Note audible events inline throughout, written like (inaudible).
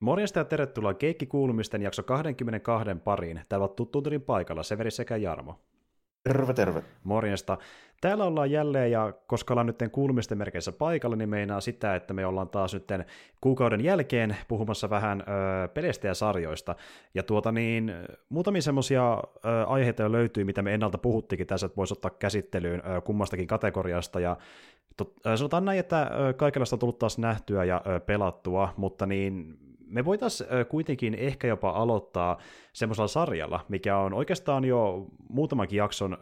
Morjesta ja tervetuloa Keikki Kuulumisten jakso 22 pariin. Täällä on tuttuuntelin paikalla Severi sekä Jarmo. Terve, terve. Morjesta. Täällä ollaan jälleen, ja koska ollaan nyt kuulumisten merkeissä paikalla, niin meinaa sitä, että me ollaan taas nyt kuukauden jälkeen puhumassa vähän ö, peleistä ja sarjoista. Ja tuota niin, muutamia semmoisia aiheita jo löytyy, mitä me ennalta puhuttikin tässä, että voisi ottaa käsittelyyn ö, kummastakin kategoriasta, ja tot, ö, sanotaan näin, että ö, kaikenlaista on tullut taas nähtyä ja ö, pelattua, mutta niin me voitaisiin kuitenkin ehkä jopa aloittaa semmoisella sarjalla, mikä on oikeastaan jo muutamankin jakson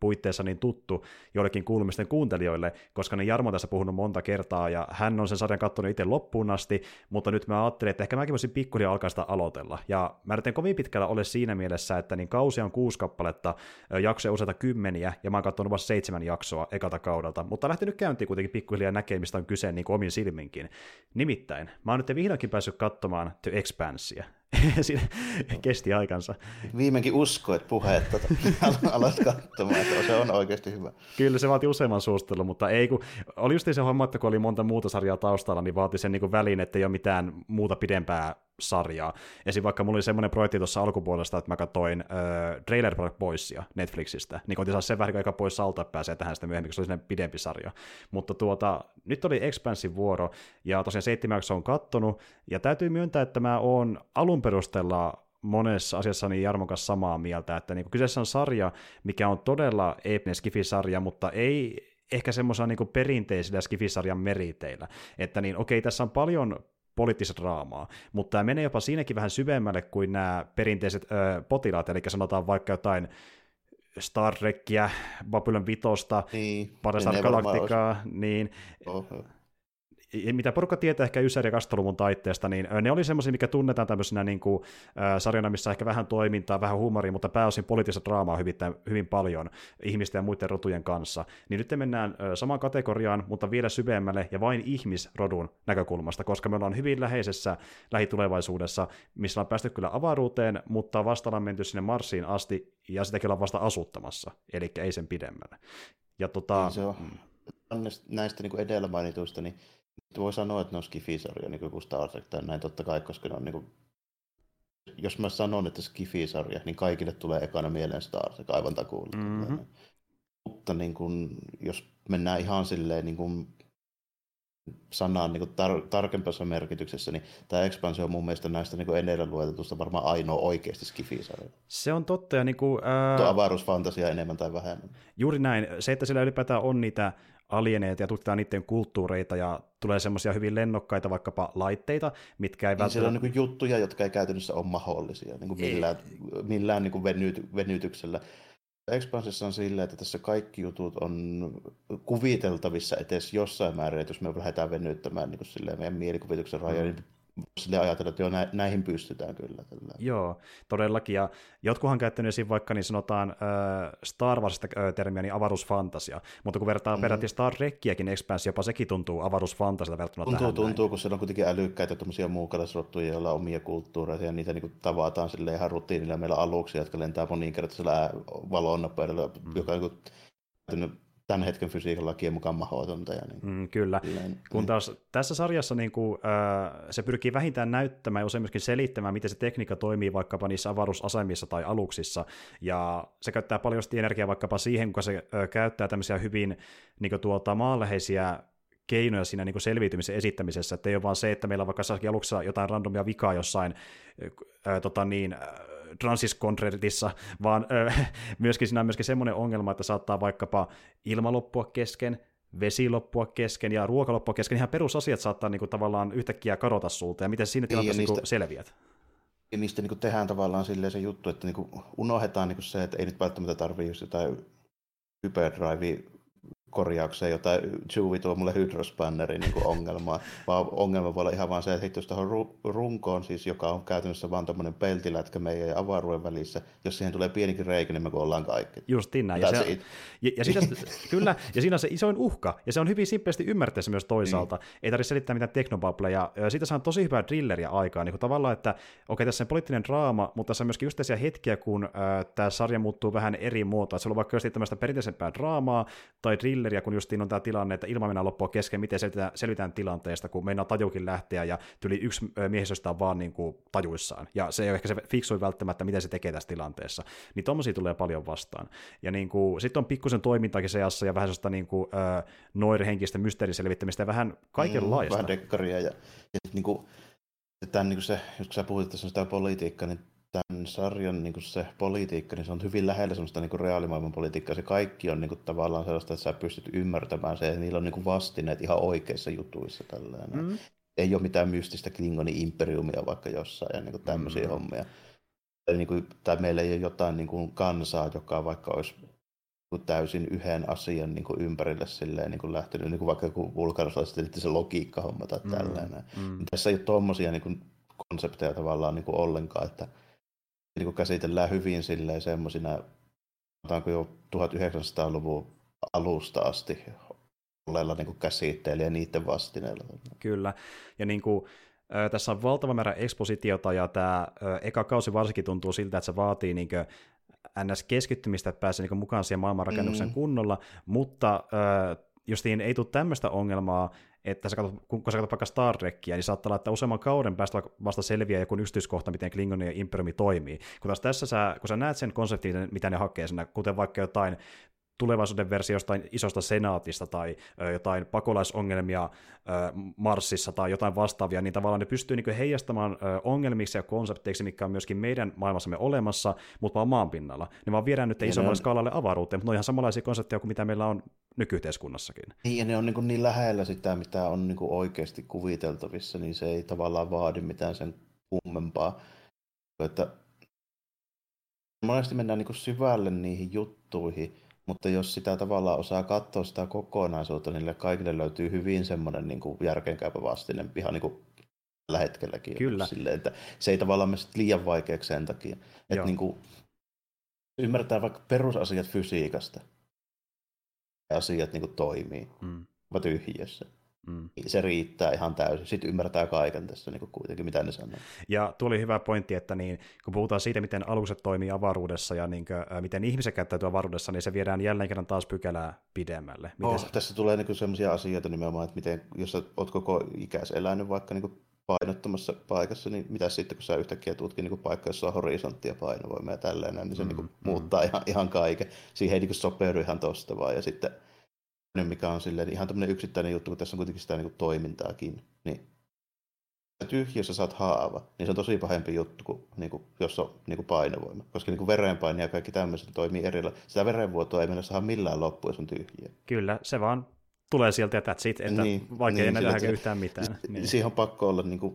puitteissa niin tuttu joillekin kuulumisten kuuntelijoille, koska ne Jarmo on tässä puhunut monta kertaa, ja hän on sen sarjan katsonut itse loppuun asti, mutta nyt mä ajattelin, että ehkä mäkin voisin pikkuhiljaa alkaa sitä aloitella. Ja mä en kovin pitkällä ole siinä mielessä, että niin kausia on kuusi kappaletta, jaksoja useita kymmeniä, ja mä oon katsonut vasta seitsemän jaksoa ekalta kaudelta, mutta lähtenyt käyntiin kuitenkin pikkuhiljaa näkemistä on kyse niin kuin omin silminkin. Nimittäin, mä oon nyt vihdoinkin päässyt katsomaan The Expansia, (laughs) Siinä kesti aikansa. Viimeinkin usko, että puheet tota, (laughs) alat katsomaan, että se on oikeasti hyvä. Kyllä se vaati useamman suostelun, mutta ei kun, oli just se homma, että kun oli monta muuta sarjaa taustalla, niin vaati sen niin välin, että ei ole mitään muuta pidempää sarjaa. Esim. vaikka mulla oli semmoinen projekti tuossa alkupuolesta, että mä katsoin äh, Trailer Park Boysia Netflixistä, niin koitin saada sen vähän aika pois alta, että pääsee tähän sitä myöhemmin, koska se oli pidempi sarja. Mutta tuota, nyt oli Expansin vuoro, ja tosiaan seitsemän on kattonut, ja täytyy myöntää, että mä oon alun perusteella monessa asiassa niin Jarmon kanssa samaa mieltä, että niin kyseessä on sarja, mikä on todella eeppinen skifisarja, mutta ei ehkä semmoisella niin perinteisillä skifisarjan meriteillä. Että niin, okei, tässä on paljon poliittista draamaa, mutta tämä menee jopa siinäkin vähän syvemmälle kuin nämä perinteiset ö, potilaat, eli sanotaan vaikka jotain Star Trekia, Babylon Vitosta, niin, Battlestar Galacticaa, niin Oho mitä porukka tietää ehkä Ysäri ja Kasteluvun taitteesta, niin ne oli semmoisia, mikä tunnetaan tämmöisenä niin kuin, äh, sarjana, missä ehkä vähän toimintaa, vähän huumoria, mutta pääosin poliittista draamaa hyvin, hyvin paljon ihmisten ja muiden rotujen kanssa. Niin nyt mennään äh, samaan kategoriaan, mutta vielä syvemmälle ja vain ihmisrodun näkökulmasta, koska me ollaan hyvin läheisessä lähitulevaisuudessa, missä on päästy kyllä avaruuteen, mutta vasta ollaan menty sinne Marsiin asti, ja sitäkin ollaan vasta asuttamassa, eli ei sen pidemmälle. Ja tota, niin se on. Näistä niin kuin edellä mainituista, niin voi sanoa, että ne on skifisarja, niin kuin Star Trek tai näin totta kai, koska ne on niin kuin... jos mä sanon, että skifisarja, niin kaikille tulee ekana mieleen Star Trek aivan takuulla. Mm-hmm. Mutta niin kuin, jos mennään ihan silleen niin kuin sanaan niin tar- tarkempassa merkityksessä, niin tämä ekspansio on mun mielestä näistä niin edellä luetetusta varmaan ainoa oikeasti skifisarja. Se on totta. Ja niin kuin, ää... Tuo avaruusfantasia enemmän tai vähemmän. Juuri näin. Se, että sillä ylipäätään on niitä alieneita ja tutkitaan niiden kulttuureita ja tulee semmoisia hyvin lennokkaita vaikkapa laitteita, mitkä ei niin välttämättä... Siellä on niin juttuja, jotka ei käytännössä ole mahdollisia niin kuin millään, ei. millään niin kuin venyt, venytyksellä. Expansissa on silleen, että tässä kaikki jutut on kuviteltavissa edes jossain määrin, että jos me lähdetään venyttämään niin kuin meidän mielikuvituksen rajoja, mm. niin sille ajatella, että jo näihin pystytään kyllä. Tällä. Joo, todellakin. Ja jotkuhan käyttänyt esim. vaikka niin sanotaan äh, Star Warsista äh, termiä, niin avaruusfantasia. Mutta kun vertaa mm. peräti Star Trekkiäkin Expanse, jopa sekin tuntuu avaruusfantasialta verrattuna tuntuu, tähän Tuntuu, näin. kun siellä on kuitenkin älykkäitä tuommoisia muukalaisrottuja, joilla on omia kulttuureita, ja niitä niin tavataan sille ihan rutiinilla. Meillä on aluksia, jotka lentää moninkertaisella valonnopeudella, mm. joka on niin tämän hetken fysiikan lakien mukaan mahdotonta. Ja niin, mm, kyllä, silleen, kun taas tässä sarjassa niin kuin, äh, se pyrkii vähintään näyttämään ja usein myöskin selittämään, miten se tekniikka toimii vaikkapa niissä avaruusasemissa tai aluksissa, ja se käyttää paljon energiaa vaikkapa siihen, kun se äh, käyttää tämmöisiä hyvin niin kuin, tuota, maanläheisiä keinoja siinä niin kuin selviytymisen esittämisessä, että ei ole vaan se, että meillä on vaikka aluksessa jotain randomia vikaa jossain ää, tota niin, Transiskontrertissa, vaan ö, (laughs) myöskin siinä on myöskin semmoinen ongelma, että saattaa vaikkapa ilma loppua kesken, vesi loppua kesken ja ruoka loppua kesken. Ihan perusasiat saattaa niinku tavallaan yhtäkkiä kadota sulta, ja miten siinä niin, tilanteessa niin, niistä, selviät? Ja niistä niinku tehdään tavallaan silleen se juttu, että niinku unohdetaan niinku se, että ei nyt välttämättä tarvitse just jotain hyperdrive korjaukseen, jota Chewie tuo mulle hydrospanneri niin ongelmaa, vaan ongelma voi olla ihan vaan se, että jos tuohon runkoon, siis, joka on käytännössä vaan tämmöinen peltilätkä meidän ja avaruuden välissä, jos siihen tulee pienikin reikä, niin me ollaan kaikki. Justiin näin. Ja, se, ja, ja siitä, kyllä, ja siinä on se isoin uhka, ja se on hyvin simppeästi ymmärtäessä myös toisaalta. Mm. Ei tarvitse selittää mitään teknobableja. Siitä saa tosi hyvää drilleria aikaa, niin kuin tavallaan, että okei, tässä on poliittinen draama, mutta tässä on myöskin just hetkiä, kun äh, tämä sarja muuttuu vähän eri muotoa. Että se on vaikka tämmöistä perinteisempää draamaa tai drill thrilleriä, kun justiin on tämä tilanne, että ilma mennään loppua kesken, miten selvitään, selvitään tilanteesta, kun meinaa tajukin lähteä ja tyli yksi miehistöstä on vaan niin kuin tajuissaan. Ja se ei ole ehkä se fiksui välttämättä, miten se tekee tässä tilanteessa. Niin tommosia tulee paljon vastaan. Ja niin kuin, sitten on pikkusen toimintaakin seassa ja vähän sellaista niin kuin, äh, noirihenkistä mysteeriselvittämistä ja vähän kaikenlaista. Mm, vähän dekkaria ja, ja niin kuin, tämän, niin kuin se, jos sä puhuit tässä sitä politiikkaa, niin tämän sarjan niin kuin se politiikka, niin se on hyvin lähellä semmoista niin kuin reaalimaailman politiikkaa. Se kaikki on niin kuin, tavallaan sellaista, että sä pystyt ymmärtämään se, että niillä on niin kuin vastineet ihan oikeissa jutuissa. Tällainen. Mm. Ei ole mitään mystistä Klingonin imperiumia vaikka jossain ja niin kuin tämmöisiä mm. hommia. Tai, niin kuin, tai meillä ei ole jotain niin kuin kansaa, joka vaikka olisi täysin yhden asian niin kuin ympärille silleen, niin kuin lähtenyt, niin kuin vaikka joku vulkarislaiset se logiikka-homma tai mm, tällainen. Mm. Tässä ei ole tuommoisia niin konsepteja tavallaan niin kuin ollenkaan, että niin kuin käsitellään hyvin silleen semmoisina, otanko jo 1900-luvun alusta asti olleilla niin käsitteillä ja niiden vastineilla. Kyllä, ja niin kuin, tässä on valtava määrä ekspositiota, ja tämä eka kausi varsinkin tuntuu siltä, että se vaatii niin kuin, NS-keskittymistä, että pääsee niin mukaan siihen maailmanrakennuksen mm. kunnolla, mutta justiin ei tule tämmöistä ongelmaa, että sä katsot, kun sä katsot vaikka Star Trekia, niin saattaa olla, että useamman kauden päästä vasta selviää joku yksityiskohta, miten Klingon ja Imperiumi toimii. Kun taas tässä sä, kun sä näet sen konseptin, mitä ne hakee sinne, kuten vaikka jotain tulevaisuuden versio jostain isosta senaatista tai ö, jotain pakolaisongelmia ö, Marsissa tai jotain vastaavia, niin tavallaan ne pystyy niin heijastamaan ö, ongelmiksi ja konsepteiksi, mikä on myöskin meidän maailmassamme olemassa, mutta vaan maan pinnalla. Ne vaan viedään nyt isommalle on... skaalalle avaruuteen, mutta ne on ihan samanlaisia konsepteja kuin mitä meillä on nykyyhteiskunnassakin. Niin, ja ne on niin, niin lähellä sitä, mitä on niin oikeasti kuviteltavissa, niin se ei tavallaan vaadi mitään sen kummempaa. Että monesti mennään niin syvälle niihin juttuihin, mutta jos sitä tavallaan osaa katsoa sitä kokonaisuutta, niin kaikille löytyy hyvin semmoinen niin kuin järkeenkäypä vastine ihan niin kuin tällä hetkelläkin. Kyllä. Silleen, että se ei tavallaan mene liian vaikeaksi sen takia. Että niin kuin, ymmärtää vaikka perusasiat fysiikasta. Ja asiat niin kuin toimii. Mm. tyhjiössä. Mm. Se riittää ihan täysin. Sitten ymmärtää kaiken tässä niin kuin kuitenkin, mitä ne sanoo. Ja tuo oli hyvä pointti, että niin, kun puhutaan siitä, miten alukset toimii avaruudessa ja niin kuin, äh, miten ihmiset käyttäytyy avaruudessa, niin se viedään jälleen kerran taas pykälää pidemmälle. Miten oh, se... Tässä tulee niin sellaisia asioita nimenomaan, että miten, jos olet koko ikäis elänyt vaikka niin kuin painottomassa paikassa, niin mitä sitten, kun sä yhtäkkiä tutkin niin paikka, jossa on horisonttia painovoimaa ja tällainen, niin se mm, niin kuin, mm. muuttaa ihan, ihan kaiken. Siihen ei niin sopeudu ihan tosta vaan. Ja sitten mikä on silleen, ihan tämmöinen yksittäinen juttu, kun tässä on kuitenkin sitä niin toimintaakin, niin tyhjössä saat haava, niin se on tosi pahempi juttu, kuin, niin kuin, jos on niin kuin painovoima. Koska niin kuin verenpaine ja kaikki tämmöiset toimii erillä. Sitä verenvuotoa ei mennä saada millään loppuun, jos on tyhjiä. Kyllä, se vaan tulee sieltä ja that's it, että niin, vaikea niin, ei nähdä yhtään mitään. Niin. Siihen on pakko olla niin kuin,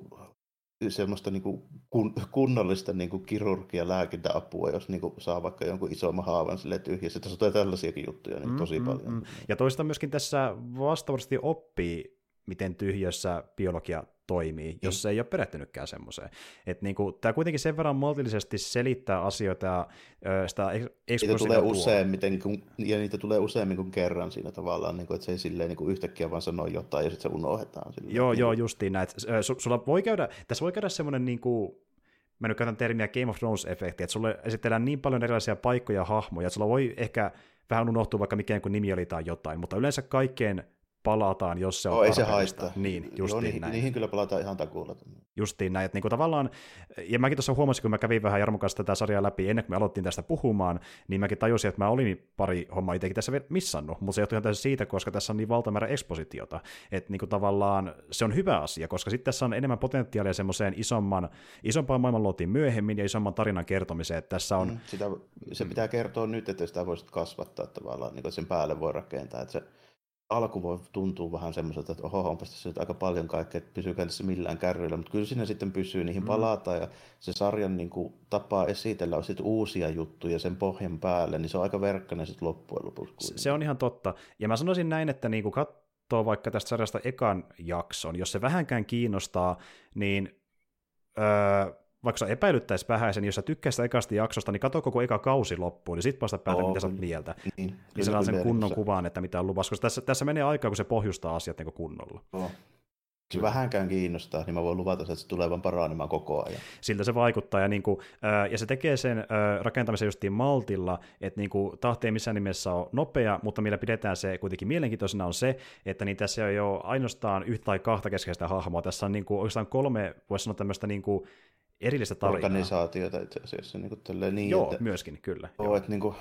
semmoista niin kuin kun, kunnollista niin kuin kirurgia lääkintäapua, jos niin kuin saa vaikka jonkun isomman haavan sille tyhjässä. Tässä on tällaisiakin juttuja niin tosi mm, paljon. Mm. Ja toista myöskin tässä vastaavasti oppii, miten tyhjössä biologia toimii, mm. jos se ei ole perehtynytkään semmoiseen. Että niinku, tämä kuitenkin sen verran maltillisesti selittää asioita ja ö, sitä niitä tulee useimmiten, kun, ja niitä tulee useammin kuin kerran siinä tavallaan, niin kuin, että se ei silleen niin kuin yhtäkkiä vaan sano jotain ja sitten se unohdetaan. Silleen. Joo, niin joo, justiin näin. Sulla voi käydä, tässä voi käydä semmoinen niin kuin, mä nyt käytän termiä Game of Thrones-efekti, että sulle esitellään niin paljon erilaisia paikkoja ja hahmoja, että sulla voi ehkä vähän unohtua vaikka mikä kuin nimi oli tai jotain, mutta yleensä kaikkein palataan, jos se on oh, ei se haittaa. Niin, justiin Joo, niihin, näin. Niihin kyllä palataan ihan takuulla. Justiin näin, että niinku tavallaan, ja mäkin tuossa huomasin, kun mä kävin vähän Jarmon kanssa tätä sarjaa läpi ennen kuin me aloittiin tästä puhumaan, niin mäkin tajusin, että mä olin pari hommaa itsekin tässä missannut, mutta se johtui ihan siitä, koska tässä on niin valtamäärä ekspositiota, että niinku tavallaan se on hyvä asia, koska sitten tässä on enemmän potentiaalia semmoiseen isomman, isompaan maailman luotiin myöhemmin ja isomman tarinan kertomiseen, että tässä on... Mm, sitä, se pitää kertoa nyt, että sitä voisit kasvattaa tavallaan, niin kuin sen päälle voi rakentaa, että se alku voi tuntua vähän semmoiselta, että oho, onpas tässä nyt aika paljon kaikkea, että pysyykö tässä millään kärryillä, mutta kyllä siinä sitten pysyy, niihin mm. palataan ja se sarjan niin kuin, tapaa esitellä on sitten uusia juttuja sen pohjan päälle, niin se on aika verkkainen sitten loppujen lopuksi. Se on ihan totta. Ja mä sanoisin näin, että niin kuin katsoo vaikka tästä sarjasta ekan jakson, jos se vähänkään kiinnostaa, niin öö, vaikka sä epäilyttäisi vähäisen, jos sä tykkäisit ekasta jaksosta, niin katso koko eka kausi loppuun, niin sit vasta päätä, oh, mitä sä oot mieltä. Niin, niin saa sen kunnon se... kuvan, että mitä on luvassa, koska tässä, tässä menee aikaa, kun se pohjustaa asiat niin kunnolla. Oh. Kyllä. vähänkään kiinnostaa, niin mä voin luvata, että se tulee vaan paranemaan koko ajan. Siltä se vaikuttaa, ja, niin kuin, ja se tekee sen rakentamisen justiin maltilla, että niin kuin, tahti ei missään nimessä ole nopea, mutta millä pidetään se kuitenkin mielenkiintoisena on se, että niin tässä ei ole ainoastaan yhtä tai kahta keskeistä hahmoa, tässä on niin kuin, oikeastaan kolme, voisi sanoa tämmöistä niin kuin, erillistä tarinaa. Organisaatiota itse asiassa. Niin kuin niin, joo, että, myöskin, kyllä. Joo, joo. että niin kuin,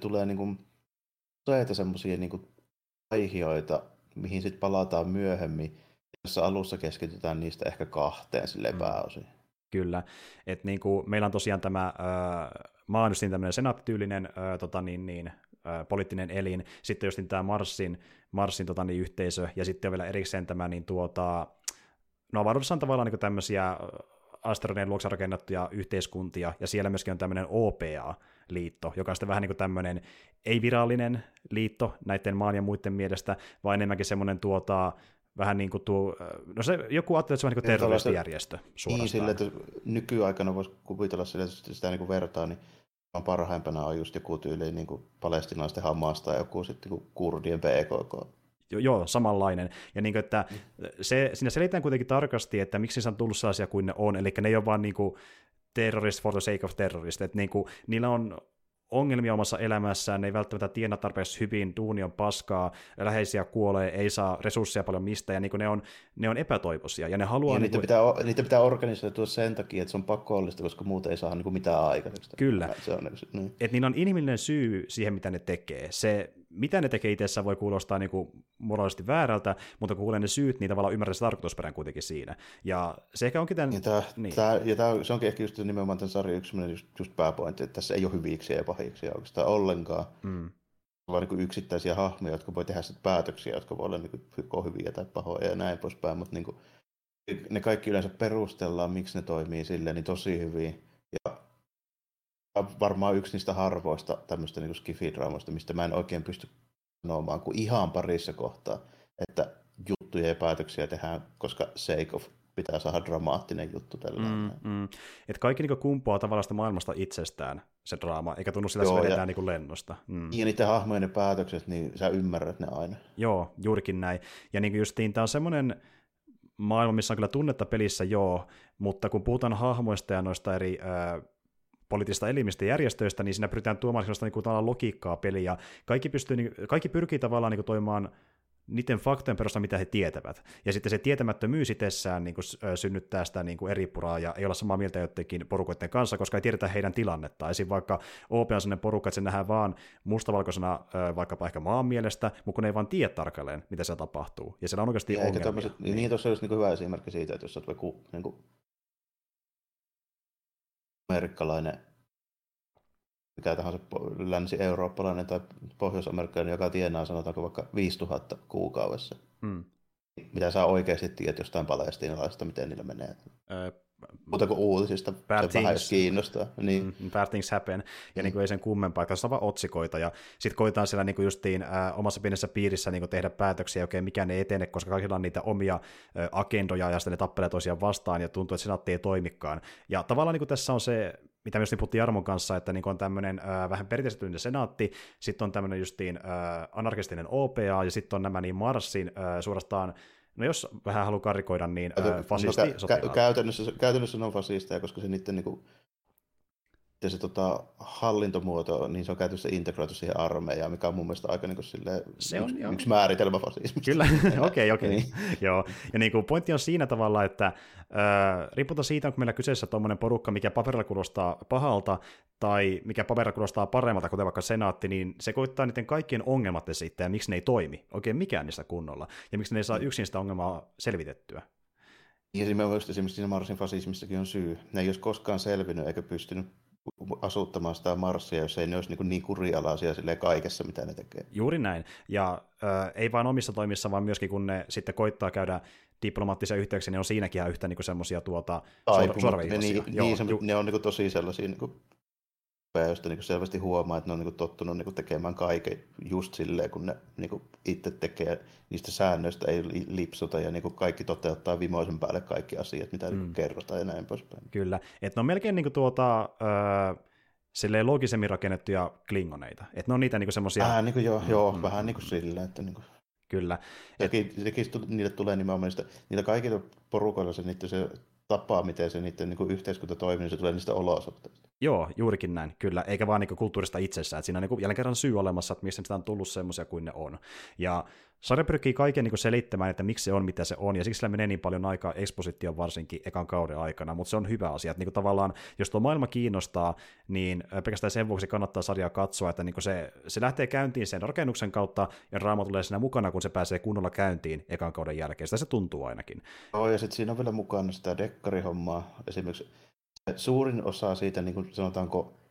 tulee niin kuin, useita semmoisia niin aihioita, mihin sitten palataan myöhemmin, jossa alussa keskitytään niistä ehkä kahteen sille mm. pääosin. Kyllä, että niin kuin, meillä on tosiaan tämä, äh, maa on just tämmöinen senaattityylinen äh, tota niin, niin, äh, poliittinen elin, sitten just tämä Marsin, Marsin tota niin, yhteisö, ja sitten on vielä erikseen tämä niin tuota, no avaruudessa on tavallaan niin tämmöisiä asteroidien luokse rakennettuja yhteiskuntia, ja siellä myöskin on tämmöinen OPA-liitto, joka on sitten vähän niin kuin tämmöinen ei-virallinen liitto näiden maan ja muiden mielestä, vaan enemmänkin semmoinen tuota, vähän niin kuin tuo, no se, joku ajattelee, että se on niin kuin terroristijärjestö suorastaan. Niin, sille, että nykyaikana voisi kuvitella sille, että sitä niin kuin vertaa, niin parhaimpana on just joku tyyli niin kuin palestinaisten Hamas tai joku sitten niin kurdien PKK joo, samanlainen. Ja niin kuin, että se, siinä selitään kuitenkin tarkasti, että miksi se on tullut sellaisia kuin ne on, eli ne ei ole vaan niin kuin terrorist for the sake of terrorist, että niin kuin, niillä on ongelmia omassa elämässään, ne ei välttämättä tienaa tarpeeksi hyvin, duuni on paskaa, läheisiä kuolee, ei saa resursseja paljon mistä, ja niin ne, on, ne on epätoivoisia, ja ne haluaa... Ja niin kuin... niitä, pitää, niitä pitää organisoitua sen takia, että se on pakollista, koska muuten ei saa niin kuin mitään aikaiseksi. Kyllä, se on, niin. että niillä on inhimillinen syy siihen, mitä ne tekee. Se mitä ne tekee itsessään voi kuulostaa niin kuin moraalisesti väärältä, mutta kun kuulee ne syyt, niin tavallaan ymmärrät se tarkoitusperän kuitenkin siinä. Ja se ehkä onkin tämän... Ja, tämä, niin. tämä, ja tämä, se onkin ehkä just nimenomaan tämän sarjan yksi just, just pääpointti, että tässä ei ole hyviksiä ja pahiksi oikeastaan ollenkaan. Mm. Vaan niin kuin yksittäisiä hahmoja, jotka voi tehdä sitten päätöksiä, jotka voi olla niin kuin hyviä tai pahoja ja näin poispäin, mutta niin kuin, ne kaikki yleensä perustellaan, miksi ne toimii silleen niin tosi hyvin. Ja varmaan yksi niistä harvoista tämmöistä niin skifidraamoista, mistä mä en oikein pysty sanomaan kuin ihan parissa kohtaa, että juttuja ja päätöksiä tehdään, koska sake of pitää saada dramaattinen juttu tällä mm, mm. Et kaikki niinku kumpuaa tavallaan maailmasta itsestään, se draama, eikä tunnu sillä, että se vedetään niinku lennosta. Mm. Ja niiden hahmojen päätökset, niin sä ymmärrät ne aina. Joo, juurikin näin. Ja niin justiin tämä on semmoinen maailma, missä on kyllä tunnetta pelissä, joo, mutta kun puhutaan hahmoista ja noista eri äh, poliittisista elimistä ja järjestöistä, niin siinä pyritään tuomaan sellaista niin logiikkaa peliä, ja kaikki, pystyy, niin, kaikki pyrkii tavallaan niin kuin, toimimaan niiden faktojen perusteella, mitä he tietävät. Ja sitten se tietämättömyys itsessään niin kuin, synnyttää sitä niin kuin eri puraa ja ei olla samaa mieltä jotenkin porukoiden kanssa, koska ei tiedetä heidän tilannetta. Esim. vaikka OP on sellainen porukka, että se nähdään vaan mustavalkoisena vaikkapa ehkä maan mielestä, mutta kun ei vaan tiedä tarkalleen, mitä se tapahtuu. Ja siellä on oikeasti ja ongelmia. Niin, niin tuossa olisi niin hyvä esimerkki siitä, että jos olet vaikka niin kuin amerikkalainen, mikä tahansa länsi-eurooppalainen tai pohjois-amerikkalainen, joka tienaa sanotaanko vaikka 5000 kuukaudessa. Hmm. Mitä saa oikeasti tiedät jostain palestiinalaisista, miten niillä menee? Öö, mutta kuin uutisista, bad se vähän kiinnostaa. Niin. Mm, bad things happen, ja mm. niin kuin ei sen kummempaa, katsotaan vaan otsikoita, ja sitten koitaan siellä niin kuin justiin äh, omassa pienessä piirissä niin kuin tehdä päätöksiä, ja oikein mikään ei etene, koska kaikilla on niitä omia äh, agendoja, ja sitten ne tappelee toisiaan vastaan, ja tuntuu, että senaatti ei toimikaan. Ja tavallaan niin kuin tässä on se, mitä myös puhuttiin Jarmon kanssa, että niin on tämmöinen äh, vähän perinteisetyinen senaatti, sitten on tämmöinen justiin äh, anarkistinen OPA, ja sitten on nämä niin Marsin äh, suorastaan No jos vähän haluaa karikoida, niin ää, fasisti no, kä- kä- käytännössä, käytännössä ne on fasisteja, koska se niiden niin kuin, se tota, hallintomuoto, niin se on käytössä integroitu siihen armeijaan, mikä on mun mielestä aika niin kuin, silleen, se on, yksi, yksi määritelmä fasismista. Kyllä, (laughs) okei, okei. Okay, okay. niin. Joo. Ja niin kuin, pointti on siinä tavalla, että äh, riippuu siitä, onko meillä kyseessä tuommoinen porukka, mikä paperilla kuulostaa pahalta, tai mikä paperilla kuulostaa paremmalta, kuten vaikka senaatti, niin se koittaa niiden kaikkien ongelmat esittää, ja miksi ne ei toimi, oikein mikään niistä kunnolla, ja miksi ne ei saa mm. yksin sitä ongelmaa selvitettyä. Ja esimerkiksi siinä Marsin fasismissakin on syy. Ne ei olisi koskaan selvinnyt eikä pystynyt asuttamaan sitä Marsia, jos ei ne olisi niin, niin kurialaisia kaikessa, mitä ne tekee. Juuri näin. Ja äh, ei vain omissa toimissa, vaan myöskin kun ne sitten koittaa käydä diplomaattisia yhteyksiä, ne on siinäkin ihan yhtä niin semmoisia tuota, suor- ne, niin, Joo, niin, se, ju- ne on niin tosi sellaisia niin kuin josta niin selvästi huomaa, että ne on niin tottunut niin tekemään kaiken just silleen, kun ne niin itse tekee niistä säännöistä, ei lipsuta ja niin kaikki toteuttaa vimoisen päälle kaikki asiat, mitä mm. kerrotaan ja näin poispäin. Kyllä, että ne on melkein niin tuota, öö, silleen loogisemmin rakennettuja klingoneita, että ne on niitä niin semmoisia... Vähän niin kuin joo, joo mm. vähän niin kuin silleen, että niin kuin... kyllä. Sekin, sekin niille tulee nimenomaan sitä, niillä kaikilla porukoilla se, niiden se tapa, miten se niiden niin kuin yhteiskunta toimii, niin se tulee niistä olosuhteista. Joo, juurikin näin, kyllä, eikä vaan niin kulttuurista itsessään, että siinä on niin kuin jälleen kerran syy olemassa, että mistä sitä on tullut semmoisia kuin ne on. Ja sarja pyrkii kaiken niin selittämään, että miksi se on mitä se on, ja siksi sillä menee niin paljon aikaa ekspositioon varsinkin ekan kauden aikana, mutta se on hyvä asia, että niin kuin tavallaan, jos tuo maailma kiinnostaa, niin pelkästään sen vuoksi kannattaa sarjaa katsoa, että niin kuin se, se lähtee käyntiin sen rakennuksen kautta, ja draama tulee siinä mukana, kun se pääsee kunnolla käyntiin ekan kauden jälkeen, sitä se tuntuu ainakin. Joo, ja sitten siinä on vielä mukana sitä dekkarihommaa, esimerkiksi suurin osa siitä, niin kuin sanotaanko,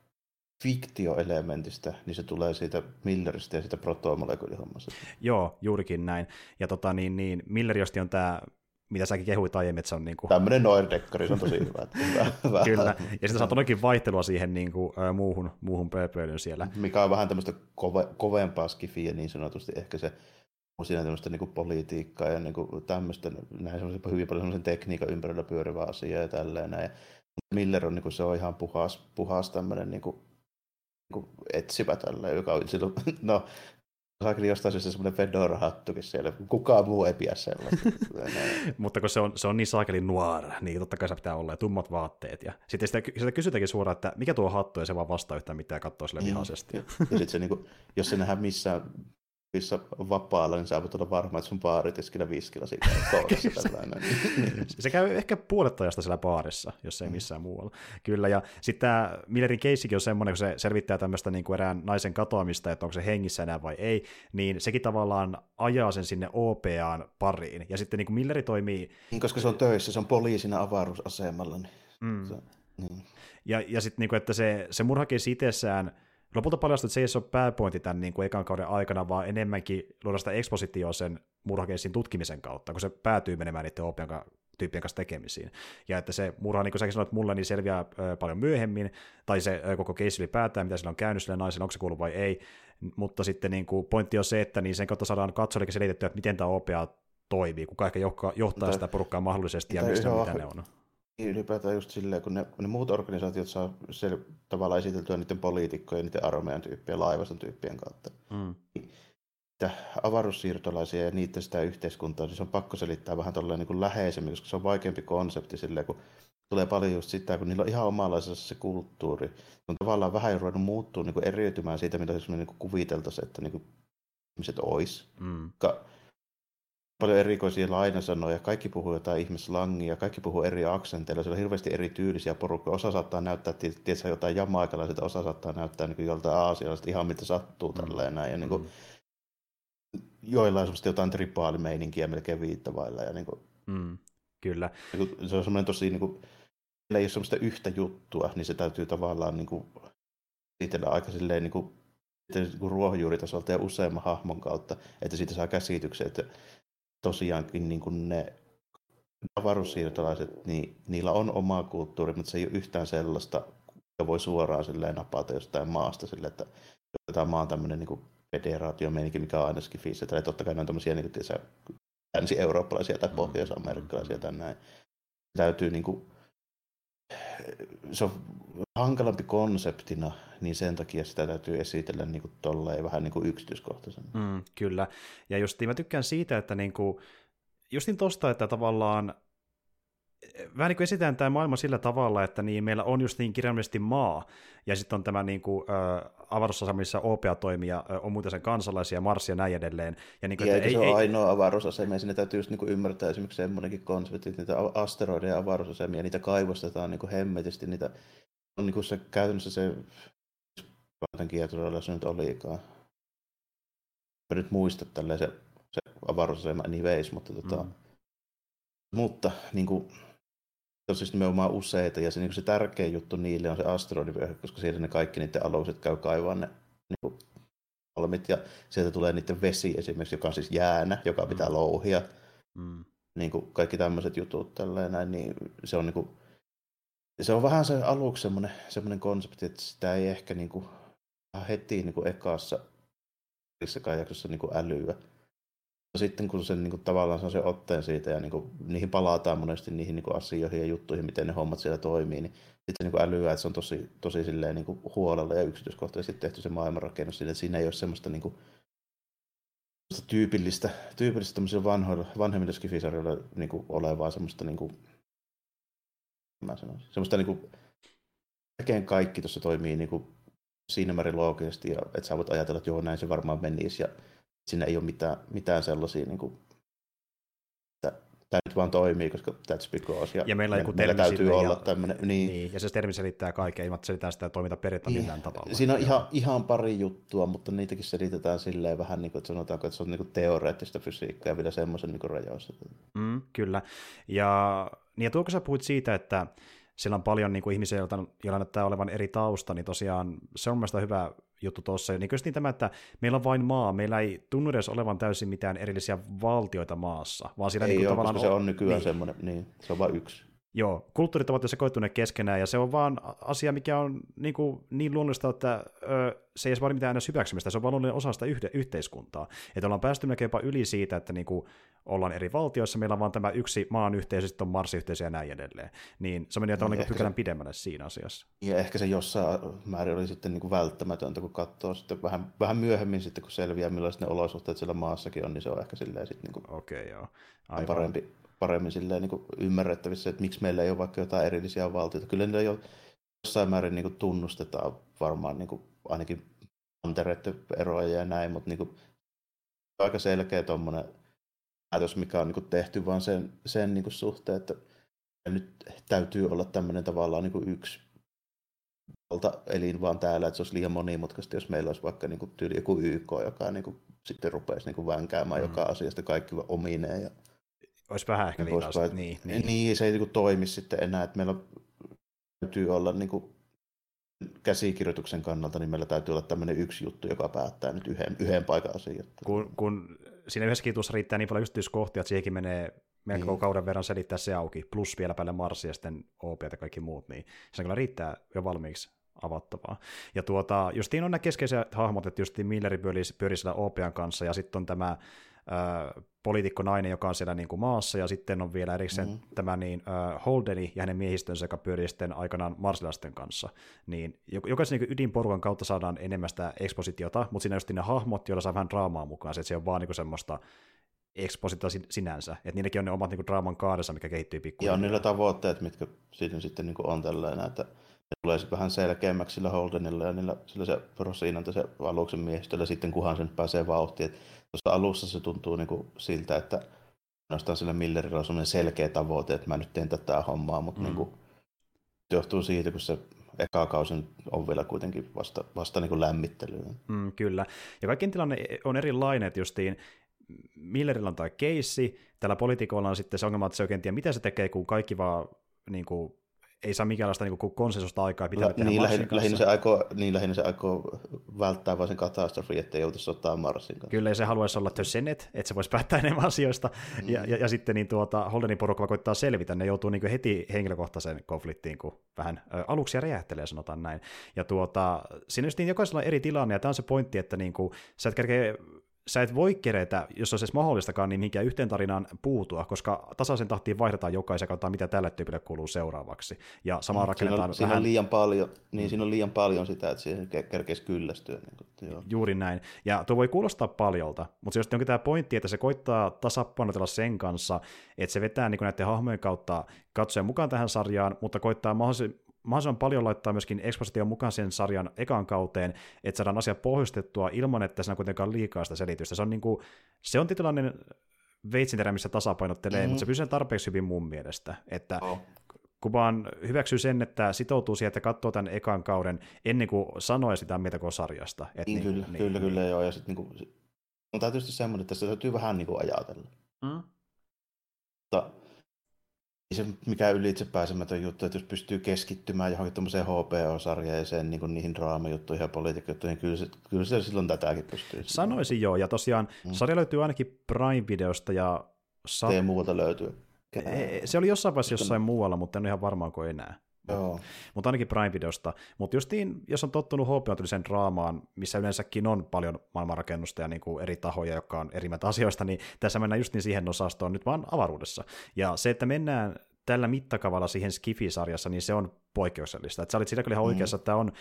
fiktioelementistä, niin se tulee siitä Milleristä ja siitä protomolekyylihommasta. Joo, juurikin näin. Ja tota, niin, niin, Milleriosti on tämä mitä säkin kehuit aiemmin, että se on niin kuin... Tämmöinen Noirdekkari, se on tosi hyvä. (laughs) hyvä, Kyllä, ja sitten saa todellakin vaihtelua siihen niin kuin, äh, muuhun, muuhun pööpöilyyn siellä. Mikä on vähän tämmöistä kove, kovempaa skifiä niin sanotusti, ehkä se on siinä tämmöistä niin kuin politiikkaa ja niin kuin tämmöistä, näin semmoisen hyvin paljon semmoisen tekniikan ympärillä pyörivä asia ja tälleen näin. Miller on, niin kuin, se on ihan puhas, puhas tämmöinen niin kuin, niin etsivä tällä, joka on silloin, (laughs) no saakin jostain syystä semmoinen Fedora-hattukin siellä. Kukaan muu ei pidä sellaista. (laughs) Mutta kun se on, se on niin saakeli noir, niin totta kai se pitää olla ja tummat vaatteet. Ja sitten sitä, sitä kysytäänkin suoraan, että mikä tuo hattu, ja se vaan vastaa yhtään mitään ja katsoo sille vihaisesti. Ja, ja sitten se, niin kuin, jos se nähdään missään missä vapaalla, niin sä voit olla varma, että sun baaritiskillä viskillä siitä (laughs) (laughs) se käy ehkä puolet ajasta siellä baarissa, jos ei mm. missään muualla. Kyllä, ja sitten tämä Millerin keissikin on semmoinen, kun se selvittää tämmöistä niin kuin erään naisen katoamista, että onko se hengissä enää vai ei, niin sekin tavallaan ajaa sen sinne OPAan pariin. Ja sitten niin kuin Milleri toimii... Niin, koska se on töissä, se on poliisina avaruusasemalla. Niin... Mm. Se, niin. Ja, ja sitten, niin kuin, että se, se murhakeissi itsessään lopulta paljastui, että se ei ole pääpointti tämän niin kuin ekan kauden aikana, vaan enemmänkin luoda sitä ekspositioa sen murhakeissin tutkimisen kautta, kun se päätyy menemään niiden opian tyyppien kanssa tekemisiin. Ja että se murha, niin kuin säkin sanoit mulle, niin selviää ö, paljon myöhemmin, tai se ö, koko keissi ylipäätään, mitä sillä on käynyt sille naiselle, onko se kuullut vai ei, mutta sitten niin kuin, pointti on se, että niin sen kautta saadaan katsojillekin selitettyä, että miten tämä OPA toimii, kuka ehkä johtaa, johtaa sitä porukkaa mahdollisesti ja mistä mitä ne on. Niin, ylipäätään just silleen, kun ne, ne muut organisaatiot saa sel, tavallaan esiteltyä niiden poliitikkojen, niiden armeijan tyyppien, laivaston tyyppien kautta. Mm. avaruussiirtolaisia ja niiden sitä yhteiskuntaa, niin se on pakko selittää vähän tolleen niin kuin läheisemmin, koska se on vaikeampi konsepti silleen, kun tulee paljon just sitä, kun niillä on ihan omanlaisensa se kulttuuri. Se on tavallaan vähän ruvennut muuttuu niin kuin eriytymään siitä, mitä me niin kuviteltaisiin, että niin kuin ihmiset olisi. Mm paljon erikoisia lainasanoja, kaikki puhuu jotain ihmislangia, kaikki puhuu eri aksenteilla, siellä on hirveästi eri tyylisiä porukkoja. Osa saattaa näyttää tietysti jotain jamaikalaiset, osa saattaa näyttää niin joltain aasialaiset, ihan mitä sattuu mm. tälleen näin. Ja niin kuin, mm. joilla on jotain tripaalimeininkiä melkein viittavailla. Ja niin kuin, mm. Kyllä. Niin kuin, se on semmoinen tosi, niin kuin, ei ole semmoista yhtä juttua, niin se täytyy tavallaan niin kuin, aika silleen niin kuin, niin kuin ruohonjuuritasolta ja useamman hahmon kautta, että siitä saa käsityksen, että tosiaankin niin kuin ne avaruussiirtolaiset, niin niillä on oma kulttuuri, mutta se ei ole yhtään sellaista, joka voi suoraan silleen napata jostain maasta sille, että tämä maa on tämmöinen niin federaatiomeininki, mikä on aina skifissä. Tai totta kai ne on tämmöisiä niin kuin, länsi-eurooppalaisia tai pohjois-amerikkalaisia tai näin. Täytyy niin kuin, se on hankalampi konseptina, niin sen takia sitä täytyy esitellä niin kuin tolleen vähän niin kuin yksityiskohtaisemmin. Mm, kyllä, ja just mä tykkään siitä, että niin kuin, justin tosta, että tavallaan vähän niin kuin esitään tämä maailma sillä tavalla, että niin meillä on just niin kirjaimellisesti maa, ja sitten on tämä niin kuin, äh, avaruusasema, missä OPA toimii, ja on muuten sen kansalaisia, Mars ja näin edelleen. Ja, niin kuin, ja että ei, se ei, ole ainoa avaruusasema, ja siinä täytyy just niin kuin ymmärtää esimerkiksi semmoinenkin konsepti, että niitä asteroideja avaruusasemia, niitä kaivostetaan niin kuin hemmetisti, niitä on niin kuin se käytännössä se, tämän kiertorilla se nyt olikaan. Mä nyt muista tälleen se, se avaruusasema anyways, mutta tota, mm. mutta niin kuin, on siis nimenomaan useita, ja se, niin se tärkein juttu niille on se asteroidivyöhyke, koska siellä ne kaikki niiden alukset käy kaivaa ne niin malmit, ja sieltä tulee niiden vesi esimerkiksi, joka on siis jäänä, joka pitää mm. louhia. Mm. Niin kuin kaikki tämmöiset jutut tälleen näin, niin se on niin kuin, se on vähän se aluksi semmoinen, semmoinen konsepti, että sitä ei ehkä niin kuin, heti niin kuin ekassa jaksossa niin kuin älyä sitten kun sen niin kuin, tavallaan saa sen otteen siitä ja niin kuin, niihin palataan monesti niihin niin kuin, asioihin ja juttuihin, miten ne hommat siellä toimii, niin sitten niin kuin älyää, että se on tosi, tosi silleen, niin kuin, huolella ja yksityiskohtaisesti tehty se maailmanrakennus, että siinä ei ole semmoista niin kuin, tyypillistä, tyypillistä vanhoilla, vanhemmilla skifisarjoilla niin olevaa semmoista niin kuin, mä sanoisin, semmoista niin kuin, kaikki tuossa toimii niin kuin, siinä määrin loogisesti, ja että sä voit ajatella, että joo, näin se varmaan menisi, ja siinä ei ole mitään, mitään sellaisia, niin kuin, että tämä nyt vaan toimii, koska that's because, ja, ja meillä, me, meillä täytyy ja, olla tämmöinen. Niin. niin. ja se termi selittää kaikkea, ilman että selitää sitä toimintaperiaatetta niin. millään tavalla. Siinä on ihan, ihan pari juttua, mutta niitäkin selitetään silleen vähän niin kuin, että sanotaanko, että se on niin kuin teoreettista fysiikkaa ja vielä semmoisen niin rajoissa. Mm, kyllä, ja, niin ja tuo, kun sä puhuit siitä, että siellä on paljon niin kuin ihmisiä, joilla näyttää olevan eri tausta, niin tosiaan se on mielestäni hyvä juttu tuossa. Niin niin tämä, että meillä on vain maa, meillä ei tunnu edes olevan täysin mitään erillisiä valtioita maassa, vaan siellä ei niin ole, tavallaan... se on nykyään niin. semmoinen, niin, se on vain yksi. Joo, kulttuurit ovat jo sekoittuneet keskenään, ja se on vaan asia, mikä on niin, kuin, niin luonnollista, että ö, se ei edes vaadi mitään aina hyväksymistä, se on vaan luonnollinen osa sitä yhde, yhteiskuntaa. Että ollaan päästy melkein jopa yli siitä, että niin kuin, ollaan eri valtioissa, meillä on vaan tämä yksi maan yhteisö, sitten on Mars-yhteisö ja näin edelleen. Niin se meni tavallaan niin pykälän se, pidemmälle siinä asiassa. Ja ehkä se jossain määrin oli sitten niin kuin välttämätöntä, kun katsoo sitten vähän, vähän myöhemmin sitten, kun selviää, millaiset ne olosuhteet siellä maassakin on, niin se on ehkä silleen sitten niin kuin Okei, joo. Aivan. parempi, paremmin silleen niin kuin ymmärrettävissä, että miksi meillä ei ole vaikka jotain erillisiä valtioita. Kyllä niillä jo jossain määrin niin kuin tunnustetaan varmaan niin kuin ainakin mantereiden eroja ja näin, mutta niin kuin, aika selkeä tuommoinen päätös, mikä on niin kuin tehty vaan sen, sen niin kuin suhteen, että nyt täytyy olla tämmöinen tavallaan niin kuin yksi elin vaan täällä, että se olisi liian monimutkaista, jos meillä olisi vaikka niin kuin tyyli joku YK, joka niin kuin sitten rupeaisi niin kuin vänkäämään mm. joka asiasta kaikki omineen ja olisi vähän ehkä liikaa. Niin, niin, niin. niin, se ei niin toimi sitten enää, että meillä täytyy olla niin kuin, käsikirjoituksen kannalta, niin meillä täytyy olla tämmöinen yksi juttu, joka päättää nyt yhden, yhden paikan asiat. Kun, kun siinä yhdessä jutussa riittää niin paljon yksityiskohtia, että siihenkin menee melko niin. kauden verran selittää se auki, plus vielä päälle Marsia ja sitten OP ja kaikki muut, niin se kyllä riittää jo valmiiksi avattavaa. Ja tuota, justiin on nämä keskeisiä hahmot, että justiin Milleri pyörii siellä OPn kanssa, ja sitten on tämä poliitikko nainen, joka on siellä niin kuin maassa, ja sitten on vielä erikseen mm-hmm. tämä niin, uh, Holdeni ja hänen miehistönsä, joka pyörii sitten aikanaan marsilaisten kanssa. Niin jokaisen niin ydinporukan kautta saadaan enemmän sitä ekspositiota, mutta siinä on just ne hahmot, joilla saa vähän draamaa mukaan, se, että se on vaan niin kuin semmoista eksposita sinänsä, että niilläkin on ne omat niin draaman kaaressa, mikä kehittyy pikkuhiljaa. Ja on niillä tavoitteet, mitkä siinä sitten niin on tällainen, että tulee sitten vähän selkeämmäksi sillä Holdenilla ja niillä, sillä se Rosinanta se aluksen miehistöllä sitten, kunhan sen pääsee vauhtiin. Tuossa alussa se tuntuu niin kuin siltä, että ainoastaan sillä Millerillä on sellainen selkeä tavoite, että mä nyt teen tätä hommaa, mutta mm. niin kuin, johtuu siitä, kun se eka kausi on vielä kuitenkin vasta, vasta niin kuin lämmittelyyn. Mm, kyllä. Ja kaikkien tilanne on erilainen, että justiin Millerillä on tämä keissi, tällä poliitikolla on sitten se ongelma, että se oikein tiedä, mitä se tekee, kun kaikki vaan niin kuin, ei saa minkäänlaista niin konsensusta aikaa, mitä La, niin, lähinnä, lähinnä, se aikoo, niin, lähinnä se aikoo välttää vain sen katastrofin, ettei joutuisi sotaan Marsin kanssa. Kyllä, se haluaisi olla The Senate, että se voisi päättää enemmän asioista, mm. ja, ja, ja, sitten niin tuota, Holdenin porukka koittaa selvitä, ne joutuu niin heti henkilökohtaiseen konfliktiin, kun vähän ä, aluksi räjähtelee, sanotaan näin. Ja tuota, siinä just niin jokaisella on eri tilanne, ja tämä on se pointti, että niin kuin, sä et kerkeä sä et voi kerätä, jos olisi edes mahdollistakaan, niin mihinkään yhteen tarinaan puutua, koska tasaisen tahtiin vaihdetaan jokaisen kautta, mitä tälle tyypille kuuluu seuraavaksi. Ja sama mm, rakennetaan siinä on, siinä on liian paljon, niin mm. siinä on liian paljon sitä, että siihen kerkeisi kyllästyä. Niin kuin, joo. Juuri näin. Ja tuo voi kuulostaa paljolta, mutta se onkin tämä pointti, että se koittaa tasapainotella sen kanssa, että se vetää niin näiden hahmojen kautta katsoja mukaan tähän sarjaan, mutta koittaa mahdollisimman mahdollisimman paljon laittaa myöskin ekspositio mukaan sen sarjan ekan kauteen, että saadaan asia pohjustettua ilman, että siinä on kuitenkaan liikaa sitä selitystä. Se on, niin kuin, se on tietynlainen veitsinterä, missä tasapainottelee, mm-hmm. mutta se pysyy tarpeeksi hyvin mun mielestä. Että oh. kun vaan hyväksyy sen, että sitoutuu siihen, että katsoo tämän ekan kauden ennen kuin sanoo sitä mitä koko sarjasta. Et niin, niin, kyllä, niin, kyllä, niin. kyllä, joo. Ja sitten niin kuin, on tietysti semmoinen, että se täytyy vähän niin kuin ajatella. Mm. Mutta se mikä ylitse pääsemätön juttu, että jos pystyy keskittymään johonkin tuommoiseen HBO-sarjaan ja sen, niin niihin draamajuttuihin ja politiikkajuttuihin, niin kyllä se, kyllä se silloin tätäkin pystyy. Sanoisin joo, ja tosiaan mm. sarja löytyy ainakin Prime-videosta ja... Sa- Ei muualta löytyy. Se oli jossain vaiheessa jossain muualla, mutta en ole ihan varmaan kuin enää. Joo. Mutta ainakin Prime-videosta. Mutta justiin, jos on tottunut HBO-tyylisen draamaan, missä yleensäkin on paljon maailmanrakennusta ja niinku eri tahoja, jotka on eri (laughs) asioista, niin tässä mennään just niin siihen osastoon nyt vaan avaruudessa. Ja se, että mennään tällä mittakavalla siihen Skifi-sarjassa, niin se on poikkeuksellista. Että sä olit siinä kyllä ihan mm. oikeassa, että on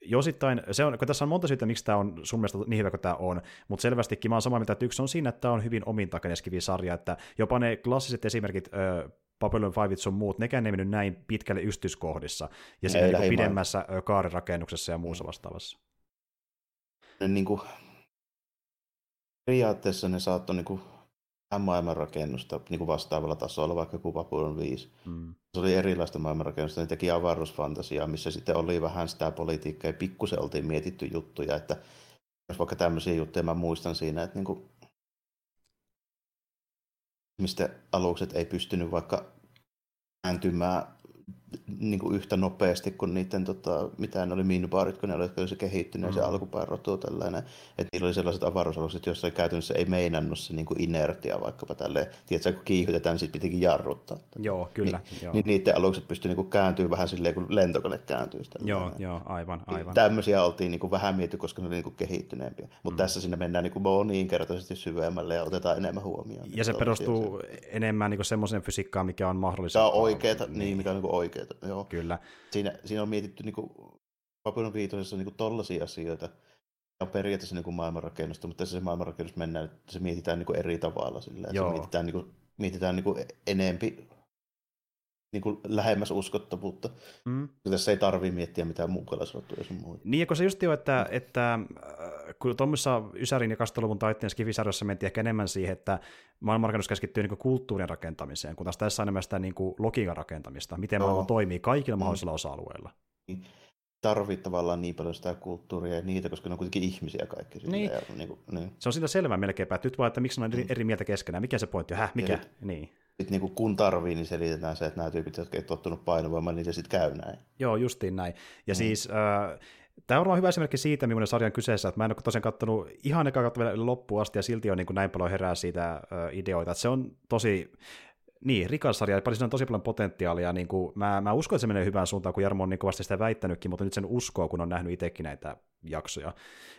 josittain, se on, kun tässä on monta syytä, miksi tämä on sun mielestä niin hyvä kuin tämä on, mutta selvästikin mä oon samaa mieltä, että yksi on siinä, että tämä on hyvin omintakeinen Skifi-sarja, että jopa ne klassiset esimerkit, äh, Babylon 5 sun muut, nekään ei mennyt näin pitkälle ystyskohdissa, ja siinä niin pidemmässä kaarirakennuksessa ja muussa vastaavassa. Ne, niin kuin, periaatteessa ne saattoi niin kuin, maailmanrakennusta niin kuin vastaavalla tasolla, vaikka kuin Babylon 5. Mm. Se oli erilaista maailmanrakennusta, ne teki avaruusfantasiaa, missä sitten oli vähän sitä politiikkaa ja pikkusen oltiin mietitty juttuja, että jos vaikka tämmöisiä juttuja mä muistan siinä, että niin kuin, mistä alukset ei pystynyt vaikka kääntymään niin kuin yhtä nopeasti kuin niiden, tota, mitä ne oli minibaarit, kun ne oli se kehittynyt mm. se alkupään rotu tällainen. Että niillä oli sellaiset avaruusalukset, joissa käytännössä ei meinannut se niin kuin inertia vaikkapa tälleen. Tiedätkö, kun kiihytetään, niin sitten pitikin jarruttaa. Joo, kyllä. Niin, joo. niin niiden alukset pystyivät niin kääntyä vähän silleen, kun lentokone kääntyy. Sitä, joo, joo, aivan, niin aivan. Tämmöisiä oltiin niin kuin vähän mietty, koska ne oli niin kuin kehittyneempiä. Mutta mm. tässä sinne mennään niin kuin moninkertaisesti syvemmälle ja otetaan enemmän huomioon. Ja se perustuu se. enemmän niin semmoiseen fysiikkaan, mikä on mahdollista. Tämä on oikeeta, niin, niin mikä on niin oikeeta Joo. Kyllä. Siinä, siinä on mietitty niin Babylon 5 niin tollaisia asioita, on periaatteessa niin kuin maailmanrakennusta, mutta tässä se maailmanrakennus mennään, että se mietitään niin kuin eri tavalla. Sillä, Joo. Se mietitään, niin kuin, mietitään niin kuin enempi niin kuin lähemmäs uskottavuutta. Mm. Tässä ei tarvitse miettiä mitään muukalaisrottuja sun muuta. Niin, ja kun se just jo, että, että äh, kun tuommoisessa Ysärin ja 20 taitteen skifisarjassa mentiin ehkä enemmän siihen, että maailmanrakennus keskittyy niin kulttuurin rakentamiseen, kun taas tässä on enemmän sitä niin kuin logiikan rakentamista, miten no. maailma toimii kaikilla mm. mahdollisilla osa-alueilla. Niin. Tarvii tavallaan niin paljon sitä kulttuuria ja niitä, koska ne on kuitenkin ihmisiä kaikki. Niin. Ja, niin, kuin, niin. Se on siitä selvää melkeinpä, että nyt vaan, että miksi on eri, mm. eri mieltä keskenään, mikä se pointti on, häh, mikä, niin sitten niin kun tarvii, niin selitetään se, että nämä tyypit, jotka ei tottunut painovoimaan, niin se sitten käy näin. Joo, justiin näin. Ja mm. siis äh, Tämä on hyvä esimerkki siitä, millainen sarja on kyseessä, että mä en ole tosiaan katsonut ihan eka kautta vielä loppuun asti, ja silti on niin kuin näin paljon herää siitä äh, ideoita, että se on tosi niin, rikas sarja, ja siinä on tosi paljon potentiaalia. Niin kuin, mä, mä uskon, että se menee hyvään suuntaan, kun Jarmo on niin kovasti sitä väittänytkin, mutta nyt sen uskoo, kun on nähnyt itsekin näitä jaksoja.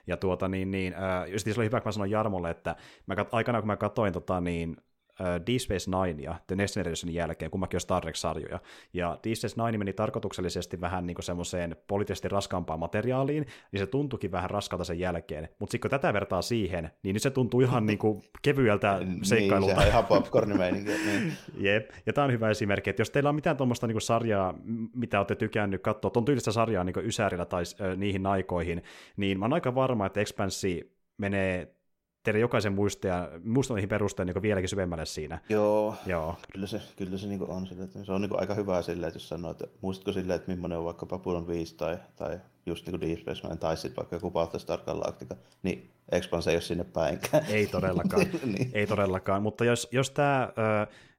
Ja tuota, niin, niin, äh, just se oli hyvä, kun mä sanoin Jarmolle, että mä kat, aikana kun mä katsoin tota, niin, Deep Space Nine ja The Next Generationin jälkeen, kummakin on Star Trek-sarjoja. Ja Deep Space Nine meni tarkoituksellisesti vähän niin semmoiseen poliittisesti raskaampaan materiaaliin, niin se tuntuikin vähän raskalta sen jälkeen. Mutta sitten kun tätä vertaa siihen, niin nyt se tuntuu ihan niin kuin kevyeltä seikkailulta. (laughs) Niin, ihan popcorn-meininki. niin. (laughs) Jep, ja tämä on hyvä esimerkki, että jos teillä on mitään tuommoista niin sarjaa, mitä olette tykännyt katsoa, tuon tyylistä sarjaa niin Ysärillä tai äh, niihin aikoihin, niin mä oon aika varma, että Expanssi menee teidän jokaisen muistaja, muistoihin perusteen niin vieläkin syvemmälle siinä. Joo, Joo. kyllä se, kyllä se niin on sille, että se on niin aika hyvä sille, että jos sanoo, että muistatko silleen, että millainen on vaikka Babylon 5 tai, tai just niin kuin Deep Space Nine, tai sitten vaikka joku Battlestar Galactica, niin Expanse ei ole sinne päinkään. Ei todellakaan, (laughs) niin. ei todellakaan, mutta jos, jos tämä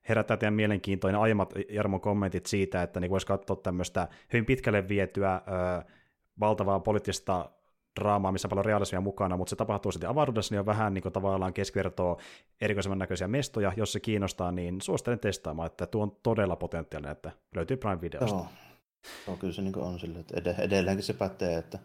herättää teidän mielenkiintoinen aiemmat Jarmon kommentit siitä, että niin voisi katsoa tämmöistä hyvin pitkälle vietyä valtavaa poliittista draamaa, missä on paljon realismia mukana, mutta se tapahtuu sitten avaruudessa, niin on vähän niin kuin tavallaan keskivertoa erikoisemman näköisiä mestoja. Jos se kiinnostaa, niin suosittelen testaamaan, että tuo on todella potentiaalinen, että löytyy Prime-videosta. Joo. Joo, kyllä se niin on sille, että edelleenkin se pätee, että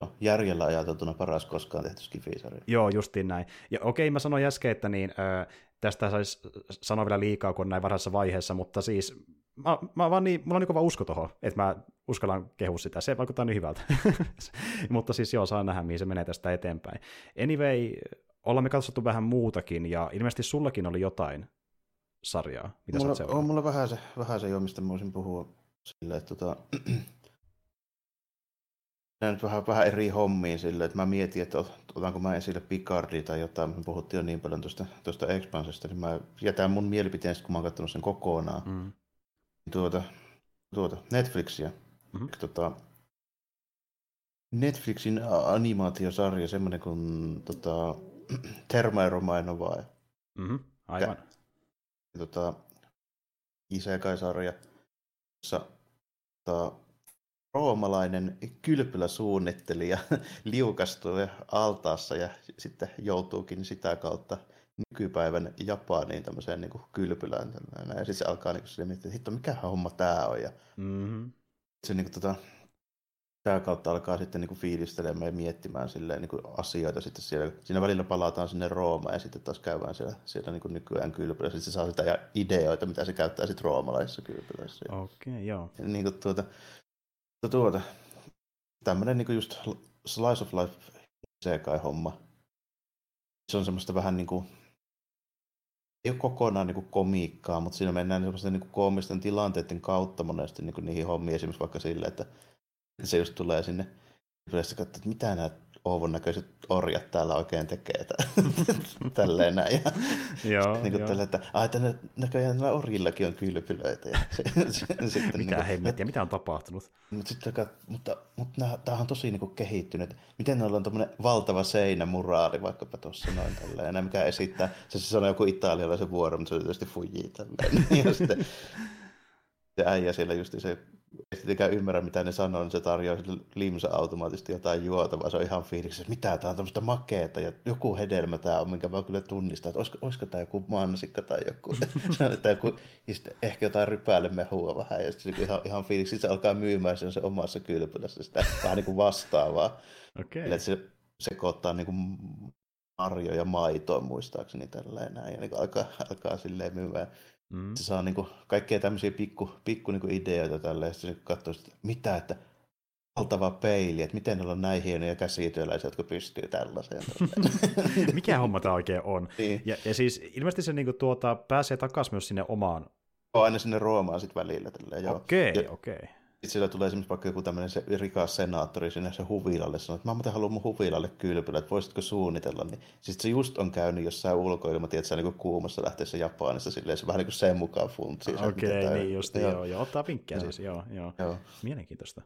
no, järjellä ajateltuna paras koskaan tehty skifisarja. Joo, justiin näin. Ja okei, mä sanoin äsken, että niin, äh, tästä saisi sanoa vielä liikaa, kun näin varhaisessa vaiheessa, mutta siis mä, mä vaan niin, mulla on niin kova usko tuohon, että mä uskallan kehua sitä. Se vaikuttaa niin hyvältä. (laughs) Mutta siis joo, saa nähdä, mihin se menee tästä eteenpäin. Anyway, ollaan me katsottu vähän muutakin, ja ilmeisesti sullakin oli jotain sarjaa, mitä mulla, sä on mulla vähän se, vähän se jo, mistä mä voisin puhua sille, että tota, (clears throat) nyt vähän, vähän eri hommiin sille, että mä mietin, että otanko mä esille Picardia tai jotain, me puhuttiin jo niin paljon tuosta, tuosta Expansesta, niin mä jätän mun mielipiteen, kun mä oon katsonut sen kokonaan. Mm. Tuota, tuota, Netflixiä. Mm-hmm. Tota, Netflixin animaatiosarja, semmoinen kuin tota, (clears throat) Termaeromainova. Mm-hmm, aivan. Tota, Isekai-sarja, jossa tota, roomalainen kylpyläsuunnittelija (laughs) liukastuu altaassa ja sitten joutuukin sitä kautta nykypäivän Japaniin tämmöiseen niin kuin kylpylään. Ja sitten se alkaa niin kuin miettiä, että hitto, mikä homma tämä on. Ja mm-hmm. se niin kuin, tota, tämä kautta alkaa sitten niin kuin fiilistelemään ja miettimään silleen, niin kuin asioita sitten siellä. Siinä välillä palataan sinne Roomaan ja sitten taas käydään siellä, siellä niin kuin nykyään kylpylässä. Sitten se saa sitä ideoita, mitä se käyttää sitten roomalaisissa kylpylässä. Okei, okay, joo. Ja niin kuin tuota, tuota, tämmöinen niin kuin just slice of life homma. Se on semmoista vähän niin kuin, ei ole kokonaan niin kuin komiikkaa, mutta siinä mennään semmoisten niin kuin koomisten tilanteiden kautta monesti niin kuin niihin hommiin. Esimerkiksi vaikka sille, että se just tulee sinne yleensä katsoa, että mitä nämä Ouvon näköiset orjat täällä oikein tekee. (laughs) Tälleen näin. Ja, (laughs) joo, niin joo. Tälle, että ai, tänne, näköjään näillä orjillakin on kylpylöitä. Ja se, (laughs) se, sitten, mitä niin hemmettiä, mitä on tapahtunut? Mutta, sitten, mutta, mutta nämä, tämähän on tosi niin kuin kehittynyt. Miten ne on tämmöinen valtava seinämuraali vaikkapa tuossa noin tälleen, ja mikä esittää, se, se on joku italialaisen vuoro, mutta se on tietysti fujii tälleen. Ja sitten se äijä siellä just se ei tietenkään ymmärrä, mitä ne sanoo, niin se tarjoaa sille limsa automaattisesti jotain juotavaa. Se on ihan fiiliksi, että mitä tämä on tämmöistä makeeta ja joku hedelmä tämä on, minkä mä kyllä tunnistan, että olisiko, olisiko tämä joku mansikka tai joku, (laughs) (laughs) tai joku ja sitten ehkä jotain rypäälle mehua vähän ja sitten ihan, ihan fiiliksi, se alkaa myymään sen, se omassa kylpylässä sitä vähän niin kuin vastaavaa. Okay. Eli että se sekoittaa niin kuin marjoja ja maitoa muistaakseni tällä näin, ja niin alkaa, alkaa silleen myymään Mm. Se saa niin kuin, kaikkea tämmöisiä pikku, pikku niin kuin ideoita tälle, ja sitten katsoo, että mitä, että valtava peili, että miten on näin hienoja käsityöläisiä, jotka pystyy tällaiseen. (laughs) Mikä homma tämä oikein on? Niin. Ja, ja siis ilmeisesti se niin kuin, tuota, pääsee takaisin myös sinne omaan... aina sinne Roomaan sitten välillä. Okei, okei. Okay, okay. Sitten sillä tulee esimerkiksi vaikka joku tämmöinen se rikas senaattori sinne se huvilalle, sanoo, että mä muuten haluan mun huvilalle kylpylä, että voisitko suunnitella. Niin sitten se just on käynyt jossain ulkoilma, tiedät sä niin kuumassa lähteessä Japanissa, silleen se vähän niin kuin sen mukaan funtsi. Okei, okay, niin just, joo. joo, joo, ottaa vinkkejä siis, joo, joo. joo. Mielenkiintoista.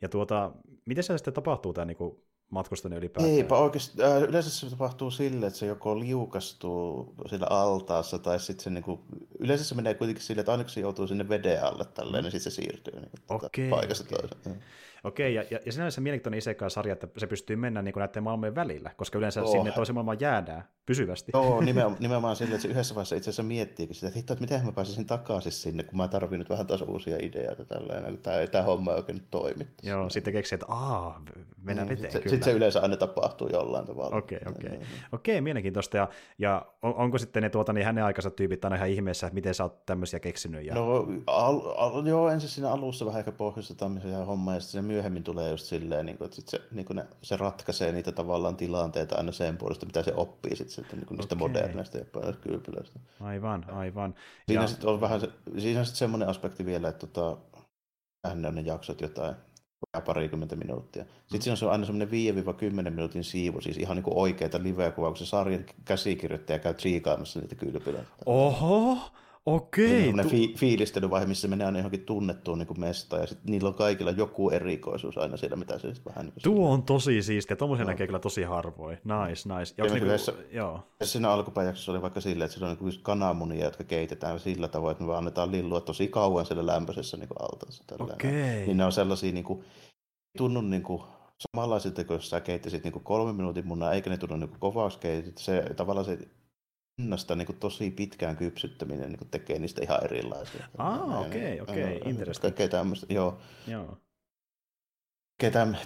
Ja tuota, miten se sitten tapahtuu tämä niin kuin matkustaminen ylipäätään? Eipä oikeasti. Äh, yleensä se tapahtuu sille, että se joko liukastuu sillä altaassa tai sitten se niinku, yleensä se menee kuitenkin sille, että aina kun se joutuu sinne veden alle tälleen, niin sitten se siirtyy niin, okay, paikasta okay. toiseen. Okei, ja, ja, ja sinänsä mielenkiintoinen isekai-sarja, että se pystyy mennä niin kuin näiden maailmojen välillä, koska yleensä oh. sinne toisen maailmaan jäädään pysyvästi. Joo, (laughs) nimenomaan, nimenomaan sille, että se yhdessä vaiheessa itse asiassa miettiikin sitä, että hitto, että miten mä pääsisin takaisin sinne, kun mä tarvin nyt vähän taas uusia ideoita tällä kun tämä, tämä homma ei oikein nyt toimi. Joo, sitten keksii, että aah, mennään mm, veteen Sitten sit se yleensä aina tapahtuu jollain tavalla. Okei, okay, okei. Okay. Okei, okay, mielenkiintoista. Ja, ja on, onko sitten ne tuota, niin hänen aikansa tyypit aina ihan ihmeessä, että miten sä oot tämmöisiä keksinyt? Ja... No, al, al, joo, ensin siinä alussa vähän ehkä pohjustetaan ja homma, ja sitten myöhemmin tulee just silleen, niin kuin, että sit se, niin kuin ne, se ratkaisee niitä tavallaan tilanteita aina sen puolesta, mitä se oppii sit, sit, niin kuin niistä okay. moderneista ja kylpylöistä. Aivan, aivan. Siinä ja... sitten on vähän se, siinä on sitten semmoinen aspekti vielä, että tota, ne on ne jaksot jotain parikymmentä minuuttia. Sitten mm. siinä on aina semmoinen 5-10 minuutin siivu, siis ihan niin kuin oikeita liveä kun se sarjan käsikirjoittaja käy triikaamassa niitä kylpylöitä. Oho! Okei. Okay, tu- fi- fiilistelyvaihe, missä menee aina johonkin tunnettuun niin mestaan, ja sitten niillä on kaikilla joku erikoisuus aina siellä, mitä se sitten vähän... Niin Tuo on tosi siistiä, tuommoisen no. näkee kyllä tosi harvoin. Nice, nice. Ja niin yhdessä, joo. Siinä alkupäiväksessä oli vaikka silleen, että se on niin kananmunia, jotka keitetään sillä tavoin, että me vaan annetaan lillua tosi kauan siellä lämpöisessä niin altaassa. Okei. Niin ne on sellaisia, niin kuin, tunnu niin kuin, samanlaisilta, kun sä keittisit niin kolme minuutin munaa, eikä ne tunnu niin kovaksi keitit. Se tavallaan se hinnasta niin tosi pitkään kypsyttäminen niin tekee niistä ihan erilaisia. Ah, okei, okei, interesting. Kaikkea tämmöistä, joo. joo.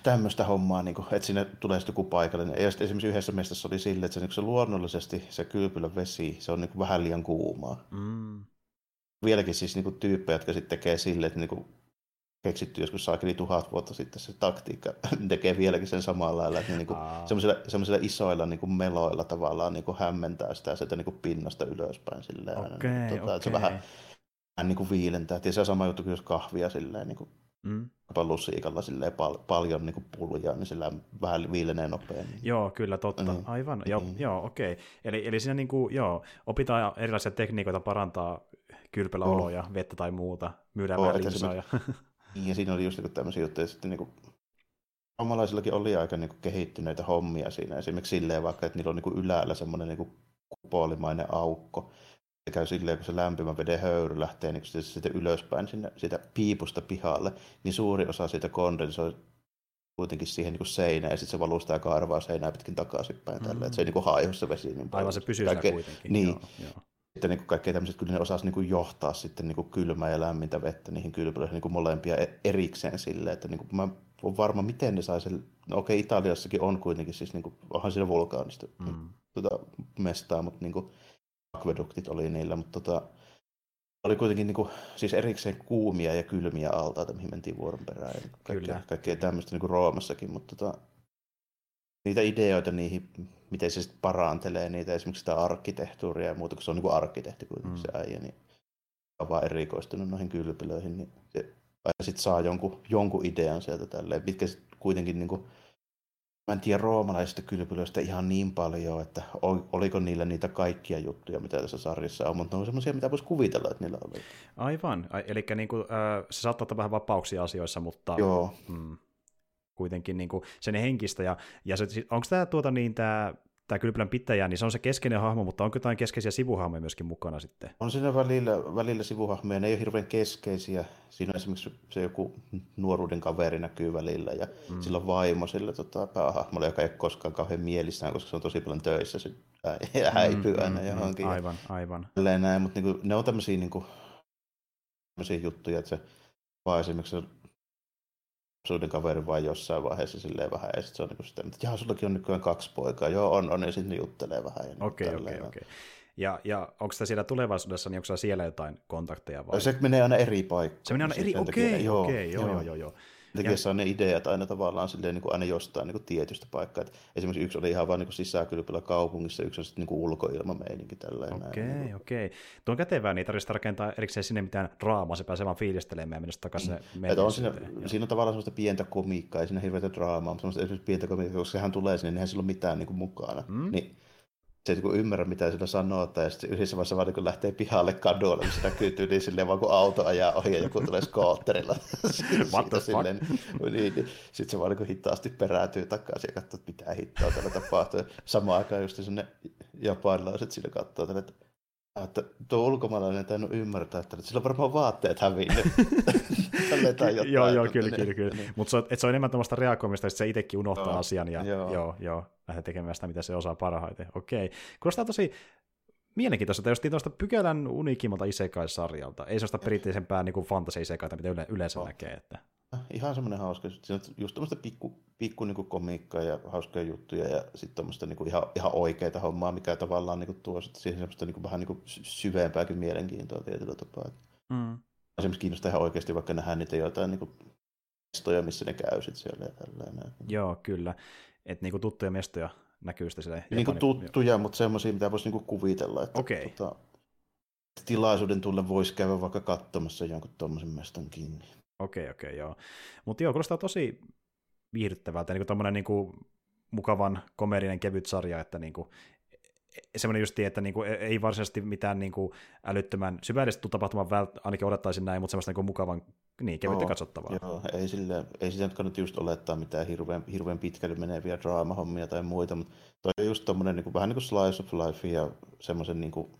tämmöistä hommaa, niin kuin, että sinne tulee sitten joku paikallinen. Ja sitten esimerkiksi yhdessä mestassa oli sille, että se, niin se luonnollisesti se kylpylän vesi, se on niin kuin vähän liian kuumaa. Mm. Vieläkin siis niin kuin tyyppejä, jotka sitten tekee sille, että niin kuin keksitty joskus saakeli tuhat vuotta sitten se taktiikka, (laughs) tekee vieläkin sen samalla lailla, että niinku, semmoisilla, semmoisilla isoilla niinku meloilla tavallaan niinku hämmentää sitä sieltä niinku pinnasta ylöspäin. Silleen, okay, tota, okay. Se vähän, vähän niinku viilentää. Ja se on sama juttu kuin jos kahvia silleen, niinku, mm. lusiikalla silleen pal- paljon niinku pullia, niin sillä vähän viilenee nopeammin. Niin. Joo, kyllä totta. Mm. Aivan. Joo, mm. joo okei. Okay. Eli, eli siinä niinku, joo, opitaan erilaisia tekniikoita parantaa kylpyläoloja, oh. vettä tai muuta, myydään oh, vähän limsaa. Ja... (laughs) Niin, ja siinä oli just niin tämmöisiä juttuja, että sitten niin suomalaisillakin oli aika niin kuin, kehittyneitä hommia siinä. Esimerkiksi silleen vaikka, että niillä on niin kuin, ylällä semmoinen niin kupolimainen aukko. Se käy silleen, kun se lämpimän veden höyry lähtee niin sitten, sitten ylöspäin sinne, siitä piipusta pihalle, niin suuri osa siitä kondensoi kuitenkin siihen niin kuin seinään, ja sitten se valuu sitä karvaa seinää pitkin takaisinpäin, mm. tällä, että se ei niin kuin haihu se vesi niin paljon. Aivan se pysyy Kaikke... kuitenkin. Niin. Joo, joo sitten niin kaikkea tämmöiset, kyllä ne osasi niin johtaa sitten niin kylmää ja lämmintä vettä niihin kylpylöihin niin molempia e- erikseen silleen, että niin kuin, mä ole varma, miten ne sai sen. No okei, Italiassakin on kuitenkin, siis niin kuin, onhan siinä vulkaanista mm. tuota, mestaa, mutta niin kuin, akveduktit oli niillä, mutta tota, oli kuitenkin niin kuin, siis erikseen kuumia ja kylmiä altaita, mihin mentiin vuoron perään. Ja kaikkea, kaikkea tämmöistä niin kuin Roomassakin, mutta tota, niitä ideoita niihin, miten se sitten parantelee niitä, esimerkiksi sitä arkkitehtuuria ja muuta, kun se on niin kuin arkkitehti kuitenkin mm. se äijä, niin on vaan erikoistunut noihin kylpylöihin, niin se aina sitten saa jonkun, jonkun idean sieltä tälleen, mitkä kuitenkin niin kuin, mä en tiedä roomalaisista kylpylöistä ihan niin paljon, että oliko niillä niitä kaikkia juttuja, mitä tässä sarjassa on, mutta ne on semmoisia, mitä voisi kuvitella, että niillä oli. Aivan, eli niin kuin, äh, se saattaa olla vähän vapauksia asioissa, mutta Joo. Mm, kuitenkin niin kuin sen henkistä, ja, ja se, onko tämä tuota niin, tämä tämä kylpylän pitäjä, niin se on se keskeinen hahmo, mutta onko jotain keskeisiä sivuhahmoja myöskin mukana sitten? On siinä välillä, välillä sivuhahmoja, ne ei ole hirveän keskeisiä. Siinä on esimerkiksi se joku nuoruuden kaveri näkyy välillä, ja mm. sillä on vaimo sillä tota, päähahmolla, joka ei ole koskaan kauhean mielissään, koska se on tosi paljon töissä, se häipyy mm, aina mm, johonkin. Aivan, aivan. Näin, mutta niin kuin, ne on tämmöisiä, niin kuin, tämmöisiä juttuja, että se vaan esimerkiksi lapsuuden kaveri vai jossain vaiheessa silleen vähän, ja sitten se on niin sitä, että jaa, sullakin on nykyään kaksi poikaa, joo on, on, ja sitten ne juttelee vähän. Okei, okei, okei. Ja, ja onko sitä siellä tulevaisuudessa, niin onko siellä jotain kontakteja vai? Se menee aina eri paikkaan. Se menee aina eri, okei, okei, joo, okay, joo, joo, joo, Takia saa ne ideat aina tavallaan silleen, niin kuin aina jostain niin kuin tietystä paikkaa. Et esimerkiksi yksi oli ihan vain niin sisäkylpylä kaupungissa, yksi on sitten niin ulkoilmameininki. Okei, okei. Okay. Tuo on kätevää, niin tarvitsisi rakentaa erikseen sinne mitään draamaa, se pääsee vaan fiilistelemään ja mennä takaisin mm. on siinä, siinä, on tavallaan sellaista pientä komiikkaa, ei siinä hirveätä draamaa, mutta semmoista pientä komiikkaa, koska sehän tulee sinne, niin eihän sillä ole mitään niin kuin mukana. Mm. Niin se ei niin ymmärrä, mitä sillä sanoo, tai sitten yhdessä vaiheessa vaan niin lähtee pihalle kadulle, niin se näkyy tyyliin silleen vaan kun auto ajaa ohi ja joku tulee skootterilla. (laughs) The silleen, niin, niin, sitten se vaan niin hitaasti perääntyy takaisin ja katsoo, että mitä hittoa tällä tapahtuu. Samaan aikaan just sinne japanilaiset sille katsoo, että että tuo ulkomaalainen ei tainnut ymmärtää, että sillä on varmaan vaatteet hävinnyt. (laughs) joo, joo, kyllä, kyllä, kyllä. Niin. Mutta se, se on enemmän tämmöistä reagoimista, että se itsekin unohtaa joo, asian ja joo, joo, joo lähde tekemään sitä, mitä se osaa parhaiten. Okei. Kuulostaa tosi mielenkiintoista, että jos tuosta pykälän unikimmalta isekai-sarjalta, ei sellaista perinteisempää niin fantasy-isekaita, mitä yle, yleensä no. näkee. Että... Ihan semmoinen hauska, siinä on just tämmöistä pikku, pikku niin kuin komiikkaa ja hauskoja juttuja ja sitten tämmöistä niin kuin ihan, ihan oikeita hommaa, mikä tavallaan niin kuin tuo sitten siihen semmoista niin kuin, vähän niin kuin syvempääkin mielenkiintoa tietyllä tapaa. Mm. Esimerkiksi kiinnostaa ihan oikeasti vaikka nähdä niitä jotain niin kuin mestoja, missä ne käy sitten siellä ja tällainen. Joo, kyllä. Että niin kuin tuttuja mestoja näkyy sitten siellä. Niin kuin tuttuja, jo. mutta semmoisia, mitä voisi niin kuin kuvitella. Että, okay. tota, tilaisuuden tulla voisi käydä vaikka katsomassa jonkun tuommoisen mestan kiinni. Okei, okay, okei, okay, joo. Mutta joo, kuulostaa tosi viihdyttävältä, niin kuin niin kuin mukavan komerinen kevyt sarja, että niin kuin, semmoinen justi, että niin kuin, ei varsinaisesti mitään niin kuin, älyttömän syvällistä tapahtuman vält, ainakin odottaisin näin, mutta semmoista niin kuin, mukavan, niin, kevyttä joo, katsottavaa. Joo, ei, sille, ei sitä nyt kannata just olettaa mitään hirveän, hirveän pitkälle meneviä draamahommia tai muita, mutta toi on just tommoinen niin kuin, vähän niin kuin slice of life ja semmoisen niin kuin,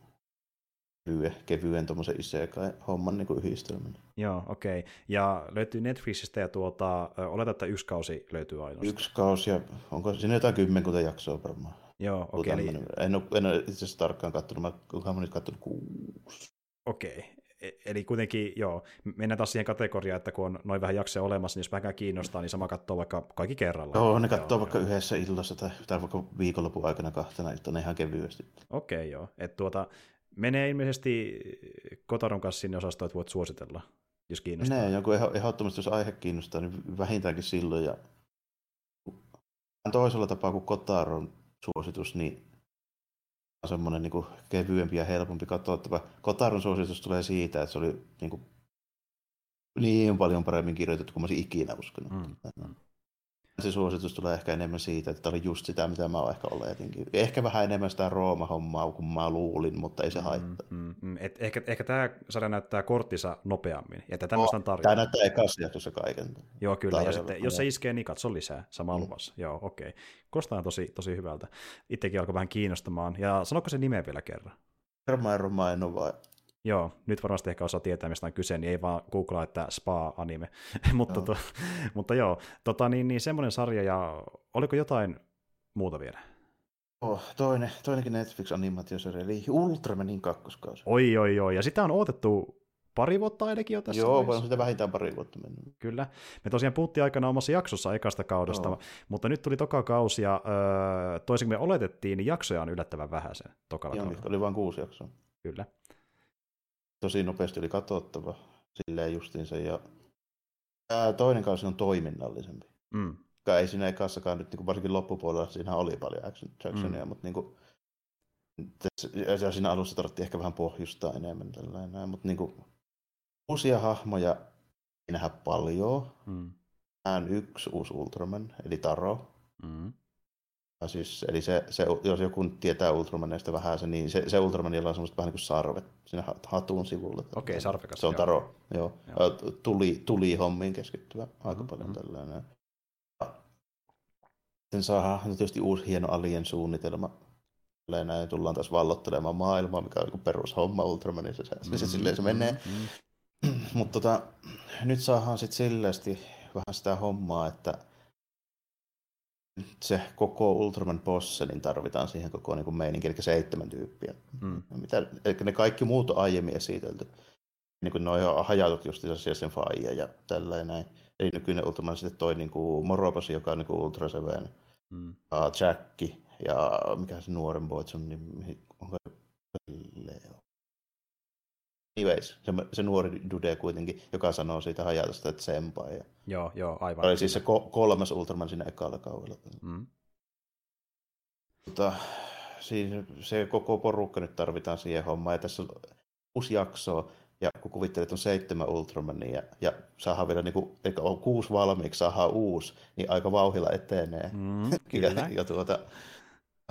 kevyen, kevyen tuommoisen isekai-homman niin yhdistelmän. Joo, okei. Okay. Ja löytyy Netflixistä ja tuota, oletan, että yksi kausi löytyy ainoastaan. Yksi kausi ja onko siinä jotain kymmenkunta jaksoa varmaan. Joo, okei. Okay, eli... En ole, en ole itse asiassa tarkkaan katsonut, mä olen nyt katsonut kuusi. Okei, okay. E, eli kuitenkin, joo, mennään taas siihen kategoriaan, että kun on noin vähän jaksoja olemassa, niin jos vähän kiinnostaa, niin sama katsoo vaikka kaikki kerralla. Joo, ne katsoo joo, vaikka joo. yhdessä illassa tai, tai vaikka viikonlopun aikana kahtena iltana ihan kevyesti. Okei, okay, joo. Et tuota, menee ilmeisesti Kotaron kanssa sinne osastoon, että voit suositella, jos kiinnostaa. Menee, joku ehdottomasti, jos aihe kiinnostaa, niin vähintäänkin silloin. Ja toisella tapaa kuin Kotaron suositus, niin on semmoinen niin kevyempi ja helpompi katsottava. Kotaron suositus tulee siitä, että se oli niin, kuin, niin paljon paremmin kirjoitettu kuin mä olisin ikinä uskonut. Mm. Se suositus tulee ehkä enemmän siitä, että oli just sitä, mitä mä ehkä oletinkin. Ehkä vähän enemmän sitä Rooma-hommaa kuin mä luulin, mutta ei se mm, haittaa. Mm, mm. Et ehkä, ehkä tämä sarja näyttää korttissa nopeammin, että tämmöistä on tarjolla. Tämä näyttää ekassa kaiken. Joo, kyllä, ja sitten, jos se iskee, niin katso lisää, sama mm. luvassa. Joo, okei. Okay. Kostaa tosi, tosi hyvältä. Itsekin alkoi vähän kiinnostamaan. Ja sanoko se nimeä vielä kerran? Romaino vai Joo, nyt varmasti ehkä osaa tietää, mistä on kyse, niin ei vaan googlaa, että spa-anime. (laughs) mutta, to, mutta joo, tota, niin, niin semmoinen sarja, ja oliko jotain muuta vielä? Oh, toinen, toinenkin Netflix-animaatiosarja, eli Ultramanin kakkoskausi. Oi, oi, oi, ja sitä on odotettu pari vuotta ainakin jo tässä Joo, on sitä vähintään pari vuotta mennyt. Kyllä. Me tosiaan puhuttiin aikana omassa jaksossa ekasta kaudesta, Joo. mutta nyt tuli toka kausi ja öö, toisin kuin me oletettiin, niin jaksoja on yllättävän vähän sen tokalla Joo, kaudella. oli vain kuusi jaksoa. Kyllä. Tosi nopeasti oli katsottava silleen justiinsa. Ja ää, toinen kausi on toiminnallisempi. Mm. Ei siinä ekassakaan nyt, niin kuin varsinkin loppupuolella, siinä oli paljon action, actionia, mm. mutta niin kuin, tässä, siinä alussa tarvittiin ehkä vähän pohjustaa enemmän tällainen, mutta niin kuin, uusia hahmoja ei nähdä paljon. Mm. Näen yksi uusi Ultraman, eli Taro. Mm. Siis, eli se, se, jos joku tietää Ultramaneista vähän, se, niin se, se Ultraman, jolla on semmoiset vähän niin kuin sarvet siinä hat- hatun sivulla. Okei, sarvekas, Se on. Taro, joo. Joo. joo. Tuli, tuli hommiin keskittyvä aika Mhm, paljon tällainen. Sitten saadaan tietysti uusi hieno alien suunnitelma. Tälleen Näin tullaan taas vallottelemaan maailmaa, mikä on niin perushomma Ultramanissa. Se, se, se, silleen se menee. (clears throat) Mm. Mutta tota, nyt saadaan sitten silleesti vähän sitä hommaa, että se koko Ultraman bosse, niin tarvitaan siihen koko niin kuin meininki, eli seitsemän tyyppiä. Mm. Mitä, eli ne kaikki muut on aiemmin esitelty. Niin kuin ne on jo hajautetut just sen faija ja tällainen näin. Eli nykyinen Ultraman sitten toi niin kuin Morobosi, joka on niin kuin Ultra Seven, Mm. ja Jacki ja mikä se nuoren boy, se on nimi, onko se Leo? Anyways, se, se nuori dude kuitenkin, joka sanoo siitä hajautusta, että senpai. Ja Joo, joo, aivan. oli siis se ko- kolmas Ultraman siinä ekalla kaudella. Mm. Mutta siinä se koko porukka nyt tarvitaan siihen hommaan. Ja tässä on uusi jakso, ja kun kuvittelet, että on seitsemän Ultramania, ja, ja saadaan vielä, niin kuin, eikä on kuusi valmiiksi, saadaan uusi, niin aika vauhilla etenee. Mm. (laughs) Ja, Kyllä. ja tuota,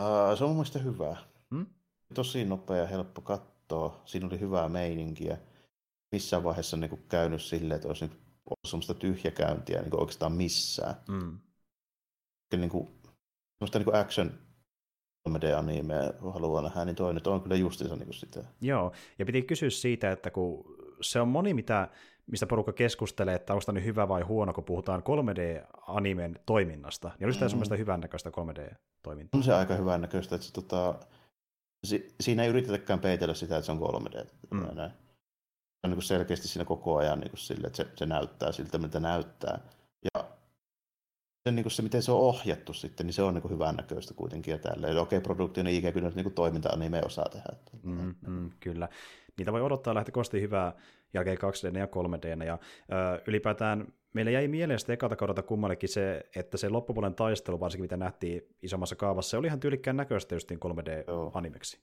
uh, se on mun mielestä hyvä. Mm. Tosi nopea ja helppo katsoa. Siinä oli hyvää meininkiä. Missään vaiheessa niin kuin käynyt silleen, että olisi niin ollut semmoista tyhjäkäyntiä niin kuin oikeastaan missään. Mm. Kyllä niin kuin, semmoista niin kuin action 3D-animea haluaa nähdä, niin toi nyt on kyllä justiinsa niin kuin sitä. Joo, ja piti kysyä siitä, että kun se on moni, mitä, mistä porukka keskustelee, että onko tämä nyt hyvä vai huono, kun puhutaan 3D-animen toiminnasta, niin olisi tämä Mm. semmoista hyvän näköistä 3D-toimintaa. On se aika hyvän näköistä, että se, tota, si, siinä ei yritetäkään peitellä sitä, että se on 3D. Mm. Näin. Se on niin kuin selkeästi siinä koko ajan niin kuin sille, että se, se näyttää siltä, miltä näyttää. Ja se, niin kuin se, miten se on ohjattu sitten, niin se on niin kuin hyvän näköistä kuitenkin ja tälleen. Eli Okei, produktio niin ikään kuin nyt niin kuin toiminta-anime osaa tehdä. Mm, mm, kyllä. Niitä voi odottaa lähtökohtaisesti hyvää jälkeen 2D ja 3D. Ja ö, ylipäätään meille jäi mieleen sitten ekalta kaudelta kummallekin se, että se loppupuolen taistelu, varsinkin mitä nähtiin isommassa kaavassa, se oli ihan tyylikkään näköistä just niin 3D-animeksi.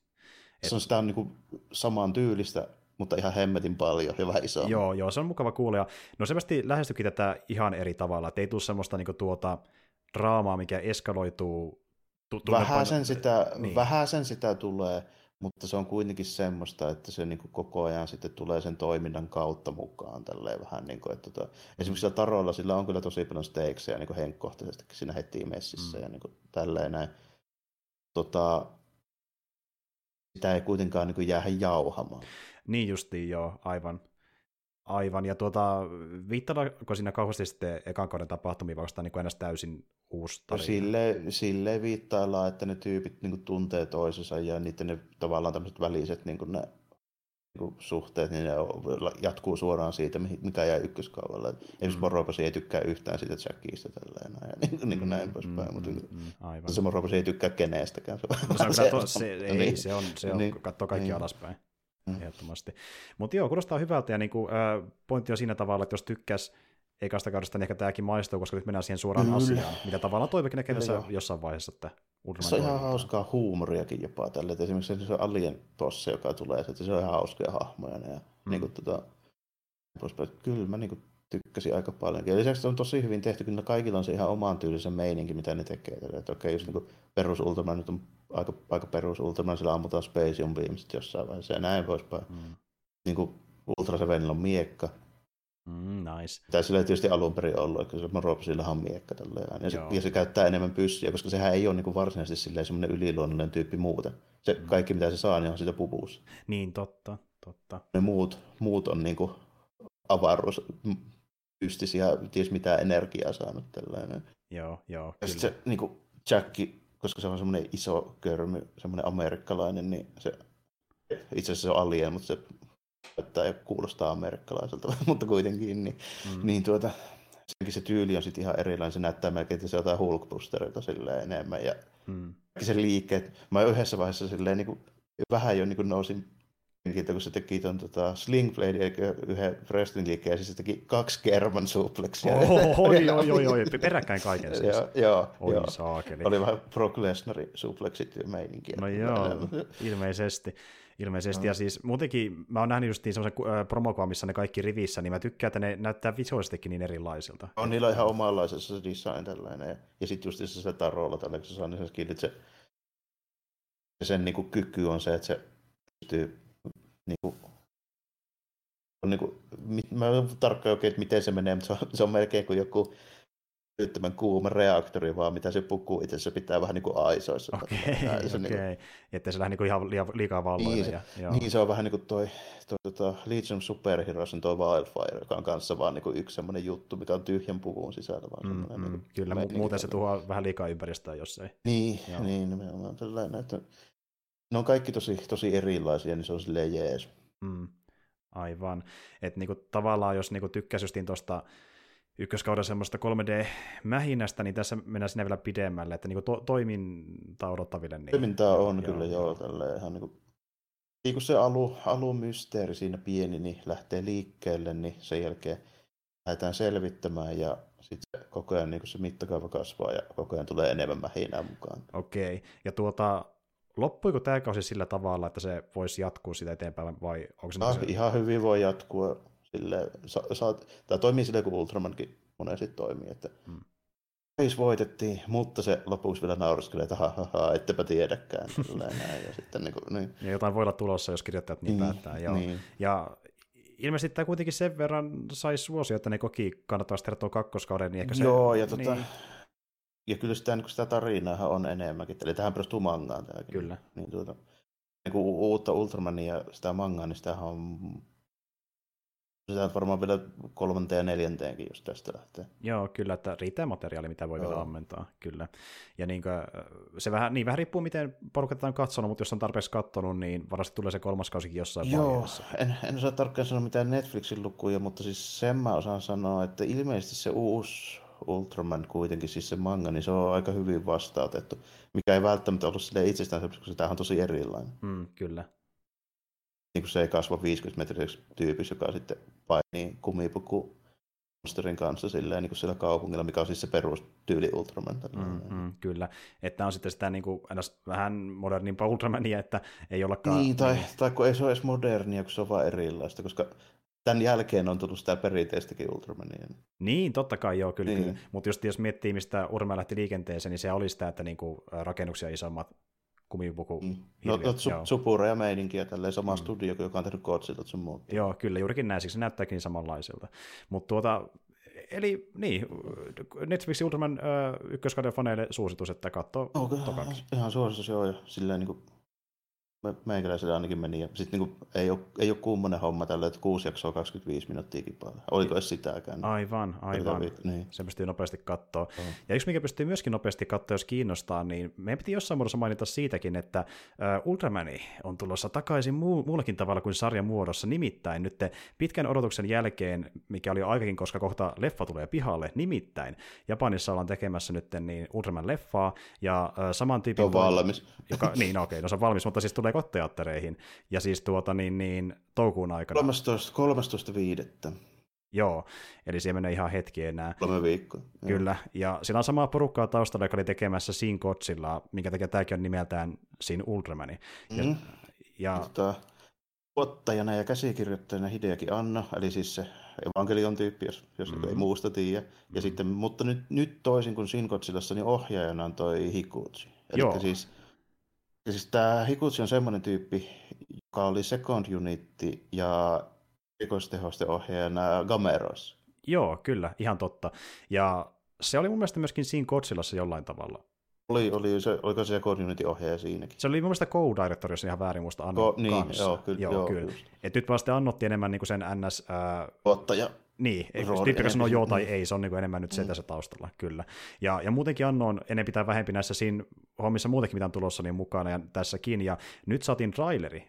Se on sitä on niin kuin saman tyylistä, mutta ihan hemmetin paljon ja vähän iso. Joo, joo, se on mukava kuulla. Ja no selvästi lähestyikin tätä ihan eri tavalla, että ei tule semmoista niinku tuota draamaa, mikä eskaloituu. Tu- Vähän sen, sitä, niin. niin. vähän sen sitä tulee, mutta se on kuitenkin semmoista, että se niin kuin koko ajan sitten tulee sen toiminnan kautta mukaan. Tälleen vähän niin kuin, että tota, esimerkiksi sillä Tarolla sillä on kyllä tosi paljon stakesja niin henkkohtaisesti siinä heti messissä Mm. ja niin kuin tälleen näin. Tota, sitä ei kuitenkaan niin kuin jäädä jauhamaan. Niin justiin, joo, aivan. Aivan, ja tuota, viittaako siinä kauheasti sitten ekan kauden tapahtumiin, vai onko tämä niin ennäs täysin uusi tarina? sille, sille viittaillaan, että ne tyypit niin kuin tuntee toisensa ja niiden ne tavallaan tämmöiset väliset niin kuin ne, niin kuin suhteet, niin ne jatkuu suoraan siitä, mikä jäi ykköskaudella. Esimerkiksi Mm. Morobosi ei tykkää yhtään siitä Jackista tälleen näin, ja niin, niin kuin näin poispäin. Mutta mm, niin kuin- mm, aivan. se Morobosi ei tykkää kenestäkään. Se, No se on kyllä (laughs) to, se, (laughs) ei, niin. se on, se on Niin. katsoo kaikki Niin. alaspäin, Mm. ehdottomasti. Mutta joo, kuulostaa hyvältä, ja niinku, äh, pointti on siinä tavalla, että jos tykkäs ekasta kaudesta, niin ehkä tämäkin maistuu, koska nyt mennään siihen suoraan Kyllä. asiaan, mitä tavallaan toivoikin näkemässä Kyllä, joo. jossain vaiheessa, että Se on ihan hauskaa huumoriakin jopa tälle. että Esimerkiksi se Alien bosse, joka tulee, että se on ihan hauskoja hahmoja. Ja Mm. mm. niin kuin, tota, poispäin. Kyllä mä niin kuin, tykkäsin aika paljon. Ja lisäksi se on tosi hyvin tehty, kyllä kaikilla on se ihan oman tyylisen meininki, mitä ne tekee. Että okei, jos niin perus Ultraman nyt on aika, aika perus Ultraman, sillä ammutaan Space Beamsit jossain vaiheessa ja näin poispäin. Mm. Niin kuin Ultra Sevenillä on miekka. Mm, nice. Tai sillä ei tietysti alun perin ollut, koska se Robsillahan on miekka tälleen. Ja, se, ja se käyttää enemmän pyssyjä, koska sehän ei ole niin kuin varsinaisesti silleen semmoinen yliluonnollinen tyyppi muuten. Se Mm. kaikki mitä se saa, niin on sitä puvussa. Niin, totta, totta. Ne muut, muut on niin kuin avaruus m- pystisiä, ties mitä energiaa saanut tällainen. Joo, joo, Ja sitten se niin kuin Jacki, koska se on semmoinen iso körmy, semmoinen amerikkalainen, niin se itse asiassa se on alien, mutta se että kuulostaa amerikkalaiselta, (laughs) mutta kuitenkin, niin, mm. niin tuota, senkin se tyyli on sitten ihan erilainen. Se näyttää melkein, että se jotain Hulkbusterilta silleen enemmän. Ja mm. se liikkeet, mä yhdessä vaiheessa silleen niin kuin, vähän jo niin kuin nousin mielenkiintoista, kun se teki tuon tota, Sling Blade, eli yhden wrestling liikkeen, ja siis se teki kaksi kerman supleksia. Oi, (laughs) oi, oi, oi, peräkkäin kaiken siis. joo, joo, oi, joo. saakeli. Oli vähän Brock Lesnarin supleksit ja meininkiä. No joo, ilmeisesti. Ilmeisesti, no. ja siis muutenkin mä oon nähnyt just niin semmoisen äh, promokuvan, missä ne kaikki rivissä, niin mä tykkään, että ne näyttää visuaalisestikin niin erilaisilta. On niillä ihan omanlaisessa se design tällainen, ja, ja sitten just se tarolla tällä, kun se saa niin se, sen niin kuin kyky on se, että se pystyy niin kuin, on niin kuin, mä en tarkkaan oikein, että miten se menee, mutta se on, se on melkein kuin joku syyttömän kuuma reaktori, vaan mitä se pukuu itse se pitää vähän niin kuin aisoissa. Okei, okay. Okay. Niin että se lähde niin kuin ihan liikaa valloille. Niin, se, ja, niin, se on vähän niin kuin toi, toi tota Legion Superheroes on toi Wildfire, joka on kanssa vaan niin kuin yksi semmoinen juttu, mikä on tyhjän puvun sisällä. Vaan mm, mm, niin kyllä, mu- muuten se tuhoaa vähän liikaa ympäristöä, jos ei. Niin, Joo. niin nimenomaan tällainen, että ne on kaikki tosi, tosi erilaisia, niin se on silleen jees. Mm, aivan. Että niinku, tavallaan jos niinku, tykkäsi justiin tuosta ykköskauden semmoista 3D-mähinästä, niin tässä mennään sinne vielä pidemmälle, että niinku to- toimintaa odottaville. Niin... Toimintaa on joo. kyllä joo, tälle ihan niinku, niin kuin se alu, alumysteeri siinä pieni, niin lähtee liikkeelle, niin sen jälkeen lähdetään selvittämään ja sitten koko ajan niin se mittakaava kasvaa ja koko ajan tulee enemmän mähinää mukaan. Okei, ja tuota, loppuiko tämä kausi sillä tavalla, että se voisi jatkuu sitä eteenpäin, vai onko se... Ah, se... Ihan hyvin voi jatkua. Sille, sa, sa, tämä toimii silleen, kun Ultramankin monesti toimii, että hmm. Reis voitettiin, mutta se lopuksi vielä nauriskelee, että ha, ha, ha ettepä tiedäkään. (laughs) näin, ja, sitten, niin kuin, niin. ja jotain voi olla tulossa, jos kirjoittajat niin, niin päättää. Joo. Niin. Ja ilmeisesti tämä kuitenkin sen verran sai suosia, että ne koki kannattavasti tehdä tuon kakkoskauden. Niin ehkä se, Joo, ja tota, niin ja kyllä sitä, niin sitä tarinaa on enemmänkin. Eli tähän perustuu mangaan tämäkin. Kyllä. Niin, tuota, niin kuin uutta Ultramania ja sitä mangaa, niin sitä on sitä varmaan vielä kolmanteen ja neljänteenkin, jos tästä lähtee. Joo, kyllä, että riittää materiaali, mitä voi Joo. vielä ammentaa, kyllä. Ja niin kuin, se vähän, niin vähän riippuu, miten porukka on katsonut, mutta jos on tarpeeksi katsonut, niin varmasti tulee se kolmas kausikin jossain Joo, vaiheessa. En, en osaa tarkkaan sanoa mitään Netflixin lukuja, mutta siis sen mä osaan sanoa, että ilmeisesti se uusi Ultraman kuitenkin, siis se manga, niin se on aika hyvin vastautettu, mikä ei välttämättä ollut sille itsestään, koska se on tosi erilainen. Mm, kyllä. Niin kuin se ei kasva 50 metriseksi tyypis, joka sitten painii kumipuku monsterin kanssa silleen, niin kuin siellä kaupungilla, mikä on siis se perustyyli Ultraman. Mm, mm, kyllä, että on sitten sitä niin kuin, vähän modernimpaa Ultramania, että ei ollakaan... Niin, tai, tai kun ei se ole edes modernia, kun se on vaan erilaista, koska tämän jälkeen on tullut sitä perinteistäkin Ultramania. Niin, totta kai joo, kyllä. Niin. kyllä. Mutta just jos miettii, mistä Urma lähti liikenteeseen, niin se oli sitä, että niinku rakennuksia isommat kumipuku. Mm. No, no su- supura ja meininkiä, tälleen sama mm. studio, joka on tehnyt Godzilla sun muut. Joo, kyllä, juurikin näin, se näyttääkin samanlaiselta. Mutta tuota, eli niin, Netflix Ultraman äh, ykköskauden faneille suositus, että katsoo okay, Ihan suositus, joo, ja silleen niin kuin meikäläisellä ainakin meni. Ja sit niinku, ei, ole, ei ole kummonen homma tällä, että kuusi jaksoa 25 minuuttia kipailla. Oliko edes sitäkään? Aivan, aivan. Niin. Se pystyy nopeasti katsoa. Oh. Ja yksi, mikä pystyy myöskin nopeasti katsoa, jos kiinnostaa, niin meidän piti jossain muodossa mainita siitäkin, että Ultramani on tulossa takaisin muu- muullakin tavalla kuin sarjan muodossa. Nimittäin nyt pitkän odotuksen jälkeen, mikä oli jo aikakin, koska kohta leffa tulee pihalle, nimittäin Japanissa ollaan tekemässä nyt niin Ultraman-leffaa, ja uh, saman tyypin... On valmis. Joka, niin, no okei, okay, no se on valmis, mutta siis tulee teattereihin. Ja siis tuota niin, niin toukuun aikana. 13, 13.5. Joo, eli siellä menee ihan hetki enää. Kolme viikkoa. Kyllä, ja siinä on samaa porukkaa taustalla, joka oli tekemässä Sin Godzilla, minkä takia tämäkin on nimeltään Sin Ultramani. Ja, mm. ja... Tota, tuottajana ja käsikirjoittajana Hideaki Anna, eli siis se evankelion tyyppi, jos, jos mm. ei muusta tiedä. Ja mm. sitten, mutta nyt, nyt toisin kuin Sin Godzillassa, niin ohjaajana on toi Hikuchi. Eli siis ja siis tämä Hikutsi on semmoinen tyyppi, joka oli Second Unitti ja rikostehosten ohjaajana Gameroissa. Joo, kyllä, ihan totta. Ja se oli mun mielestä myöskin siinä Godzillassa jollain tavalla. Oli, oli se, oliko se Second Unitin ohjaaja siinäkin? Se oli mun mielestä co-director, jos ihan väärin muista Anno Ko, niin, kanssa. Joo, kyllä. Joo, joo, kyllä. Et nyt vasta annotti enemmän niin kuin sen NS... Ää... Ottaja. Niin, tyyppi sanoo joo tai ei, se on niin enemmän nyt se mm. tässä taustalla, kyllä. Ja, ja muutenkin Anno on enempi tai vähempi näissä siinä hommissa muutenkin, mitä on tulossa, niin mukana ja tässäkin. Ja nyt saatiin traileri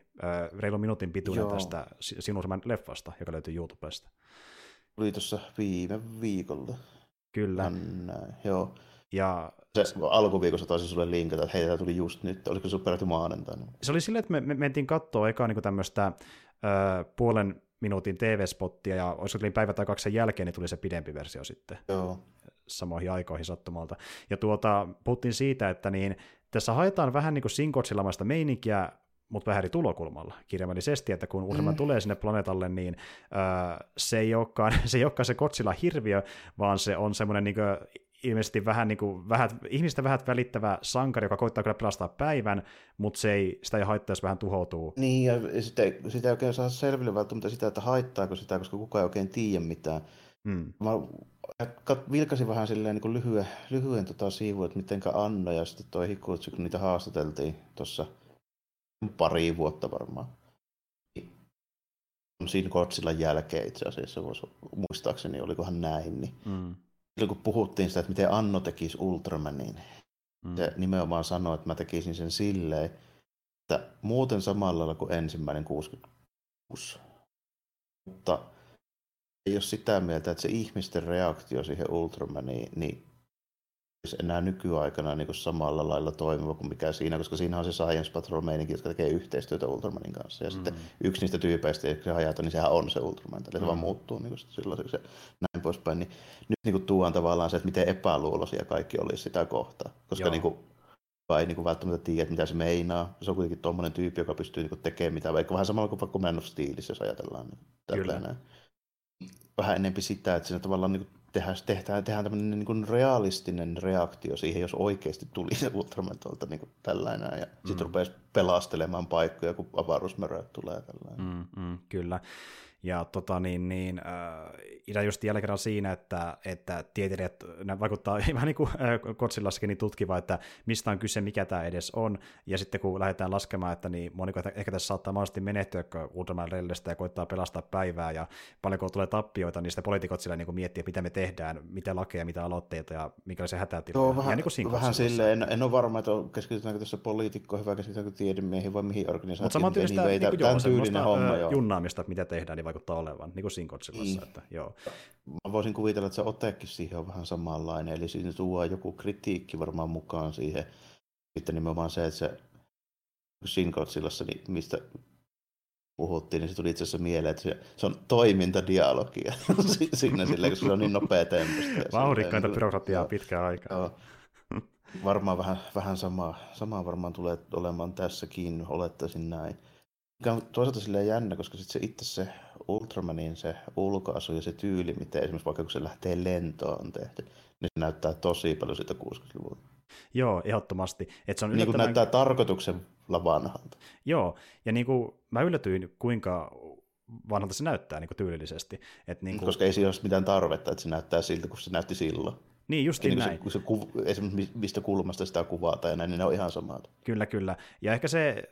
reilun minuutin pituinen Joo. tästä sinun leffasta, joka löytyy YouTubesta. Tuli tuossa viime viikolla. Kyllä. Näin, joo. Ja se alkuviikossa taisi sulle linkata, että hei, tämä tuli just nyt, oliko se peräti maanantaina? Se oli silleen, että me, me mentiin katsoa eka niin tämmöistä äh, puolen minuutin TV-spottia, ja olisiko tuli päivä tai kaksi sen jälkeen, niin tuli se pidempi versio sitten. Joo. Samoihin aikoihin sattumalta. Ja tuota, puhuttiin siitä, että niin, tässä haetaan vähän niin kuin sinkotsilamasta meininkiä, mutta vähän eri tulokulmalla kirjaimellisesti, että kun Urma mm. tulee sinne planeetalle, niin äh, (laughs) se, ei olekaan, se ei olekaan se Kotsilla hirviö, vaan se on semmoinen niin ilmeisesti vähän niin kuin, vähät, ihmistä vähät välittävä sankari, joka koittaa kyllä pelastaa päivän, mutta se ei, sitä ei haittaa, jos vähän tuhoutuu. Niin, ja sitä, sitä ei oikein saa selville välttämättä sitä, että haittaako sitä, koska kukaan ei oikein tiedä mitään. Hmm. Mä vilkasin vähän silleen niin lyhyen, lyhyen tota siivun, että mitenkä Anna ja sitten toi Hikutsu, kun niitä haastateltiin tuossa pari vuotta varmaan. Siinä Godzillan jälkeen itse asiassa, muistaakseni, olikohan näin, niin mm silloin kun puhuttiin sitä, että miten Anno tekisi Ultramanin, mm. se nimenomaan sanoi, että mä tekisin sen silleen, että muuten samalla lailla kuin ensimmäinen 66. Mutta ei ole sitä mieltä, että se ihmisten reaktio siihen Ultramaniin, niin enää nykyaikana niin kuin samalla lailla toimiva kuin mikä siinä, koska siinä on se Science Patrol meininki, jotka tekee yhteistyötä Ultramanin kanssa. Ja mm. sitten yksi niistä tyypeistä, jotka hajata, niin sehän on se Ultraman, eli mm. se vaan muuttuu niin silloin se näin poispäin. Niin nyt niin kuin tuon tavallaan se, että miten epäluuloisia kaikki olisi sitä kohtaa. Koska niin kuin, ei niin kuin välttämättä tiedä, mitä se meinaa. Se on kuitenkin tuommoinen tyyppi, joka pystyy niin kuin tekemään mitä, vaikka vähän samalla kuin vaikka Man of Steelissä, jos ajatellaan. Niin, Kyllä. Näin. Vähän enempi sitä, että siinä tavallaan niin kuin tehdään, tehdään, tehdään tämmöinen niin kuin realistinen reaktio siihen, jos oikeasti tuli se Ultraman tuolta niin tällainen, ja mm. sitten rupesi pelastelemaan paikkoja, kun avaruusmöröt tulee tällainen. Mm, mm, kyllä. Ja tota, niin, niin, äh, just jälleen kerran siinä, että, että tieteilijät vaikuttaa (laughs) vähän niin kuin äh, Kotsilassakin niin tutkiva, että mistä on kyse, mikä tämä edes on, ja sitten kun lähdetään laskemaan, että niin moniko ehkä tässä saattaa mahdollisesti menehtyä Ultraman Rellestä ja koittaa pelastaa päivää, ja paljonko tulee tappioita, niin sitten poliitikot sillä niin miettii, mitä me tehdään, mitä lakeja, mitä aloitteita, ja mikä se hätätila. Joo, vähän, ja niin vähän silleen, en, en ole varma, että keskitytäänkö tässä poliitikkoihin vai keskitytäänkö tiedemiehiin vai mihin organisaatioon. Mutta saman tyylistä niin, niin, joo, tyylinen homma, joo. junnaamista, että mitä tehdään, niin vaikuttaa olevan, niin kuin Sinkotsillassa. Niin. Että, joo. Mä voisin kuvitella, että se otekin siihen on vähän samanlainen, eli siinä tuo joku kritiikki varmaan mukaan siihen. Sitten nimenomaan se, että se Sinkotsillassa, niin mistä puhuttiin, niin se tuli itse asiassa mieleen, että se, se on toimintadialogia (laughs) siinä silleen, koska se on niin nopea temposta. Vauhdikkainta byrokratiaa pitkään aikaa. Joo. Varmaan vähän, vähän samaa, samaa varmaan tulee olemaan tässäkin, olettaisin näin. Mikä on toisaalta silleen jännä, koska sit se itse se Ultramanin se ulkoasu ja se tyyli, miten esimerkiksi vaikka kun se lähtee lentoon on tehty, niin se näyttää tosi paljon siitä 60-luvulta. Joo, ehdottomasti. Et se on niin kuin näyttää tarkoituksella vanhalta. Joo, ja niin kuin mä yllätyin, kuinka vanhalta se näyttää niin kuin tyylillisesti. Et niin kuin... Koska ei siinä ole mitään tarvetta, että se näyttää siltä, kun se näytti silloin. Niin, just niin näin. Se, se kuv, esimerkiksi mistä kulmasta sitä kuvataan ja näin, niin ne on ihan samat. Kyllä, kyllä. Ja ehkä se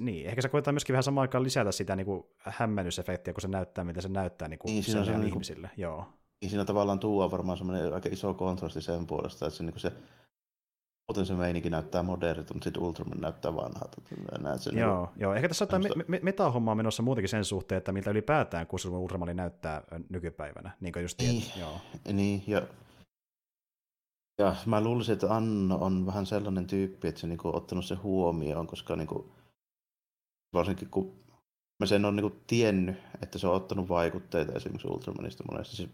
niin, ehkä se koetaan myöskin vähän samaan aikaan lisätä sitä niin kuin hämmennysefektiä, kun se näyttää, mitä se näyttää niin kuin niin, siinä on, ihmisille. Niin Joo. Niin siinä tavallaan tuo varmaan semmoinen aika iso kontrasti sen puolesta, että se, niin kuin se muuten se meininki näyttää modernilta, mutta sitten Ultraman näyttää vanhalta. Näet sen joo, niin joo, ehkä tässä on jotain me- me- metahommaa menossa muutenkin sen suhteen, että miltä ylipäätään 60 Ultraman näyttää nykypäivänä. Niin kuin just niin, joo. niin, ja ja mä luulisin, että Anno on vähän sellainen tyyppi, että se niinku on ottanut se huomioon, koska niinku, varsinkin kun mä sen on niinku tiennyt, että se on ottanut vaikutteita esimerkiksi Ultramanista monesti. Siis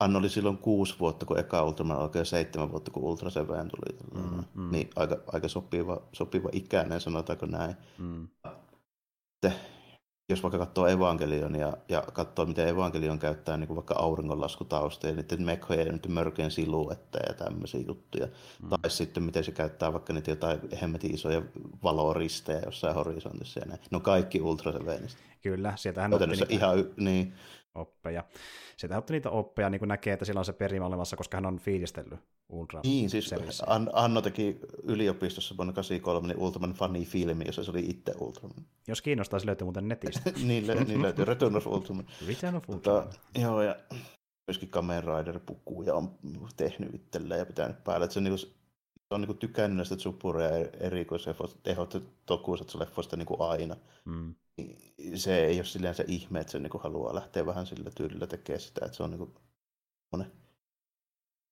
Anno oli silloin kuusi vuotta, kun eka Ultraman alkoi ja seitsemän vuotta, kun Ultra Seven tuli. Mm, mm. Niin aika, aika sopiva, sopiva ikäinen, sanotaanko näin. Mm. Sitten jos vaikka katsoo evankelionia ja katsoo, miten evankelion käyttää niin kuin vaikka auringonlaskutausta ja niiden mekhojen ja niiden mörköjen siluetteja ja tämmöisiä juttuja. Mm. Tai sitten miten se käyttää vaikka niitä jotain hemmetin isoja valoristejä jossain horisontissa ja näin. No kaikki ultraselveenistä. Kyllä, sieltähän otti niitä ihan, niin. Oppeja. Sieltä otti niitä oppeja, niin kuin näkee, että sillä on se perimä olemassa, koska hän on fiilistellyt Ultra. Niin, siis An- Anno teki yliopistossa vuonna 83 niin Ultraman Funny filmi, jossa se oli itse Ultraman. Jos kiinnostaa, se löytyy muuten netistä. (laughs) niin, niin löytyy Return of Ultraman. Return of Ultraman. Tota, joo, ja myöskin Kamen Rider-pukuja on tehnyt itselleen ja pitänyt päällä. Että se on niin on niin kuin tykännyt näistä Tsupura ja erikoisehdotettu niin kuin aina. Mm. Se ei ole silleen se ihme, että se niin kuin haluaa lähteä vähän sillä tyylillä tekemään sitä, että se on niin kuin monen,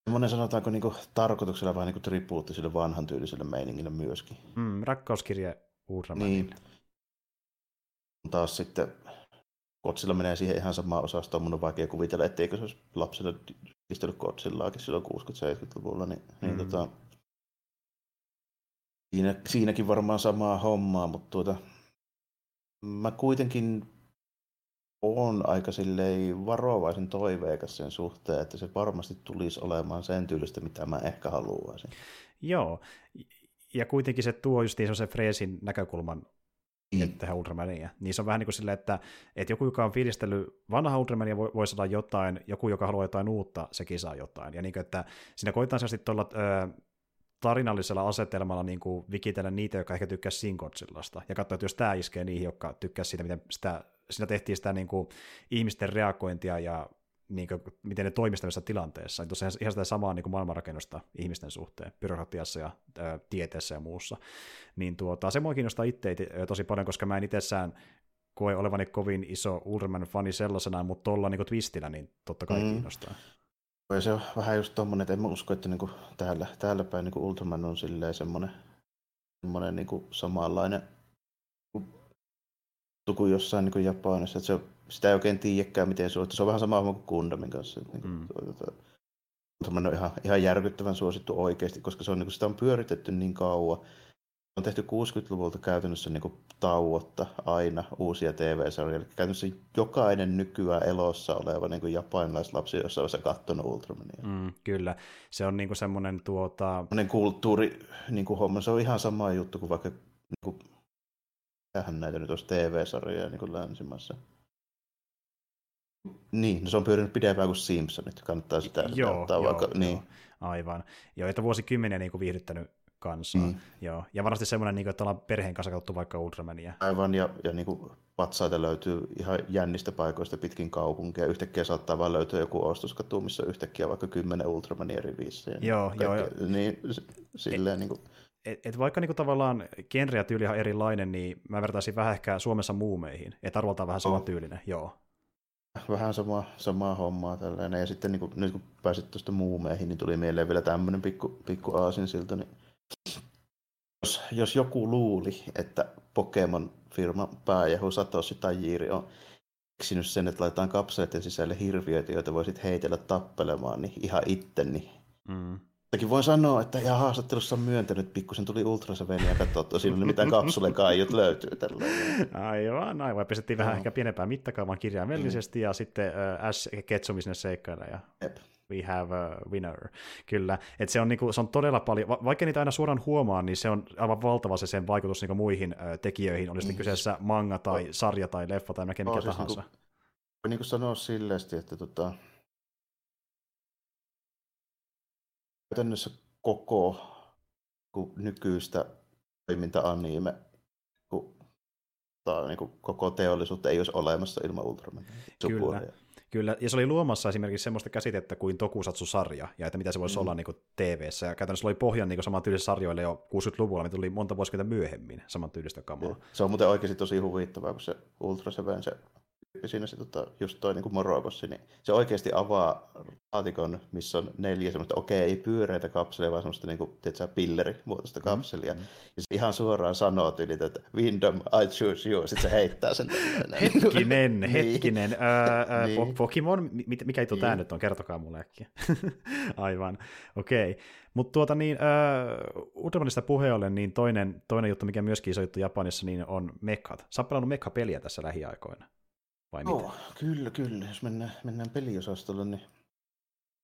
monen sanotaanko niin kuin, tarkoituksella vähän niin tribuutti sille vanhan tyyliselle meiningille myöskin. Mm, rakkauskirje Ultramanille. Niin. Taas sitten Kotsilla menee siihen ihan samaan osastoon, mun on vaikea kuvitella, etteikö se olisi lapsille pistänyt Kotsillaakin silloin 60-70-luvulla, niin, niin mm. niin tota, siinä, siinäkin varmaan samaa hommaa, mutta tuota, mä kuitenkin on aika silleen varovaisen toiveikas sen suhteen, että se varmasti tulisi olemaan sen tyylistä, mitä mä ehkä haluaisin. Joo, ja kuitenkin se tuo just se Freesin näkökulman mm. tehdä Ultramania. Niin se on vähän niin kuin silleen, että, että joku, joka on fiilistellyt vanha Ultramania, voi, voi saada jotain, joku, joka haluaa jotain uutta, sekin saa jotain. Ja niin kuin, että siinä koetaan sitten tuolla tarinallisella asetelmalla niin kuin vikitellä niitä, jotka ehkä tykkää Sinkotsillasta, ja katsoa, että jos tämä iskee niihin, jotka tykkää siitä, miten sitä, siinä tehtiin sitä niin kuin, ihmisten reagointia ja niin kuin, miten ne toimistavissa tilanteessa. Tuossa ihan, ihan sitä samaa niin kuin maailmanrakennusta ihmisten suhteen, byrokratiassa ja ää, tieteessä ja muussa. Niin tuota, se mua kiinnostaa itse tosi paljon, koska mä en itsessään koe olevani kovin iso Ultraman-fani sellaisena, mutta tuolla niin twistillä niin totta kai mm. kiinnostaa. Ja se on vähän just tommonen, että en mä usko, että niinku täällä, täällä päin niinku Ultraman on silleen semmonen, semmonen niinku samanlainen kuin jossain niinku Japanissa, että se, sitä ei oikein tiedäkään, miten se on. Se on vähän sama kuin Gundamin kanssa. Että niinku, mm. tuota, Ultraman on ihan, ihan järkyttävän suosittu oikeasti, koska se on, niinku, sitä on pyöritetty niin kauan, on tehty 60-luvulta käytännössä niin kuin tauotta aina uusia TV-sarjoja. Eli käytännössä jokainen nykyään elossa oleva niin kuin japanilaislapsi jossain vaiheessa katsonut Ultramania. Mm, kyllä, se on niin kuin semmoinen tuota... kulttuuri niin kuin homma, se on ihan sama juttu kuin vaikka niin kuin, tähän näitä nyt olisi TV-sarjoja niin kuin länsimaissa. Niin, no se on pyörinyt pidempään kuin Simpsonit, kannattaa sitä joo, joo, vaikka, joo, niin. Aivan. Joo, että vuosikymmeniä niin kuin viihdyttänyt kanssa. Mm. Joo. Ja varmasti semmoinen, niin kuin, että ollaan perheen kanssa katsottu vaikka Ultramania. Aivan, ja, ja niin kuin patsaita löytyy ihan jännistä paikoista pitkin kaupunkia. Yhtäkkiä saattaa vaan löytyä joku ostoskatu, missä yhtäkkiä vaikka kymmenen Ultramania eri viissejä. Joo, niin joo. Niin, silleen, et, niin kuin... et, et vaikka niin kuin, tavallaan genre ja tyyli on erilainen, niin mä vertaisin vähän ehkä Suomessa muumeihin. Että arvoltaan vähän sama oh. tyylinen, joo. Vähän sama, samaa hommaa tällainen. Ja sitten niin kuin, nyt kun pääsit tuosta muumeihin, niin tuli mieleen vielä tämmöinen pikku, pikku aasinsilta, niin jos, jos joku luuli, että Pokemon-firman pääjehu Satoshi Tajiri on keksinyt sen, että laitetaan kapseleiden sisälle hirviöitä, joita voisit heitellä tappelemaan, niin ihan itte, niin mm. Toki voin sanoa, että ihan haastattelussa on myöntänyt, pikkusen tuli ultrasaveli ja katsoa tosiaan, niin mitä (laughs) kapsulekaiut löytyy tällä. Aivan, aivan. Pistettiin vähän no. ehkä pienempään mittakaavan kirjaimellisesti mm. ja sitten äh, Ash Ketsumi sinne seikkailla. Ja... Jep we have a winner. Kyllä, että se on, niinku, se on todella paljon, va- vaikka niitä aina suoraan huomaa, niin se on aivan valtava se sen vaikutus niinku muihin ö, tekijöihin, olisi niin. kyseessä manga tai sarja tai leffa tai mikä no, siis tahansa. Niinku, voi niinku sanoa silleesti, että tota, käytännössä koko kun nykyistä toiminta-anime, tai niin kuin koko teollisuutta ei olisi olemassa ilman Ultramania. Kyllä. Kyllä, ja se oli luomassa esimerkiksi semmoista käsitettä kuin Tokusatsu-sarja, ja että mitä se voisi mm. olla niin TV-ssä, ja käytännössä oli pohjan niin saman tyylisille sarjoille jo 60-luvulla, mitä tuli monta vuosikymmentä myöhemmin saman tyylistä kamaa. Ja. Se on muuten oikeasti tosi huvittavaa, kun se Ultra Seven, se siinä se tota, just toi niin Morokossi, niin se oikeasti avaa laatikon, missä on neljä semmoista, okei, ei pyöreitä kapselia, vaan semmoista niin kuin, tiedätkö, pillerimuotoista mm. kapselia. Mm. Ja se ihan suoraan sanoo tyyli, että Windom, I choose you, sitten se heittää sen. (laughs) hetkinen, niin. hetkinen. Öö, (laughs) niin. Pokemon, mikä juttu niin. tämä nyt on, kertokaa mulle äkkiä. (laughs) Aivan, okei. Okay. Mutta tuota niin, Ultramanista puheolle, niin toinen, toinen juttu, mikä myöskin iso juttu Japanissa, niin on mekhat. Sä oot mekha-peliä tässä lähiaikoina. Vai mitä? Oh, kyllä, kyllä. Jos mennään, mennään peliosastolle, niin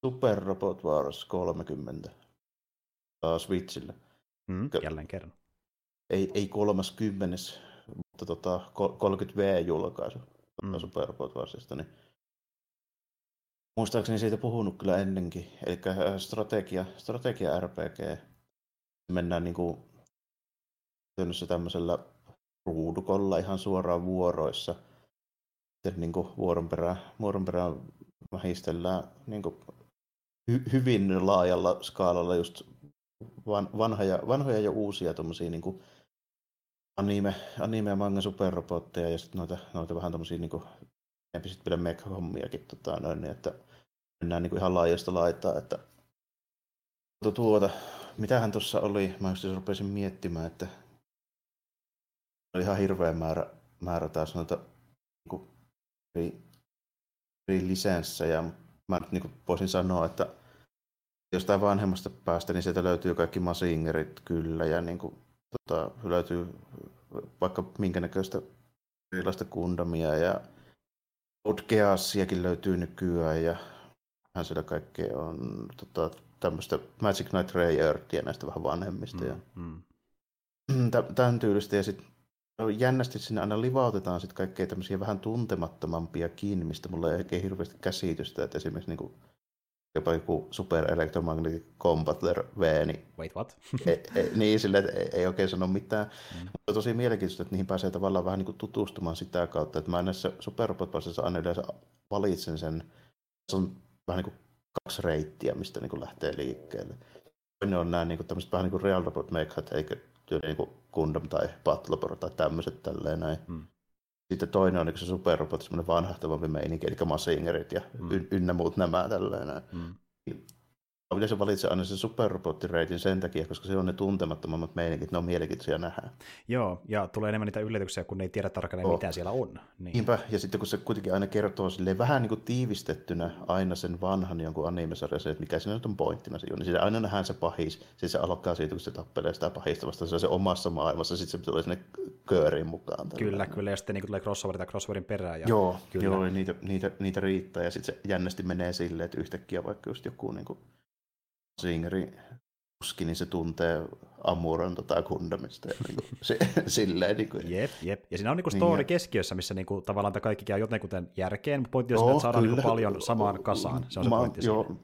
Super Robot Wars 30 taas Switchille. Mm, jälleen kerran. Ei, ei 30, mutta tota, 30V-julkaisu mm. Super Robot Warsista, niin muistaakseni siitä puhunut kyllä ennenkin. Eli äh, strategia, strategia RPG. Mennään niin kuin tämmöisellä ruudukolla ihan suoraan vuoroissa – sitten niin kuin vuoron perään, vuoron perään vähistellään niin kuin hy, hyvin laajalla skaalalla just van, vanhoja, vanhoja ja uusia tommosia niin kuin anime, anime ja manga superrobotteja ja sitten noita, noita vähän tommosia niin kuin, sitten vielä mech-hommiakin, tota, noin, niin että mennään niin kuin ihan laajasta laittaa, että tuota, mitähän tuossa oli, mä just rupesin miettimään, että oli ihan hirveä määrä, määrä taas noita niin kuin, eri, eri lisenssejä. Mä nyt niin voisin sanoa, että jostain vanhemmasta päästä, niin sieltä löytyy kaikki Masingerit kyllä, ja niin kuin, tota, löytyy vaikka minkä näköistä erilaista kundamia, ja Odgeassiakin löytyy nykyään, ja hän siellä kaikkea on tota, tämmöistä Magic Knight Ray Earthia näistä vähän vanhemmista. Mm, ja mm. (clears throat) Tämän tyylistä, ja sitten jännästi sinne aina livautetaan sit kaikkea tämmöisiä vähän tuntemattomampia kiinni, mistä mulla ei oikein hirveästi käsitystä, että esimerkiksi niin kuin, jopa joku Super Electromagnetic Combattler V, niin, Wait, what? ei, ei, (laughs) niin sille, että ei, ei oikein sano mitään. Mm. Mutta tosi mielenkiintoista, että niihin pääsee tavallaan vähän niin kuin tutustumaan sitä kautta, että mä näissä Super robot aina yleensä valitsen sen, se on vähän niin kuin kaksi reittiä, mistä niin kuin lähtee liikkeelle. Toinen on nämä niin kuin, tämmöiset vähän niin kuin Real Robot Mechat, eikä tyyli niin Gundam tai Battlebor tai tämmöiset tälleen näin. Mm. Sitten toinen on niin se superrobot, semmoinen vanhahtavampi meininki, eli Masingerit ja mm. ynnä muut nämä tälleen näin. Mm. Yleensä valitse aina sen superrobottireitin sen takia, koska se on ne tuntemattomammat meininkit, ne on mielenkiintoisia nähdä. Joo, ja tulee enemmän niitä yllätyksiä, kun ne ei tiedä tarkalleen, oh. mitä siellä on. Niin. Niinpä, ja sitten kun se kuitenkin aina kertoo silleen vähän niin kuin tiivistettynä aina sen vanhan jonkun animesarjan, se, että mikä siinä nyt on pointtina se on, niin siinä aina nähdään se pahis, siis se alkaa siitä, kun se tappelee sitä pahista vasta, se on se omassa maailmassa, sitten se tulee sinne kööriin mukaan. Tällä. Kyllä, kyllä, ja sitten niin tulee crossover tai crossoverin perään. Ja, joo, kyllä. joo niitä, niitä, niitä, riittää, ja sitten se jännästi menee silleen, että yhtäkkiä vaikka just joku niin kuin Singeri kuski, niin se tuntee Amuran tota Gundamista. Niin (laughs) se, silleen, niin kuin. Jep, jep. Ja siinä on niin story niin, keskiössä, missä niin kuin, tavallaan tämä kaikki käy jotenkin järkeen, mutta pointti on se, että saadaan niin paljon samaan kasaan. Se on se pointti joo,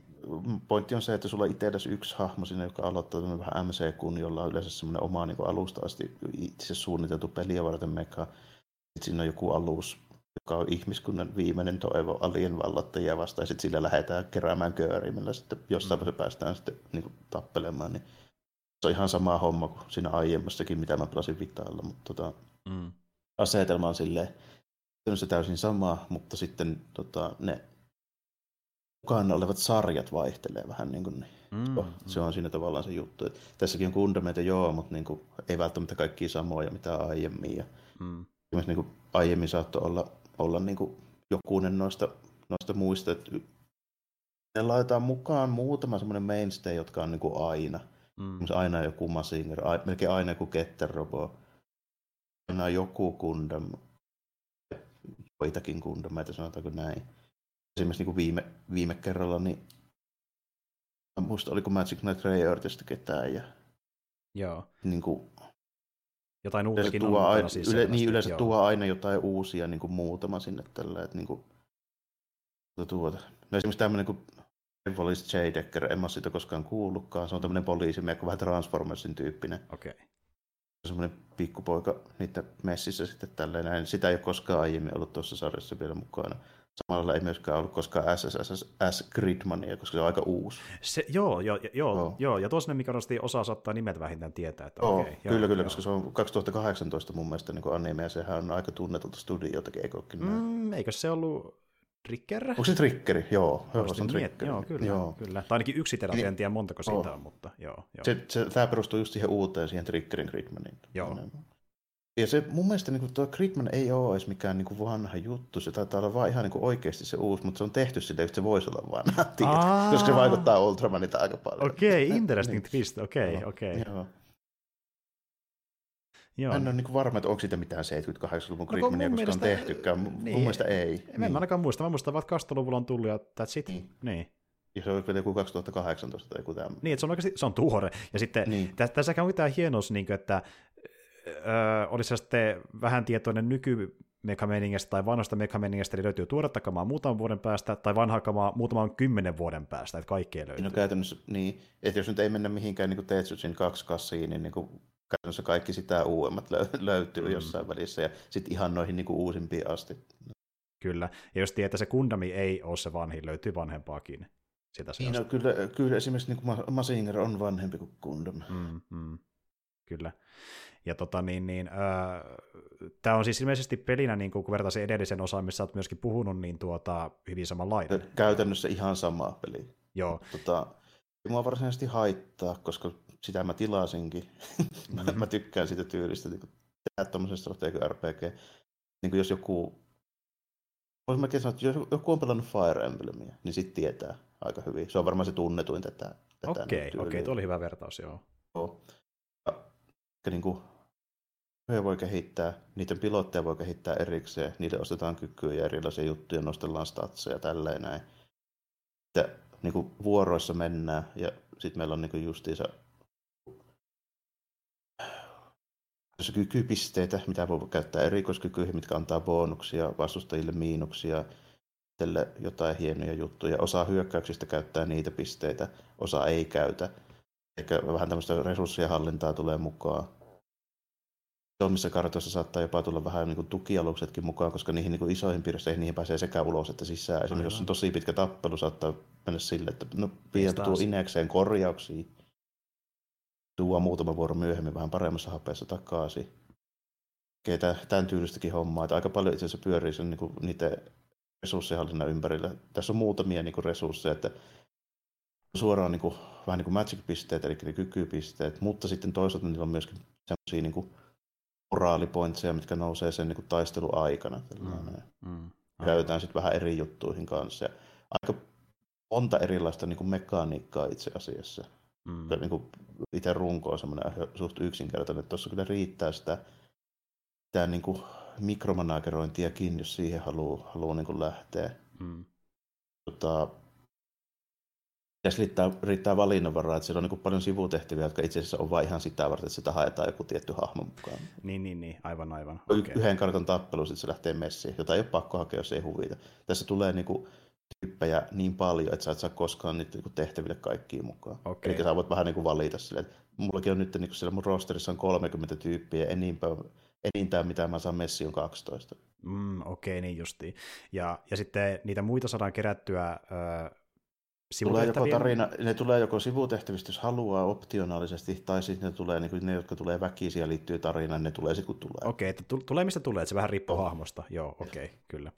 pointti on se, että sulla itsellesi yksi hahmo sinne, joka aloittaa vähän MC-kun, jolla on yleensä semmoinen oma niin kuin alusta asti itse suunniteltu peliä varten meka. Sitten siinä on joku alus, joka on ihmiskunnan viimeinen toivo alien vallattajia vastaan, ja sitten sillä lähdetään keräämään köörimillä, sitten jossain mm. se päästään sitten niin kuin, tappelemaan, niin se on ihan sama homma kuin siinä aiemmassakin, mitä mä pelasin Vitaalla, mutta tota, mm. asetelma on silleen, on se täysin sama, mutta sitten tota, ne mukana olevat sarjat vaihtelee vähän niin kuin, niin. Mm, se on siinä tavallaan se juttu. Että tässäkin on kundameita joo, mutta niin kuin, ei välttämättä kaikki samoja mitä aiemmin. Ja mm. niin kuin, aiemmin saattoi olla olla niin kuin jokunen noista, noista muista. Että ne laitetaan mukaan muutama semmoinen mainstay, jotka on niin kuin aina. Mm. Aina joku Masinger, melkein aina joku Ketterrobo. Aina joku Gundam. Joitakin Gundameita, sanotaanko näin. Esimerkiksi niin kuin viime, viime kerralla, niin muista oliko Magic Knight Ray Earthista ketään. Ja, Joo. Niin kuin, jotain uutakin tuo on aina, siis yle, niin yleensä joo. tuo aina jotain uusia niin kuin muutama sinne tällä, että niin kuin, tuota, tuota. No esimerkiksi tämmöinen kuin Police J. Decker, en mä siitä koskaan kuullutkaan, se on tämmöinen poliisimies, vähän Transformersin tyyppinen. Okei. Okay. Semmoinen pikkupoika niitä messissä sitten tälleen näin. Sitä ei ole koskaan aiemmin ollut tuossa sarjassa vielä mukana. Samalla ei myöskään ollut koskaan SSS Gridmania, koska se on aika uusi. Se, joo, joo, joo, oh. joo, ja toinen, mikä nosti osaa saattaa nimet vähintään tietää. Että oh, okay, kyllä, joo, kyllä, joo. koska se on 2018 mun mielestä niin anime, ja sehän on aika tunnetulta studiotakin, eikö mm, Eikö se ollut Trigger? Onko se Triggeri? Joo, joo se on Trigger. Joo, kyllä, joo. kyllä. Tai ainakin yksi terapia, en tiedä montako siitä on, mutta joo. joo. Se, se, tämä perustuu just siihen uuteen, siihen Triggerin Gridmaniin. Joo. Ja se mun mielestä niin tuo Gridman ei ole edes mikään niin kuin vanha juttu, se taitaa olla vaan ihan niin kuin oikeasti se uusi, mutta se on tehty silleen, että se voisi olla vanha, (laughs) tiedät, koska se vaikuttaa Ultramanita aika paljon. Okei, okay, (laughs) interesting niin. twist, okei, okay, okei. Okay. Joo. Joo. En ole niin varma, että onko siitä mitään 78-luvun no, Gridmania no, koskaan tehtykään. Niin, mun mielestä ei. En niin. mä ainakaan muista. Mä muistan, että 2000-luvulla on tullut ja that's it. Niin. niin. Ja se on joku 2018 tai joku tämmöinen. Niin, että se on oikeasti se on tuore. Ja sitten niin. tässä on tämä hienous, niin kuin, että öö, olisi sitten vähän tietoinen nyky mekameiningistä tai vanhasta mekameiningistä, eli löytyy tuoretta kamaa muutaman vuoden päästä, tai vanhaa kamaa muutaman kymmenen vuoden päästä, että kaikkea löytyy. No käytännössä niin, että jos nyt ei mennä mihinkään niin Tetsujin kaksi kassiin, niin, niin kuin käytännössä kaikki sitä uudemmat löytyy mm. jossain välissä, ja sitten ihan noihin niin kuin uusimpiin asti. Kyllä, ja jos tietää, se Kundami ei ole se vanhin, löytyy vanhempaakin. sitä niin, no, kyllä, kyllä esimerkiksi niin kuin Masinger on vanhempi kuin Gundam. Mm, mm, kyllä. Ja tota, niin, niin, äh, tämä on siis ilmeisesti pelinä, niin kun vertaisin edellisen osaan, missä olet myöskin puhunut, niin tuota, hyvin samanlainen. Käytännössä ihan sama peli. Joo. Tota, mua varsinaisesti haittaa, koska sitä mä tilasinkin. (laughs) Mm-hmm. mä tykkään siitä tyylistä, niin tehdä tuommoisen strategia RPG. Niin kuin jos joku, voisi mä sanoa, että jos joku on pelannut Fire Emblemia, niin sitten tietää aika hyvin. Se on varmaan se tunnetuin tätä. tätä okei, okei, okay, oli hyvä vertaus, joo. joo. Ja, niin kuin, voi kehittää, niiden pilotteja voi kehittää erikseen, niille ostetaan kykyjä ja erilaisia juttuja, nostellaan statseja ja tälleen näin. Ja niin kuin vuoroissa mennään ja sitten meillä on niin kuin justiinsa kykypisteitä, mitä voi käyttää erikoiskykyihin, mitkä antaa bonuksia, vastustajille miinuksia, tälle jotain hienoja juttuja. Osa hyökkäyksistä käyttää niitä pisteitä, osa ei käytä. Eikä vähän tämmöistä resurssien hallintaa tulee mukaan. Isommissa kartoissa saattaa jopa tulla vähän niin kuin tukialuksetkin mukaan, koska niihin niin kuin isoihin piirroihin niihin pääsee sekä ulos että sisään. Esimerkiksi jos on tosi pitkä tappelu, saattaa mennä sille, että no, vie tuo inekseen korjauksia tuo muutama vuoro myöhemmin vähän paremmassa hapeessa takaisin. Keitä tämän tyylistäkin hommaa. Että aika paljon itse asiassa pyörii sen, niin kuin, niiden resurssihallinnan ympärillä. Tässä on muutamia niin kuin, resursseja, että suoraan niin kuin, vähän niin kuin magic-pisteet, eli ne kykypisteet, mutta sitten toisaalta niillä on myöskin sellaisia niin moraalipointseja, mitkä nousee sen niin kuin, taisteluaikana. Mm, mm, Käytetään sitten vähän eri juttuihin kanssa. Ja aika monta erilaista niin kuin, mekaniikkaa itse asiassa. Mm. Niin kuin itse runko on semmoinen suht yksinkertainen, että tuossa kyllä riittää sitä, sitä niin kuin mikromanagerointiakin, jos siihen haluaa, haluaa niin kuin lähteä. Mm. Tota, tässä riittää, riittää valinnanvaraa, että siellä on niin paljon sivutehtäviä, jotka itse asiassa on vain ihan sitä varten, että sitä haetaan joku tietty hahmo mukaan. Niin, niin, niin. aivan, aivan. Okay. Yhden kartan tappelu, sitten se lähtee messiin, jota ei ole pakko hakea, jos ei huvita. Tässä tulee niin kuin, tyyppejä niin paljon, että sä et saa koskaan niitä niin tehtäville kaikkiin mukaan. Okay. Eli sä voit vähän niin kuin valita silleen, että mullakin on nyt niin kuin siellä mun rosterissa on 30 tyyppiä, enintään, enintään mitä mä saan messi on 12. Mm, Okei, okay, niin justiin. Ja, ja sitten niitä muita saadaan kerättyä Tulee joko tarina, ne tulee joko sivutehtävistä, jos haluaa optionaalisesti, tai sitten ne tulee niin ne, jotka tulee väkisiä ja liittyy tarinaan, ne tulee sitten kun tulee. Okei, okay, että tulee mistä tulee, että se vähän riippuu oh. hahmosta. Joo, okei, okay, kyllä.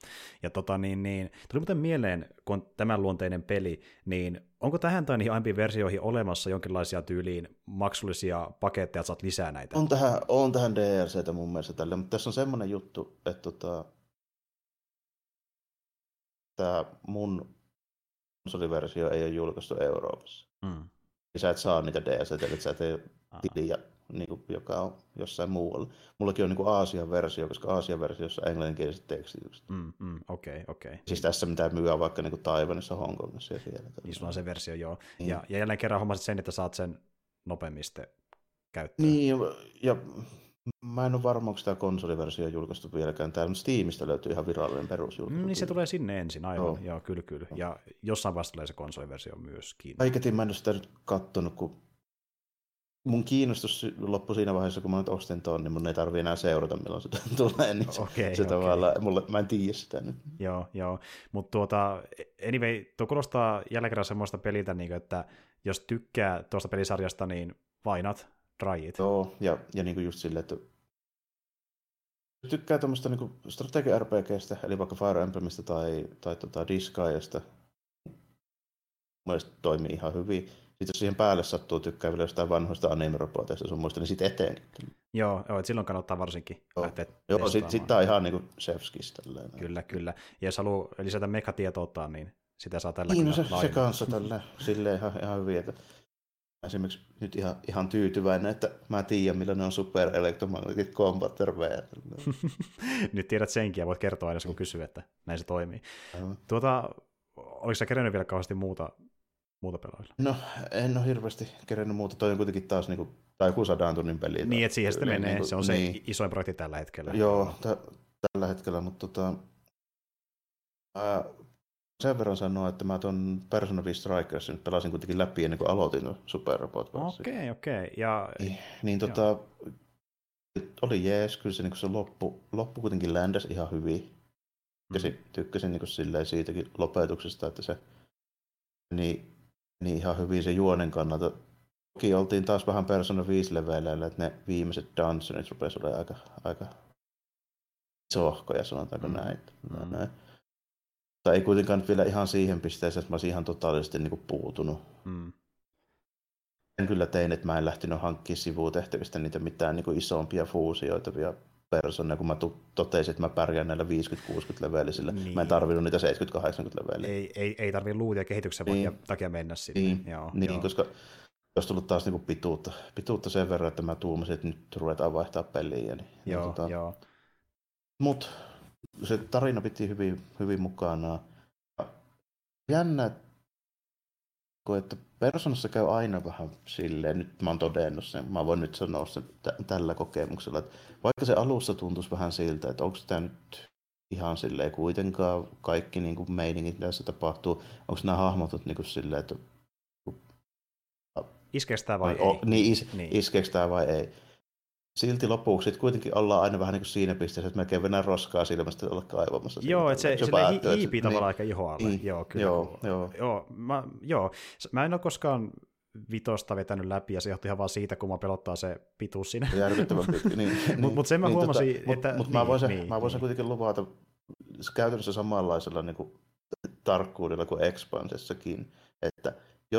Ja tota niin, niin, tuli muuten mieleen, kun on tämän luonteinen peli, niin onko tähän tai niihin aiempiin versioihin olemassa jonkinlaisia tyyliin maksullisia paketteja, että saat lisää näitä? On tähän, on tähän DLCtä mun mielestä tälle, mutta tässä on semmoinen juttu, että tota, tämä mun konsoliversio ei ole julkaistu Euroopassa. Mm. Ja sä et saa niitä DLC, eli sä et tee tiliä, niin kuin, joka on jossain muualla. Mullakin on niin kuin Aasian versio, koska Aasian versiossa on englanninkieliset tekstitykset. Mm, mm, okei, okei. Okay. Siis tässä mitä myy vaikka niin Taiwanissa, Hongkongissa ja siellä. Niin sulla on se versio, joo. Niin. Ja, ja jälleen kerran hommasit sen, että saat sen nopeammin käyttöön. Niin, ja Mä en ole varma, onko tämä konsoliversio julkaistu vieläkään mutta Steamista löytyy ihan virallinen perusjulkaisu. Mm, niin se tulee sinne ensin, aivan. Joo, joo kyllä, kyllä. Ja jossain vaiheessa tulee se konsoliversio myöskin. Aiketin mä en ole sitä nyt kattonut, kun mun kiinnostus loppui siinä vaiheessa, kun mä nyt ostin ton, niin mun ei tarvi enää seurata, milloin se (laughs) tulee. Niin okay, se okay. tavallaan, mulle, mä en tiedä sitä nyt. Joo, joo. Mutta tuota, anyway, tuo kuulostaa jälleen kerran semmoista peliltä, niin kuin, että jos tykkää tuosta pelisarjasta, niin vainat rajit. Joo, ja, ja niin kuin just silleen, että tykkää tuommoista niin strategia RPGstä, eli vaikka Fire Emblemistä tai, tai tota Disgaeasta, mielestäni toimii ihan hyvin. Sitten jos siihen päälle sattuu tykkää vielä jostain vanhoista anime-roboteista sun muista, niin sitten eteen. Joo, joo että silloin kannattaa varsinkin joo. lähteä Joo, sitten sit tämä on ihan niin kuin chefskis. Kyllä, kyllä. Ja jos haluaa lisätä mekatietoutta, niin sitä saa tällä niin, no se, se kanssa tällä, silleen ihan, ihan hyvin. Että esimerkiksi nyt ihan, ihan tyytyväinen, että mä tiedän, millainen on Super Electromagnetic Combatter (laughs) nyt tiedät senkin ja voit kertoa aina, kun kysyy, että näin se toimii. Tuota, oliko sä kerännyt vielä kauheasti muuta, muuta pelailla? No, en ole hirveästi kerännyt muuta. Toi on kuitenkin taas niin kuin, tai joku sadan tunnin peli. Niin, että siihen sitten menee. Niin kuin, se on niin. se isoin projekti tällä hetkellä. Joo, t- tällä hetkellä, mutta tota, ää, sen verran sanoa, että mä tuon Persona 5 Strikers nyt pelasin kuitenkin läpi ennen kuin aloitin Super Robot Okei, okei. Okay, ja... Niin, niin tota, oli jees, kyllä se, niin se loppu, loppu kuitenkin ländäs ihan hyvin. Tykkäsin, mm. tykkäsin niin silleen siitäkin lopetuksesta, että se niin, niin ihan hyvin se juonen kannalta. Toki oltiin taas vähän Persona 5 leveleillä, että ne viimeiset dungeonit rupesi olemaan aika, aika sohkoja, sanotaanko mm. näin. Mm. näin. Mutta ei kuitenkaan vielä ihan siihen pisteeseen, että mä olisin ihan totaalisesti niin kuin puutunut. Mm. En kyllä tein, että mä en lähtenyt hankkimaan sivutehtävistä niitä mitään niin kuin isompia fuusioitavia persoonia, kun mä totesin, että mä pärjään näillä 50-60 levelisillä. Niin. Mä en tarvinnut niitä 70-80 leveliä. Ei, ei, ei tarvitse luutia kehityksen niin. takia mennä sinne. Niin, joo, niin joo. koska olisi tullut taas niinku pituutta, pituutta sen verran, että mä tuumasin, että nyt ruvetaan vaihtaa peliä. Niin, joo, tota, joo. Mut se tarina piti hyvin, hyvin mukana. Jännä, että Personassa käy aina vähän silleen, nyt mä oon todennut sen, mä voin nyt sanoa sen t- tällä kokemuksella, että vaikka se alussa tuntuisi vähän siltä, että onko tämä nyt ihan silleen kuitenkaan kaikki niin kuin meiningit, tässä tapahtuu, onko nämä hahmotut niin kuin silleen, että Iskeekö vai, vai ei? Niin, is, niin. iskeekö tämä vai ei silti lopuksi sit kuitenkin ollaan aina vähän niin kuin siinä pisteessä, että melkein venää roskaa silmästä olla kaivamassa. Joo, että se, se, se hiipii tavallaan niin, aika ihoalle. Niin, joo, kyllä. Joo, joo. Joo, mä, joo, mä en ole koskaan vitosta vetänyt läpi, ja se johtuu ihan vaan siitä, kun mä pelottaa se pituus siinä. Järkyttävän (laughs) pitkä, niin. niin Mutta mut sen mä niin, huomasin, tota, että... Mutta mut niin, mä voisin, niin, mä voisin niin. kuitenkin luvata käytännössä samanlaisella niin kuin, tarkkuudella kuin Expansessakin, että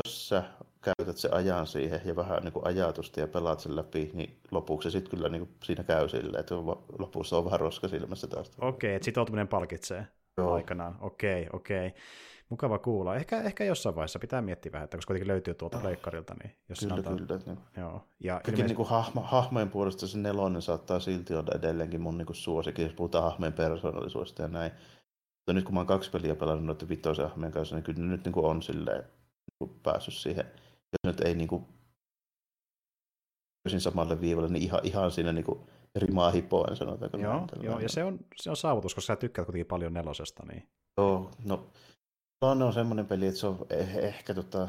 jos sä käytät se ajan siihen ja vähän niin kuin ajatusta ja pelaat sen läpi, niin lopuksi sitten kyllä niin kuin siinä käy silleen, että lopussa on vähän roska silmässä taas. Okei, okay, että sitoutuminen palkitsee Joo. aikanaan. Okei, okay, okei. Okay. Mukava kuulla. Ehkä, ehkä jossain vaiheessa pitää miettiä vähän, että koska kuitenkin löytyy tuolta leikkarilta, niin jos kyllä, sanotaan... kyllä. Niin. Joo. Ja Kaikki ilmeisesti... niin kuin hahmo, hahmojen puolesta se nelonen saattaa silti olla edelleenkin mun niin suosikin, jos puhutaan hahmojen persoonallisuudesta ja näin. Mutta nyt kun mä oon kaksi peliä pelannut noiden vitoisen hahmojen kanssa, niin kyllä nyt niin kuin on silleen päässyt siihen jos nyt ei niin kuin, samalle viivalle, niin ihan, ihan siinä niin kuin rimaa hipoen, sanotaanko. Joo, joo ja se on, se on saavutus, koska sä tykkäät kuitenkin paljon nelosesta. Niin... Joo, no Lone on semmoinen peli, että se on eh- ehkä tota,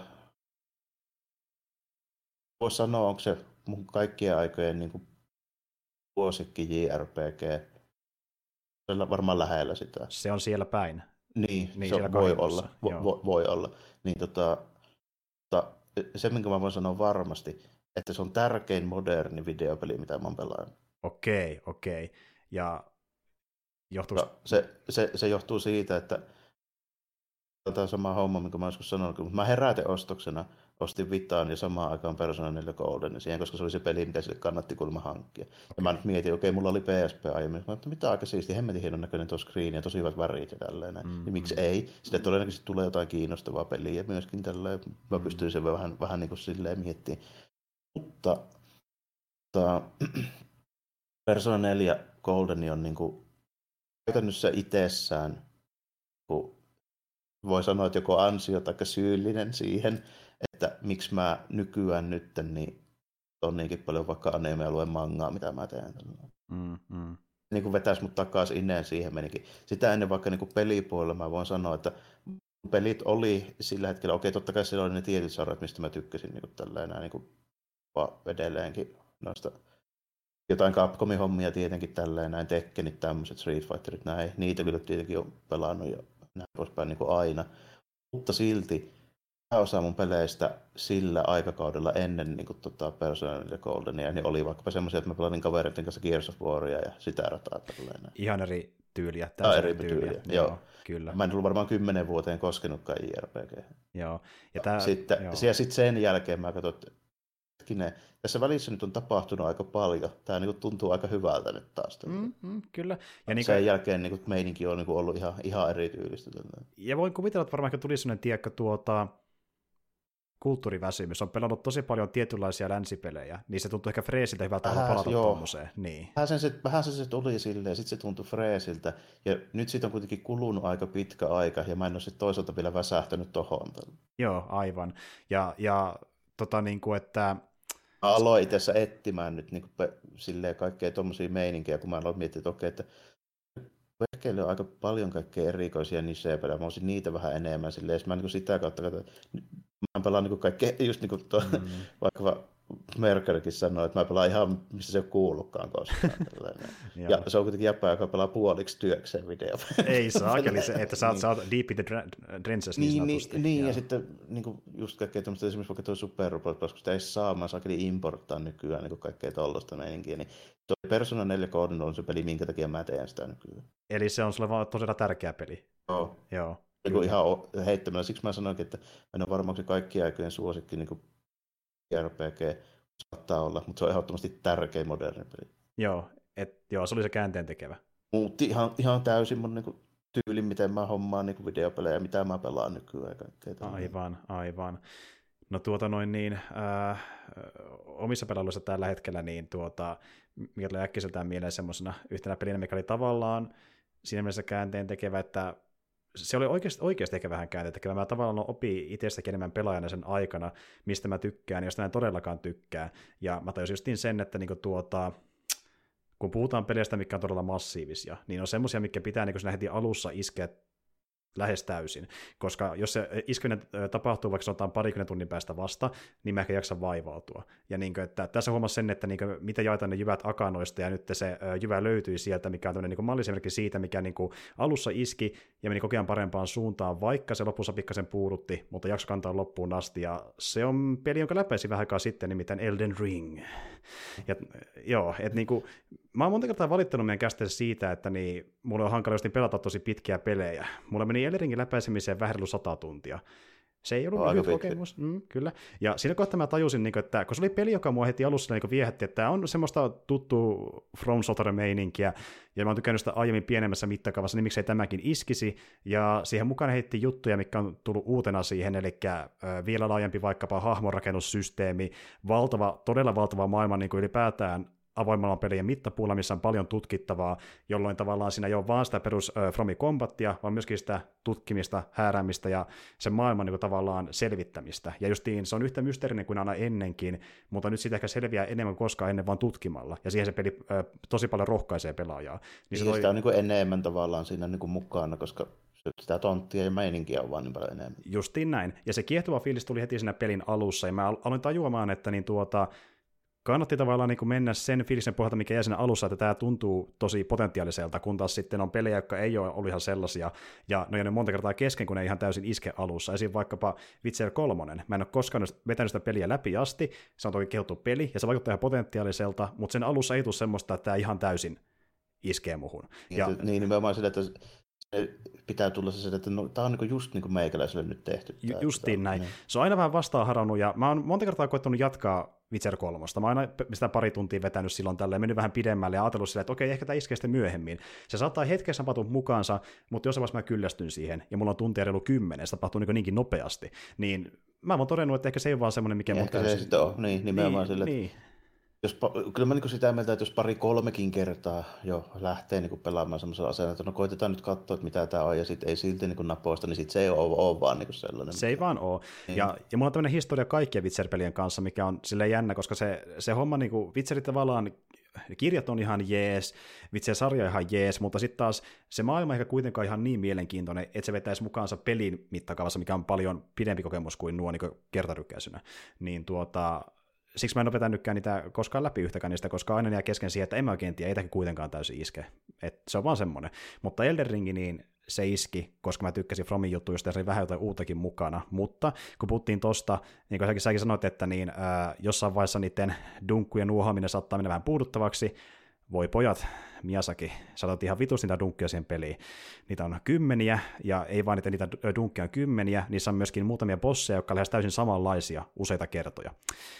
voisi sanoa, onko se mun kaikkien aikojen niin kuin, vuosikki JRPG. Se on varmaan lähellä sitä. Se on siellä päin. Niin, niin se voi olla, vo, voi olla. Niin, tota, tota, se, minkä mä voin sanoa varmasti, että se on tärkein moderni videopeli, mitä mä oon pelannut. Okei, okei. Ja johtuu... No, se, se, se, johtuu siitä, että tämä sama homma, minkä mä joskus sanonut, mutta mä heräteostoksena ostin Vitaan ja samaan aikaan Persona 4 Golden siihen, koska se oli se peli, mikä sille kannatti kuulemma hankkia. Ja mä nyt mietin, okei, okay, mulla oli PSP aiemmin, mä että mitä aika siisti, hemmetin hienon näköinen tuo screen ja tosi hyvät värit ja tälleen. Mm-hmm. Ja miksi ei? Sitten todennäköisesti tulee jotain kiinnostavaa peliä myöskin tälleen. Mä pystyin sen vähän, vähän niin kuin silleen miettimään. Mutta ta, (clears throat) Persona 4 Golden on niin kuin, käytännössä itsessään, kun voi sanoa, että joko ansio tai syyllinen siihen, että miksi mä nykyään nyt niin on niinkin paljon vaikka anime luen mangaa, mitä mä teen. Mm, mm. Niin kuin vetäisi mut takaisin ineen siihen menikin. Sitä ennen vaikka niin kuin pelipuolella mä voin sanoa, että pelit oli sillä hetkellä, okei totta kai siellä oli ne tietyt sarjat, mistä mä tykkäsin niin kuin tällä enää niin kuin edelleenkin noista jotain Capcomin hommia tietenkin tälleen, näin Tekkenit, tämmöiset Street Fighterit, näin, niitä kyllä tietenkin on pelannut ja näin poispäin niin kuin aina. Mutta silti osa mun peleistä sillä aikakaudella ennen niin kuin, tota, Persona ja Goldenia, niin oli vaikkapa semmoisia, että mä pelasin kavereiden kanssa Gears of Waria ja sitä rataa. Tälleen. Ihan eri tyyliä. Ah, eri tyyliä, tyyliä. Joo. joo. Kyllä. Mä en ollut varmaan kymmenen vuoteen koskenutkaan JRPG. Joo. Ja, tää, sitten, joo. ja sitten sen jälkeen mä katsoin, että hetkinen, tässä välissä nyt on tapahtunut aika paljon. Tämä niin kuin, tuntuu aika hyvältä nyt taas. Mm, mm, kyllä. Ja niin Sen jälkeen niin kuin, meininki on niin kuin, ollut ihan, ihan erityylistä. Ja voin kuvitella, että varmaan tuli sellainen tiekka tuota, kulttuuriväsymys. On pelannut tosi paljon tietynlaisia länsipelejä, niin se tuntuu ehkä freesiltä hyvältä tavalla palata tuommoiseen. Niin. Vähän, sen se, vähän se, se tuli silleen, sitten se tuntui freesiltä, ja nyt siitä on kuitenkin kulunut aika pitkä aika, ja mä en ole sitten toisaalta vielä väsähtänyt tohon. Joo, aivan. Ja, ja tota niin kuin, että Mä aloin itse asiassa etsimään nyt niin kuin, silleen kaikkea tuommoisia meininkejä, kun mä aloin miettiä, että okei, että Perkeille on aika paljon kaikkea erikoisia nisejä pelejä. Mä olisin niitä vähän enemmän silleen. Mä niin sitä kautta katsoin, mä pelaan niin kaikkea, just niin kuin tuo, mm. (laughs) vaikka Merkerkin sanoi, että mä pelaan ihan missä se ei ole kuullutkaan koskaan. (laughs) ja se on kuitenkin jäppä, joka pelaa puoliksi työkseen video. (laughs) Ei saakeli se, että sä oot, niin. sä oot deep in the trenches niin, niin, niin, niin ja. ja sitten niin kuin just kaikkea tämmöistä, esimerkiksi vaikka tuo Super Robot, koska sitä ei saa, mä saakeli importtaa nykyään niin kaikkea tollaista meininkiä, niin tuo Persona 4 Golden on se peli, minkä takia mä teen sitä nykyään. Eli se on sulle vaan tosiaan tärkeä peli. Joo. Joo. Niin ihan heittämällä. Siksi mä sanoinkin, että en ole varmaan se kaikkien aikojen suosikki niin kuin RPG saattaa olla, mutta se on ehdottomasti tärkein moderni peli. Joo, et, joo, se oli se käänteen tekevä. Muutti ihan, ihan täysin mun niin kuin, tyyli, miten mä hommaan niin kuin videopelejä, mitä mä pelaan nykyään. Kaikkea aivan, aivan. No tuota noin niin, äh, omissa pelailuissa tällä hetkellä, niin tuota, mikä tulee äkkiseltään mieleen semmoisena yhtenä pelinä, mikä oli tavallaan siinä mielessä käänteen tekevä, että se oli oikeasti, oikeasti ehkä vähän kääntetekevä. Mä tavallaan opin itsestäkin enemmän pelaajana sen aikana, mistä mä tykkään, josta mä en todellakaan tykkää. Ja mä tajusin justiin sen, että niinku tuota, kun puhutaan peleistä, mikä on todella massiivisia, niin on semmoisia, mikä pitää niin heti alussa iskeä lähes täysin, koska jos se iskeminen tapahtuu vaikka sanotaan parikymmentä tunnin päästä vasta, niin mä ehkä jaksa vaivautua. Ja niin kuin, että tässä huomasi sen, että niin kuin, mitä jaetaan ne jyvät akanoista, ja nyt se jyvä löytyi sieltä, mikä on tämmöinen niin malliesimerkki siitä, mikä niin kuin alussa iski ja meni koko ajan parempaan suuntaan, vaikka se lopussa pikkasen puudutti, mutta jakso kantaa loppuun asti, ja se on peli, jonka läpäisi vähän aikaa sitten, nimittäin Elden Ring. Ja, joo, että niin kuin, mä oon monta kertaa valittanut meidän kästeessä siitä, että niin, mulle on hankala pelata tosi pitkiä pelejä. Mulla meni Elringin läpäisemiseen vähän 100 tuntia. Se ei ollut lyhyt kokemus, mm, kyllä. Ja siinä kohtaa mä tajusin, niin kuin, että kun se oli peli, joka mua heti alussa niin viehätti, että tämä on semmoista tuttu From Software-meininkiä, ja mä oon tykännyt sitä aiemmin pienemmässä mittakaavassa, niin miksei tämäkin iskisi, ja siihen mukaan heitti juttuja, mikä on tullut uutena siihen, eli vielä laajempi vaikkapa hahmonrakennussysteemi, valtava, todella valtava maailma niin kuin ylipäätään avoimella pelien mittapuulla, missä on paljon tutkittavaa, jolloin tavallaan siinä ei ole vaan sitä perus äh, Fromi Combatia, vaan myöskin sitä tutkimista, hääräämistä ja sen maailman niin kuin, tavallaan selvittämistä. Ja justiin se on yhtä mysteerinen kuin aina ennenkin, mutta nyt siitä ehkä selviää enemmän kuin koskaan ennen vaan tutkimalla. Ja siihen se peli äh, tosi paljon rohkaisee pelaajaa. Niin se toi... sitä on niin kuin enemmän tavallaan siinä niin kuin mukana, koska sitä tonttia ja meininkiä on vaan niin paljon enemmän. Justiin näin. Ja se kiehtova fiilis tuli heti siinä pelin alussa, ja mä aloin tajuamaan, että niin tuota, kannatti tavallaan niin kuin mennä sen fiiliksen pohjalta, mikä jäi siinä alussa, että tämä tuntuu tosi potentiaaliselta, kun taas sitten on pelejä, jotka ei ole ollut ihan sellaisia, ja ne on monta kertaa kesken, kun ne ei ihan täysin iske alussa. Esim. vaikkapa Witcher 3, mä en ole koskaan vetänyt sitä peliä läpi asti, se on toki kehuttu peli, ja se vaikuttaa ihan potentiaaliselta, mutta sen alussa ei tule semmoista, että tämä ihan täysin iskee muhun. Ja, niin, nimenomaan sillä, että pitää tulla se, että no, tämä on niin just niin kuin meikäläiselle nyt tehty. Ju- justiin näin. Niin. Se on aina vähän vastaan harannut, ja mä oon monta kertaa koettanut jatkaa Witcher 3. Mä oon aina sitä pari tuntia vetänyt silloin tällä mennyt vähän pidemmälle ja ajatellut sille, että okei, ehkä tämä iskee sitten myöhemmin. Se saattaa hetkessä napata mukaansa, mutta jossain vaiheessa mä kyllästyn siihen, ja mulla on tuntia reilu kymmenen, se tapahtuu niin niinkin nopeasti. Niin mä oon todennut, että ehkä se ei ole vaan semmoinen, mikä ehkä se sitten on, niin, nimenomaan niin, sille, niin jos, kyllä mä niin sitä mieltä, että jos pari kolmekin kertaa jo lähtee niin pelaamaan semmoisella asennolla, että no koitetaan nyt katsoa, että mitä tämä on, ja sitten ei silti niin napoista, niin sitten se ei ole, ole vaan niin sellainen. Se ei vaan ole. Niin. Ja, ja mulla on tämmöinen historia kaikkien Witcher-pelien kanssa, mikä on sille jännä, koska se, se homma, niin kuin, Witcherit tavallaan kirjat on ihan jees, Witcher-sarja ihan jees, mutta sitten taas se maailma ehkä kuitenkaan ihan niin mielenkiintoinen, että se vetäisi mukaansa pelin mittakaavassa, mikä on paljon pidempi kokemus kuin nuo niin kertarykkäisynä. Niin tuota, siksi mä en ole vetänytkään niitä koskaan läpi yhtäkään niistä, koska aina jää kesken siihen, että en mä oikein tiedä, ei kuitenkaan täysin iske. Et se on vaan semmoinen. Mutta Elden Ringi, niin se iski, koska mä tykkäsin Fromin juttuista ja se oli vähän jotain uutakin mukana. Mutta kun puhuttiin tosta, niin kuin säkin, säkin sanoit, että niin, ää, jossain vaiheessa niiden dunkkujen nuohoaminen saattaa mennä vähän puuduttavaksi, voi pojat, Miyazaki, sä otat ihan vitusti niitä dunkkia siihen peliin. Niitä on kymmeniä, ja ei vain niitä, niitä dunkkia on kymmeniä, niissä on myöskin muutamia bosseja, jotka lähes täysin samanlaisia useita kertoja.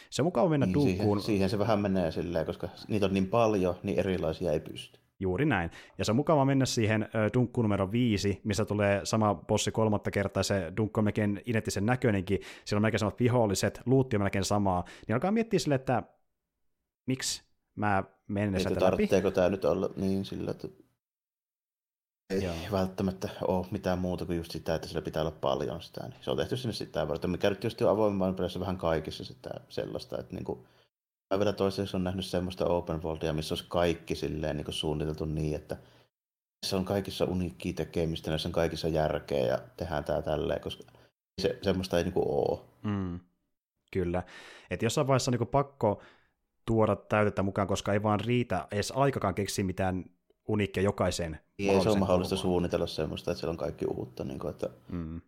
Se on mukava mennä niin, dunkkuun. Siihen, siihen, se vähän menee silleen, koska niitä on niin paljon, niin erilaisia ei pysty. Juuri näin. Ja se on mukava mennä siihen dunkkuun numero viisi, missä tulee sama bossi kolmatta kertaa, se dunkku on melkein identtisen näköinenkin, siellä on melkein samat viholliset, luutti on melkein samaa, niin alkaa miettiä sille, että miksi mä sieltä läpi. Tarvitseeko tämä nyt olla niin sillä, että ei Joo. välttämättä ole mitään muuta kuin just sitä, että sillä pitää olla paljon sitä. Niin se on tehty sinne sitä varten, mikä nyt just avoimen pelissä vähän kaikissa sitä sellaista, että niinku, mä vielä toisaalta on nähnyt semmoista open worldia, missä olisi kaikki silleen niin suunniteltu niin, että se on kaikissa uniikkiä tekemistä, näissä on kaikissa järkeä ja tehdään tää tälleen, koska se, semmoista ei niinku ole. Mm. Kyllä. Että jossain vaiheessa on niin pakko tuoda täytettä mukaan, koska ei vaan riitä edes aikakaan keksiä mitään uniikkia jokaiseen. Ei se on mahdollista kulmaan. suunnitella semmoista, että siellä on kaikki uutta. Niin kuin, että mm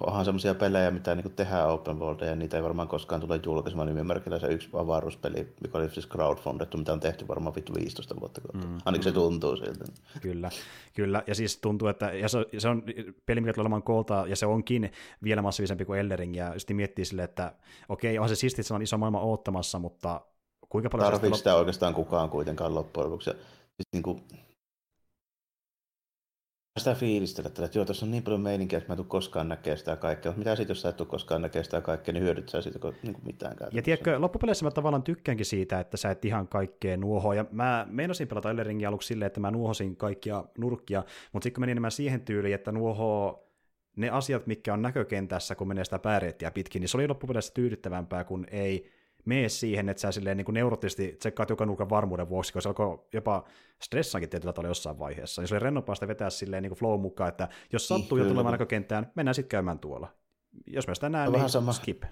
onhan semmoisia pelejä, mitä niin tehdään open world, ja niitä ei varmaan koskaan tule julkaisemaan nimimerkillä se yksi avaruuspeli, mikä oli siis crowdfundettu, mitä on tehty varmaan vittu 15 vuotta kohta. Mm. Ainakin se tuntuu siltä. Kyllä, kyllä. Ja siis tuntuu, että ja se, se on peli, mikä tulee olemaan koolta, ja se onkin vielä massiivisempi kuin Eldering, ja sitten miettii sille, että okei, onhan se siisti, että se on iso maailma oottamassa, mutta kuinka paljon... Tarvitsetko sitä oikeastaan kukaan kuitenkaan loppujen lopuksi? Siis niin kuin, sitä fiilistellä, että joo, tässä on niin paljon meininkiä, että mä en tule koskaan näkemään sitä kaikkea. Mutta mitä sitten, jos sä et tule koskaan näkemään sitä kaikkea, niin hyödyt siitä niin kuin mitään käytännössä. Ja tiedätkö, loppupeleissä mä tavallaan tykkäänkin siitä, että sä et ihan kaikkea nuohoa. Ja mä meinasin pelata Elderingin aluksi silleen, että mä nuohosin kaikkia nurkkia, mutta sitten kun menin enemmän siihen tyyliin, että nuohoo ne asiat, mitkä on näkökentässä, kun menee sitä pääreittiä pitkin, niin se oli loppupeleissä tyydyttävämpää, kun ei mene siihen, että sä silleen niin kuin neurotisesti tsekkaat joka nurkan varmuuden vuoksi, koska se alkoi jopa stressaankin tietyllä tavalla jossain vaiheessa. Niin se oli rennompaa sitä vetää silleen niin kuin flow mukaan, että jos sattuu jo tulemaan näkökenttään, mennään sitten käymään tuolla. Jos mä sitä näen, niin sama. skip.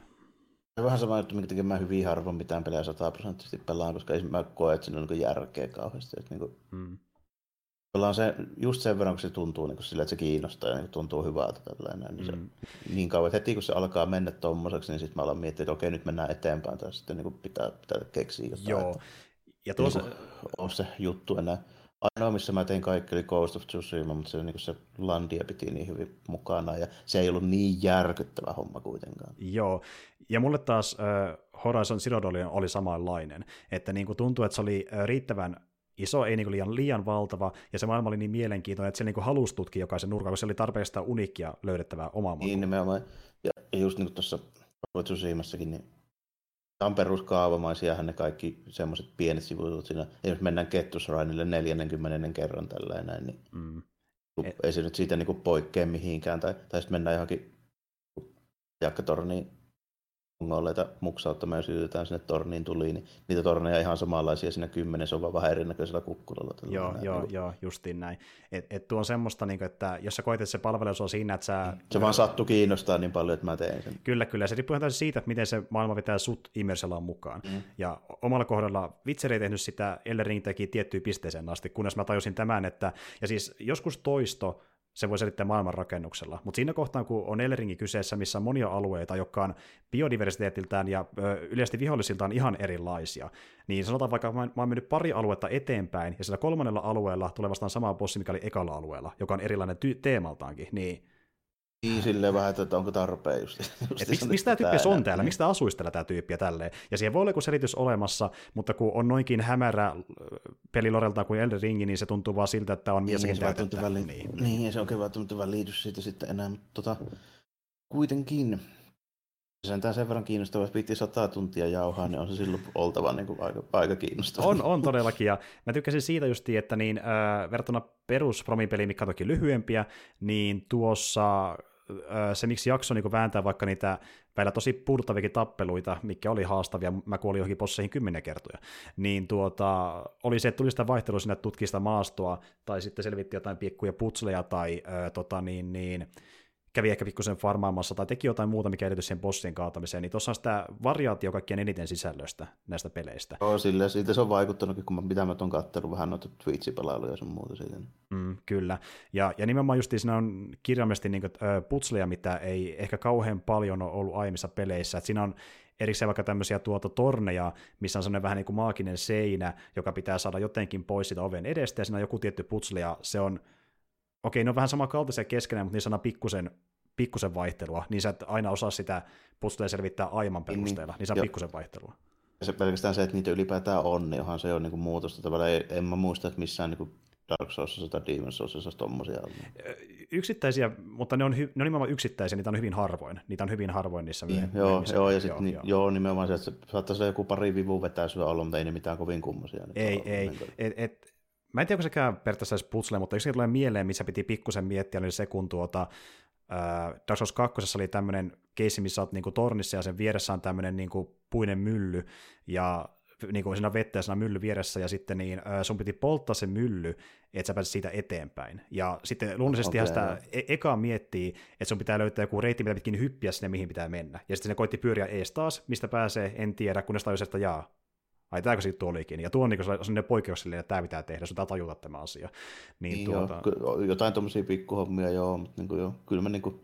Se on vähän sama juttu, minkä takia mä hyvin harvoin mitään pelejä sataprosenttisesti pelaan, koska ei mä koe, että siinä on niin järkeä kauheasti. Että niin kuin... hmm on se, just sen verran, kun se tuntuu niin sillä, että se kiinnostaa ja niin tuntuu hyvältä. Tällainen, niin, se, mm. niin kauan, että heti kun se alkaa mennä tuommoiseksi, niin sitten mä alan miettiä, että okei, nyt mennään eteenpäin, tai sitten niin pitää, pitää keksiä jotain. Joo. Että, ja tuossa... Niin on se juttu enää. Ainoa, missä mä tein kaikki, oli Ghost of Tsushima, mutta se, niin se landia piti niin hyvin mukana, ja se ei ollut niin järkyttävä homma kuitenkaan. Joo, ja mulle taas äh, Horizon Zero Dawn oli samanlainen, että niin kuin tuntuu, että se oli riittävän iso, ei niin liian, liian valtava, ja se maailma oli niin mielenkiintoinen, että se niin halusi tutkia jokaisen nurkan, kun se oli tarpeeksi uniikkia löydettävää omaa maailmaa. Niin nimenomaan, ja, just niin kuin tuossa Tsushimassakin, niin on peruskaavamaisiahan ne kaikki semmoiset pienet sivut siinä. Jos mennään Kettusrainille 40 kerran tällainen, niin mm. ei se nyt siitä niin poikkea mihinkään. Tai, tai sitten mennään johonkin jakkatorniin mongoleita muksauttamaan, jos yritetään sinne torniin tuli, niin niitä torneja ihan samanlaisia siinä kymmenen, se on vaan vähän erinäköisellä kukkulalla. Joo, näin. joo, joo, justiin näin. Et, et tuo on semmoista, niin kuin, että jos sä koet, että se palvelu on siinä, että sä... Se vaan sattu kiinnostaa niin paljon, että mä teen sen. Kyllä, kyllä. Se riippuu ihan siitä, että miten se maailma vetää sut immerselaan mukaan. Mm. Ja omalla kohdalla Witcher ei tehnyt sitä, Ellering teki tiettyyn pisteeseen asti, kunnes mä tajusin tämän, että, ja siis joskus toisto se voi selittää maailmanrakennuksella. Mutta siinä kohtaa, kun on Elringi kyseessä, missä on monia alueita, jotka on biodiversiteetiltään ja ö, yleisesti vihollisiltaan ihan erilaisia, niin sanotaan vaikka, että mä oon mennyt pari aluetta eteenpäin, ja sillä kolmannella alueella tulee vastaan sama bossi, mikä oli ekalla alueella, joka on erilainen ty- teemaltaankin, niin niin, silleen vähän, että onko tarpeen just. just miksi tämä tyyppi on täällä, miksi tämä asuisi täällä tämä tyyppi ja tälleen. Ja siihen voi olla joku selitys olemassa, mutta kun on noinkin hämärä peli Loreltaan kuin Elden Ringi, niin se tuntuu vaan siltä, että on miessäkin niin, täytettä. Väli... Niin, niin, se on välttämättä liity siitä sitten enää, mutta tota, kuitenkin sentään sen verran kiinnostavaa, että piti sata tuntia jauhaa, niin on se silloin oltava niin kuin aika, aika kiinnostavaa. On, on todellakin, ja mä tykkäsin siitä justiin, että niin, äh, verrattuna perus Promipeliin, mikä on toki lyhyempiä, niin tuossa se, miksi jakso niin vääntää vaikka niitä välillä tosi purtavikin tappeluita, mikä oli haastavia, mä kuolin johonkin bosseihin kymmenen kertoja, niin tuota, oli se, että tuli sitä vaihtelua sinne tutkista maastoa, tai sitten selvitti jotain piekkuja putsleja, tai ö, tota, niin, niin, kävi ehkä pikkusen farmaamassa tai teki jotain muuta, mikä edellytys sen bossien kaatamiseen, niin tuossa on sitä variaatio kaikkien eniten sisällöstä näistä peleistä. Joo, sille, siitä se on vaikuttanutkin, kun mä, mitä mä oon kattellut vähän noita Twitch-pelailuja ja sun muuta siitä. Mm, kyllä, ja, ja nimenomaan just siinä on kirjaimellisesti niin kuin, äh, putsleja, mitä ei ehkä kauhean paljon ole ollut aiemmissa peleissä, että siinä on erikseen vaikka tämmöisiä tuota torneja, missä on semmoinen vähän niin kuin maaginen seinä, joka pitää saada jotenkin pois sitä oven edestä, ja siinä on joku tietty putsle, ja se on okei, ne on vähän samankaltaisia keskenään, mutta niissä on pikkusen, pikkusen vaihtelua, niin sä et aina osaa sitä puzzlea selvittää aivan niin, perusteella, niin, niin se on pikkusen vaihtelua. Ja se pelkästään se, että niitä ylipäätään on, niin onhan se on niin kuin muutosta. Tavallaan en mä muista, että missään niin kuin Dark Soulsissa tai Demon Soulsissa tommosia on. Yksittäisiä, mutta ne on, hy, ne on nimenomaan yksittäisiä, niitä on hyvin harvoin. Niitä on hyvin harvoin niissä niin, myöhemmin. Joo, joo, ja sit, joo, niin, joo. joo, nimenomaan se, että se saattaa olla joku pari vivu vetää syö olla, mutta ei ne mitään kovin kummosia. Ei, ei. Et, et, Mä en tiedä, onko sekään periaatteessa edes puzzle, mutta yksi tulee mieleen, missä piti pikkusen miettiä, niin se kun tuota, äh, Dark Souls 2 oli tämmöinen keissi, missä olet niinku tornissa ja sen vieressä on tämmöinen niinku puinen mylly, ja niin kuin siinä vettä ja siinä mylly vieressä, ja sitten niin, sun piti polttaa se mylly, että sä pääsit siitä eteenpäin. Ja sitten luonnollisesti okay, sitä e- eka miettii, että sun pitää löytää joku reitti, mitä pitkin hyppiä sinne, mihin pitää mennä. Ja sitten se koitti pyöriä ees taas, mistä pääsee, en tiedä, kunnes tajusi, että jaa, ai tämäkö siitä olikin. Ja tuo on niin sellainen poikkeuksellinen, että tämä pitää tehdä, sun pitää tajuta tämä asia. Niin, niin tuota... joo, jotain tuommoisia pikkuhommia joo, mutta niin kuin joo, kyllä mä niin kuin,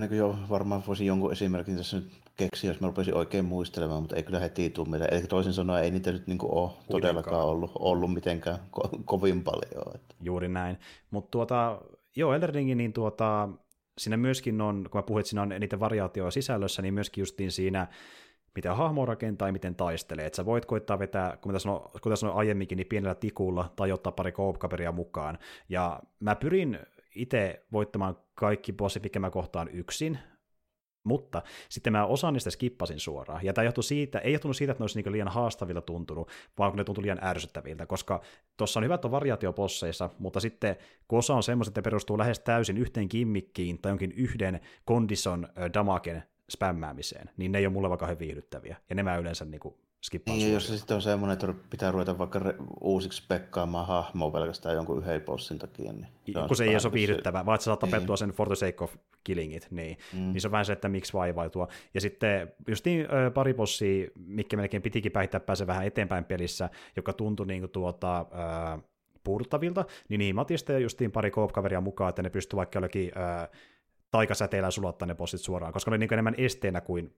niin kuin jo varmaan voisin jonkun esimerkin tässä nyt keksiä, jos mä rupesin oikein muistelemaan, mutta ei kyllä heti tule mieleen. Eli toisin sanoen ei niitä nyt niin kuin ole todellakaan ollut, ollut mitenkään ko- kovin paljon. Että. Juuri näin. Mutta tuota, joo, Elden Ringin, niin tuota, siinä myöskin on, kun mä puhuin, että siinä on niitä variaatioita sisällössä, niin myöskin justiin siinä miten hahmo rakentaa ja miten taistelee. Et sä voit koittaa vetää, kuten sanoin, kuten aiemminkin, niin pienellä tikulla tai ottaa pari koopkaveria mukaan. Ja mä pyrin itse voittamaan kaikki bossit, mikä mä kohtaan yksin, mutta sitten mä osaan niistä skippasin suoraan. Ja tämä siitä, ei johtunut siitä, että ne olisi niin liian haastavilla tuntunut, vaan kun ne tuntui liian ärsyttäviltä, koska tuossa on hyvät on variaatioposseissa, mutta sitten kun osa on semmoista, että perustuu lähes täysin yhteen kimmikkiin tai jonkin yhden kondison damaken spämmäämiseen, niin ne ei ole mulle vaikka viihdyttäviä. Ja ne mä yleensä niin kuin skippaan niin, jos se sitten on semmoinen, että pitää ruveta vaikka re- uusiksi pekkaamaan hahmoa pelkästään jonkun yhden bossin takia. Niin se kun se ei ole viihdyttävää, vaan että sä saat tapettua niin. sen for the sake of killingit, niin, mm. niin se on vähän se, että miksi vaivautua. Ja sitten just niin pari bossia, mikä melkein pitikin päihittää pääse vähän eteenpäin pelissä, joka tuntui niin kuin tuota, äh, puuduttavilta, niin niin, mä otin sitten justiin pari koop-kaveria mukaan, että ne pystyy vaikka jollekin äh, taikasäteellä sulattaa ne bossit suoraan, koska ne oli niin enemmän esteenä kuin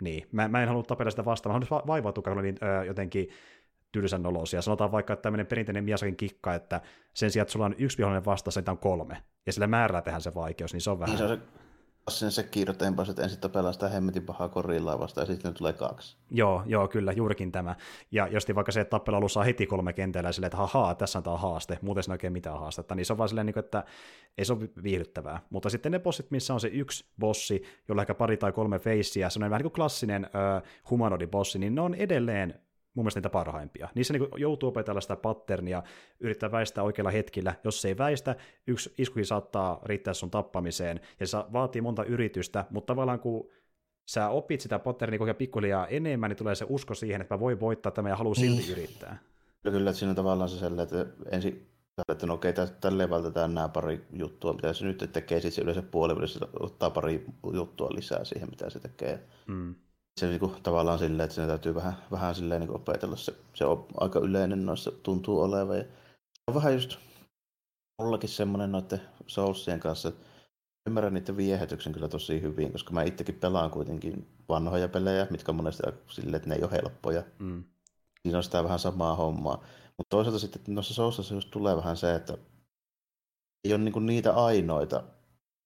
niin. Mä, mä en halua tapella sitä vastaan, mä haluan vaivautua, kun niin, öö, jotenkin tylsän olosia. Sanotaan vaikka, että tämmöinen perinteinen Miasakin kikka, että sen sijaan, että sulla on yksi vihollinen vastassa, niin on kolme. Ja sillä määrällä tehdään se vaikeus, niin se on vähän... Niin se on se sen se kiiroteenpäin, että ensin tapellaan sitä hemmetin pahaa korillaa vastaan ja sitten tulee kaksi. Joo, joo, kyllä, juurikin tämä. Ja jos vaikka se, että tappelu alussa heti kolme kentällä silleen, että hahaa, tässä on tämä haaste, muuten se oikein mitään haastetta, niin se on vaan silleen, niin että ei se ole viihdyttävää. Mutta sitten ne bossit, missä on se yksi bossi, jolla ehkä pari tai kolme feissiä, se on vähän niin kuin klassinen äh, humanoidi-bossi, niin ne on edelleen mun mielestä niitä parhaimpia. Niissä niin joutuu opetella sitä patternia, yrittää väistää oikealla hetkellä. Jos se ei väistä, yksi iskukin saattaa riittää sun tappamiseen, ja se vaatii monta yritystä, mutta tavallaan kun sä opit sitä patternia koko pikkuhiljaa enemmän, niin tulee se usko siihen, että mä voin voittaa tämä ja haluan silti niin. yrittää. Kyllä, kyllä, että siinä on tavallaan se sellainen, että ensin että no okei, tälleen vältetään nämä pari juttua, mitä se nyt tekee, sitten se yleensä puolivälissä ottaa pari juttua lisää siihen, mitä se tekee. Mm se niin kuin, tavallaan silleen, että siinä täytyy vähän, vähän silleen niin opetella. Se, se on aika yleinen noissa, tuntuu olevan. Ja on vähän just mullakin semmoinen noiden Soulsien kanssa, että ymmärrän niiden viehätyksen kyllä tosi hyvin, koska mä itsekin pelaan kuitenkin vanhoja pelejä, mitkä on monesti silleen, että ne ei ole helppoja. Mm. Siinä on sitä vähän samaa hommaa. Mutta toisaalta sitten noissa Soulsissa just tulee vähän se, että ei ole niinku niitä ainoita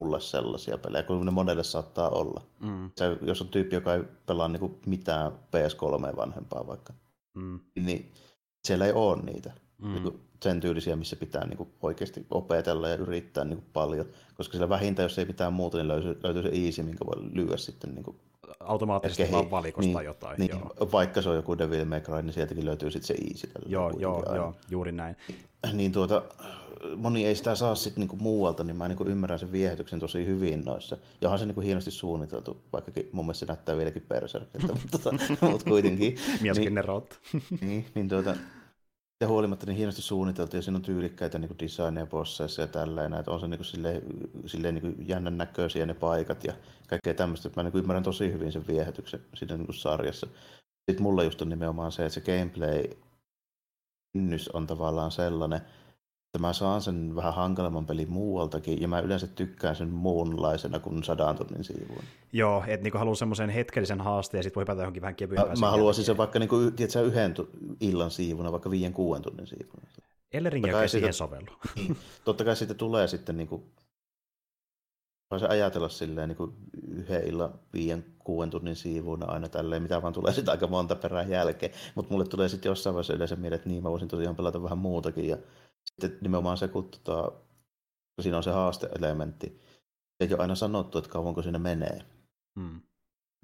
mulle sellaisia pelejä, kun ne monelle saattaa olla. Mm. Se, jos on tyyppi, joka ei pelaa niin kuin mitään PS3 vanhempaa vaikka, mm. niin siellä ei ole niitä. Mm. Niin sen tyylisiä, missä pitää niin kuin oikeasti opetella ja yrittää niin kuin paljon. Koska siellä vähintään, jos ei mitään muuta, niin löytyy, löytyy se easy, minkä voi lyödä sitten niin kuin automaattisesti vaan valikosta niin, jotain. Niin, joo. Vaikka se on joku Devil May Cry, niin sieltäkin löytyy sitten se easy. Joo, joo, joo, juuri näin. (clears throat) Niin tuota, moni ei sitä saa sitten niinku muualta, niin mä niinku ymmärrän sen viehätyksen tosi hyvin noissa. Ja onhan se niinku hienosti suunniteltu, vaikkakin mun mielestä se näyttää vieläkin perserkiltä, (laughs) mutta, tota, mutta kuitenkin. Mieskin niin, ne (laughs) niin, niin tuota, ja huolimatta niin hienosti suunniteltu ja siinä on tyylikkäitä niin designeja bosseissa ja tälleen, että on se niin silleen, silleen niin jännän näköisiä ne paikat ja kaikkea tämmöistä. Mä niin ymmärrän tosi hyvin sen viehätyksen siinä niin sarjassa. Sitten mulla just on nimenomaan se, että se gameplay kynnys on tavallaan sellainen, että mä saan sen vähän hankalamman pelin muualtakin, ja mä yleensä tykkään sen muunlaisena kuin sadan tunnin siivuun. Joo, että niinku haluan semmoisen hetkellisen haasteen, ja sitten voi hypätä johonkin vähän kevyempään. Mä, mä haluaisin sen vaikka niinku, tiedätkö, yhden illan siivuna, vaikka viien kuuden tunnin siivuna. Ellering ei siihen sovellu. (laughs) Niin, totta kai siitä tulee sitten niinku, voisi ajatella silleen niin kuin yhden illan viien, kuuden tunnin siivuuna aina tälleen, mitä vaan tulee sitten aika monta perään jälkeen. Mutta mulle tulee sitten jossain vaiheessa yleensä mieleen, että niin mä voisin tosiaan pelata vähän muutakin. Ja sitten nimenomaan se, kun tota, siinä on se haasteelementti, ei ole aina sanottu, että kauanko siinä menee. Hmm.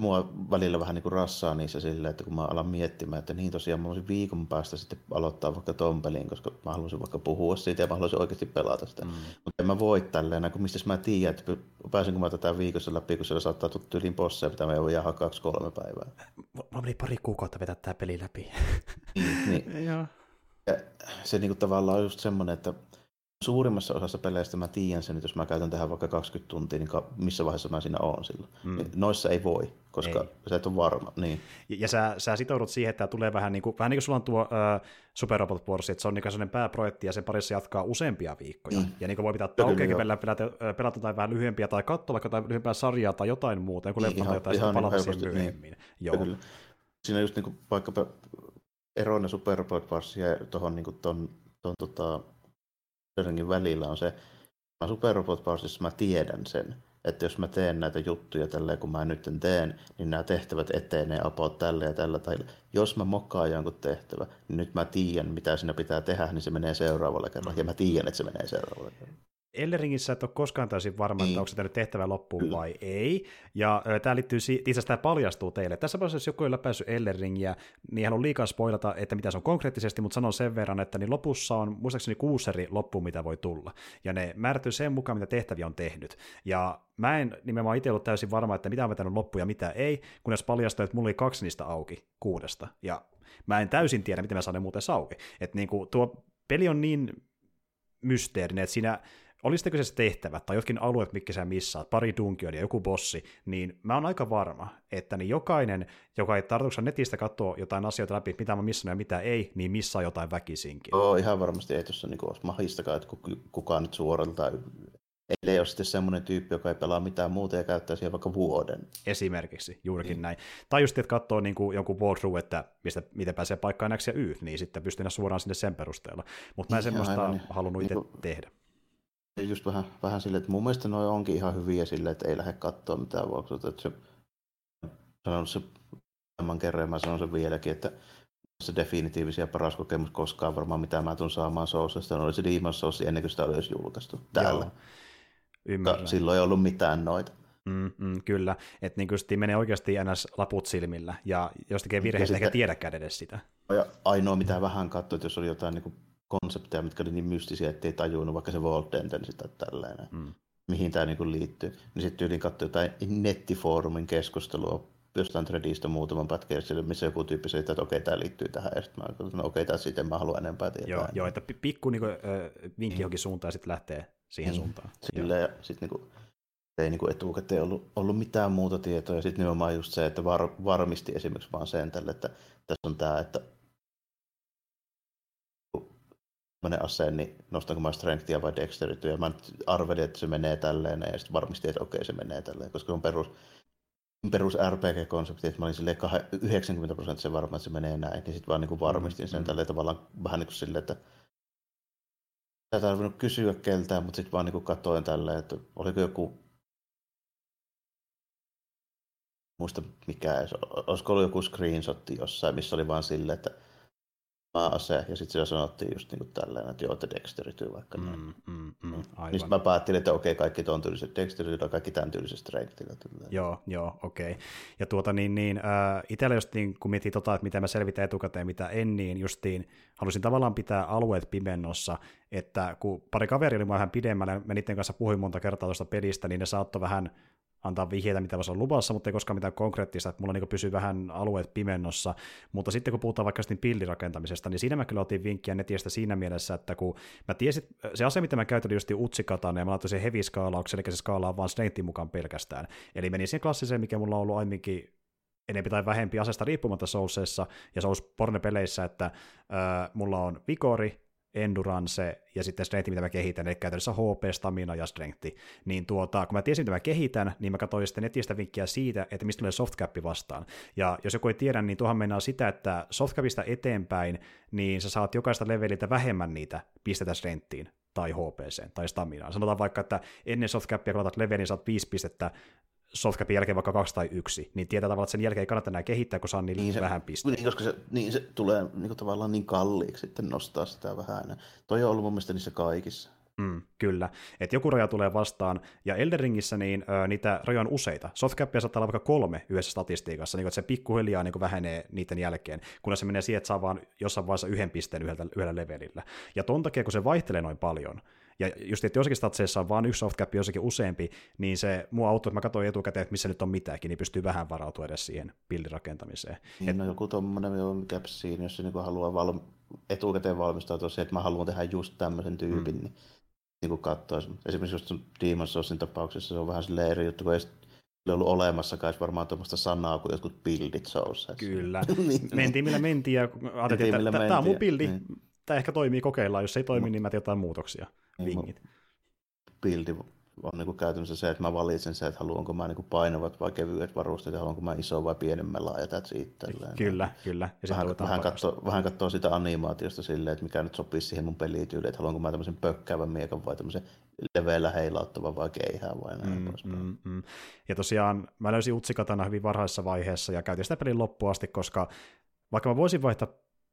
mua välillä vähän niin kuin rassaa niissä silleen, että kun mä alan miettimään, että niin tosiaan mä voisin viikon päästä sitten aloittaa vaikka ton pelin, koska mä haluaisin vaikka puhua siitä ja mä haluaisin oikeasti pelata sitä. Mm. Mutta en mä voi tälleen, kun mistä mä tiedän, että pääsenkö mä tätä viikossa läpi, kun siellä saattaa tulla tyyliin bosseja, mitä me ei voi jäädä kaksi kolme päivää. Mulla meni pari kuukautta vetää tämä peli läpi. niin, niin. (laughs) ja se niin kuin tavallaan on just semmoinen, että suurimmassa osassa peleistä mä tiedän sen, että jos mä käytän tähän vaikka 20 tuntia, niin missä vaiheessa mä siinä oon silloin. Mm. Niin noissa ei voi, koska ei. sä et ole varma. Niin. Ja, ja sä, sä sitoudut siihen, että tämä tulee vähän niin kuin, vähän niin kuin sulla on tuo uh, Super Robot Wars, että se on niin sellainen pääprojekti ja sen parissa jatkaa useampia viikkoja. Mm. Ja niin kuin voi pitää taukeakin pelata, pelata, pelata jotain vähän lyhyempiä tai katsoa vaikka jotain lyhyempää sarjaa tai jotain muuta, joku niin, jotain ihan, palata siihen niin. myöhemmin. Niin. Joo. Kyllä. Siinä just niin kuin, vaikka erona Super Robot Wars ja tuohon niin ton, ton, tota, välillä on se, mä Super Robot mä tiedän sen, että jos mä teen näitä juttuja tälleen, kun mä nyt teen, niin nämä tehtävät etenee about tälle ja tällä tai jos mä mokkaan jonkun tehtävä, niin nyt mä tiedän, mitä siinä pitää tehdä, niin se menee seuraavalle kerralla, ja mä tiedän, että se menee seuraavalle kerralla. Elleringissä et ole koskaan täysin varma, että niin. onko se tehnyt tehtävä loppuun vai ei. Ja tämä liittyy, itse asiassa tämä paljastuu teille. Tässä vaiheessa, jos joku ei ole päässyt Elleringiä, niin hän on liikaa spoilata, että mitä se on konkreettisesti, mutta sanon sen verran, että niin lopussa on muistaakseni kuusi eri loppuun, mitä voi tulla. Ja ne määrätyy sen mukaan, mitä tehtäviä on tehnyt. Ja mä en nimenomaan itse ollut täysin varma, että mitä on vetänyt loppuun ja mitä ei, kunnes paljastui, että mulla oli kaksi niistä auki kuudesta. Ja mä en täysin tiedä, miten mä saan ne muuten auki. Että niin kuin, tuo peli on niin mysteerinen, että siinä oli sitten kyseessä tehtävät tai jotkin alueet, mitkä sä missaat, pari dunkion ja joku bossi, niin mä oon aika varma, että niin jokainen, joka ei tarkoituksena netistä katsoa jotain asioita läpi, mitä mä missannut ja mitä ei, niin missaa jotain väkisinkin. Joo, ihan varmasti ei tuossa niin olisi mahistakaan, että kukaan nyt suoralta Ellei ole sitten semmoinen tyyppi, joka ei pelaa mitään muuta ja käyttää siihen vaikka vuoden. Esimerkiksi, juurikin niin. näin. Tai just, että katsoo niin kuin jonkun walkthrough, että mistä, miten pääsee paikkaan X ja Y, niin sitten pystyy suoraan sinne sen perusteella. Mutta mä en niin, semmoista aivan, halunnut niin, itse tehdä just vähän, vähän silleen, että mun mielestä noi onkin ihan hyviä silleen, että ei lähde katsoa mitään vuoksuta. Että se, sanon se tämän kerran ja mä sanon sen vieläkin, että se definitiivisia paras kokemus koskaan varmaan mitä mä tuun saamaan Soulsista. Oli se Demon's Souls ennen kuin sitä oli edes julkaistu täällä. Joo. Ymmärrän. Silloin ei ollut mitään noita. Mm, mm, kyllä, että niin menee oikeasti ns. laput silmillä, ja jos tekee virheitä, eikä tiedäkään edes sitä. Ja ainoa mitä vähän katsoit, jos oli jotain niin konsepteja, mitkä oli niin mystisiä, ettei tajunnut, vaikka se World Enden sitä tällainen, mm. mihin tämä niin liittyy. Niin sitten yli katsoi jotain nettifoorumin keskustelua jostain threadista muutaman pätkän, missä joku tyyppi sanoi, että okei, tämä liittyy tähän, ja sitten mä no okei, okay, tämä sitten mä haluan enempää tietää. Joo, joo että pikku niin kuin, vinkki mm. johonkin suuntaan, ja sitten lähtee siihen mm. suuntaan. Sillä ja sitten niin kuin, ei niin kuin etukäteen ollut, ollut mitään muuta tietoa, ja sitten nimenomaan just se, että var, varmisti esimerkiksi vaan sen tälle, että tässä on tämä, että tämmöinen ase, niin nostanko mä strengthia vai dexterityä. Mä nyt arvelin, että se menee tälleen ja sitten varmistin, että okei se menee tälleen, koska on perus, perus RPG-konsepti, että mä olin silleen 90 prosenttia varma, että se menee näin, niin sitten vaan niin kuin varmistin sen mm. tälleen tavallaan vähän niin kuin silleen, että ei tarvinnut kysyä keltään, mutta sitten vaan niin kuin katsoin tälleen, että oliko joku muista mikä, olisiko ollut joku screenshotti jossain, missä oli vaan silleen, että ase, ja sitten siellä sanottiin just niin kuin tälleen, että joo, että dexterity vaikka mm, näin. Mm, mm, mm, aivan. Niin mä päättelin, että okei, kaikki tuon tyyliset dexterity ja kaikki tämän tyyliset strengthillä. Joo, joo, okei. Okay. Ja tuota niin, niin äh, itsellä justiin, kun mietin tota, että mitä mä selvitän etukäteen, mitä en, niin justiin halusin tavallaan pitää alueet pimennossa, että kun pari kaveri oli vähän pidemmällä, mä niiden kanssa puhuin monta kertaa tuosta pelistä, niin ne saattoi vähän antaa vihjeitä, mitä voisi olla luvassa, mutta ei koskaan mitään konkreettista, että mulla niin pysyy vähän alueet pimennossa. Mutta sitten kun puhutaan vaikka sitten pillirakentamisesta, niin siinä mä kyllä otin vinkkiä netistä siinä mielessä, että kun mä tiesin, se ase, mitä mä käytin, oli just utsikatan, ja mä laitoin sen heavy skaalauksen, eli se skaala on vaan strengthin mukaan pelkästään. Eli menin siihen klassiseen, mikä mulla on ollut aiemminkin enempi tai vähempi asesta riippumatta Soulsissa ja Souls Porne-peleissä, että äh, mulla on Vigori, endurance ja sitten strength, mitä mä kehitän, eli käytännössä HP, stamina ja strength. Niin tuota, kun mä tiesin, mitä mä kehitän, niin mä katsoin sitten netistä vinkkiä siitä, että mistä tulee softcap vastaan. Ja jos joku ei tiedä, niin tuohan mennään sitä, että softcapista eteenpäin, niin sä saat jokaista leveliltä vähemmän niitä pistetä strengthiin tai HPC tai staminaan. Sanotaan vaikka, että ennen softcapia, kun levelin, niin saat 5 pistettä softcapin jälkeen vaikka kaksi tai yksi, niin tietää tavallaan, että sen jälkeen ei kannata enää kehittää, kun saa niin, niin se, vähän pisteitä. Niin, koska se, niin se tulee niin kuin tavallaan niin kalliiksi sitten nostaa sitä vähän. Toi on ollut mun mielestä niissä kaikissa. Mm, kyllä, että joku raja tulee vastaan, ja Elden Ringissä niin, ö, niitä rajoja on useita. Softcapia saattaa olla vaikka kolme yhdessä statistiikassa, niin että se pikkuhiljaa niin vähenee niiden jälkeen, kunnes se menee siihen, että saa vaan jossain vaiheessa yhden pisteen yhdellä, yhdellä levelillä. Ja ton takia, kun se vaihtelee noin paljon, ja just, että jossakin statseissa on vain yksi softcap, jossakin useampi, niin se mua auttoi, että mä katsoin etukäteen, että missä nyt on mitäkin, niin pystyy vähän varautua edes siihen bildin rakentamiseen. Niin, Et... no joku tommonen mikä siinä, jos se niin haluaa val... etukäteen valmistautua siihen, että mä haluan tehdä just tämmöisen tyypin, mm. niin niin kuin katsoa. Esimerkiksi just Demon's Soulsin tapauksessa se on vähän silleen eri juttu, kun ei ole ollut olemassakaan varmaan tuommoista sanaa kuin jotkut buildit Soulsissa. (laughs) Kyllä. niin, mentiin millä mentiin ja ajateltiin, että tämä on mun buildi, niin. tämä ehkä toimii, kokeillaan. Jos ei toimi, niin mä teen jotain muutoksia. Vingit. Buildi on niin käytännössä se, että mä valitsen se, että haluanko mä niin painavat vai kevyet varusteet ja haluanko mä iso vai pienemmän laajat siitä. Kyllä, kyllä. Ja vähän, vähän, katsoo, vähän katsoo sitä animaatiosta silleen, että mikä nyt sopii siihen mun pelityyliin, että haluanko mä tämmöisen pökkäävän miekan vai tämmöisen leveillä heilauttavan vai keihään vai näin mm, mm, mm. Ja tosiaan mä löysin Utsikatana hyvin varhaisessa vaiheessa ja käytin sitä pelin loppuun asti, koska vaikka mä voisin vaihtaa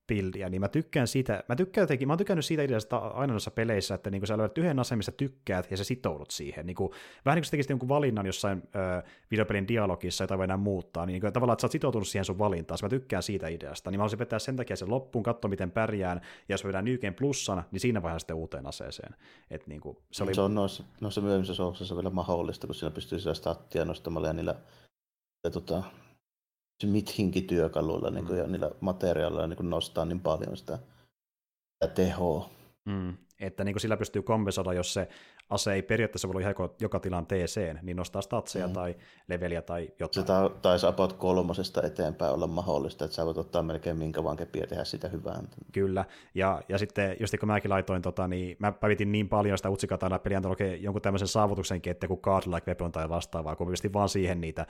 buildia, niin mä tykkään siitä, mä tykkään jotenkin, mä oon tykännyt siitä ideasta aina noissa peleissä, että niin sä löydät yhden aseen, missä tykkäät, ja sä sitoudut siihen. Niin kuin, vähän niin kuin sä tekisit jonkun valinnan jossain ö, videopelin dialogissa, jota voi enää muuttaa, niin, niin kuin, tavallaan, että sä oot sitoutunut siihen sun valintaan, mä tykkään siitä ideasta, niin mä haluaisin vetää sen takia sen loppuun, katsoa miten pärjään, ja jos vedän Nyken plussan, niin siinä vaiheessa sitten uuteen aseeseen. Et, niin kuin, se, oli... se on noissa, noissa myöhemmissä vielä mahdollista, kun siinä pystyy sitä stattia nostamalla ja niillä ja, tota, Smith-hinkityökaluilla niin kuin, mm. ja niillä materiaaleilla niin kuin nostaa niin paljon sitä, sitä tehoa. Mm. Että niin kuin sillä pystyy kompensoida, jos se ase ei periaatteessa voi olla ihan joka tilanteeseen, niin nostaa statseja mm. tai leveliä tai jotain. Se ta- taisi about kolmosesta eteenpäin olla mahdollista, että sä voit ottaa melkein minkä vaan kepiä ja tehdä sitä hyvää. Kyllä, ja, ja sitten just kun mäkin laitoin, tota, niin mä päivitin niin paljon sitä Utsikatana peliä, jonkun tämmöisen saavutuksenkin, että kun Card-like weapon tai vastaavaa, kun mä vaan siihen niitä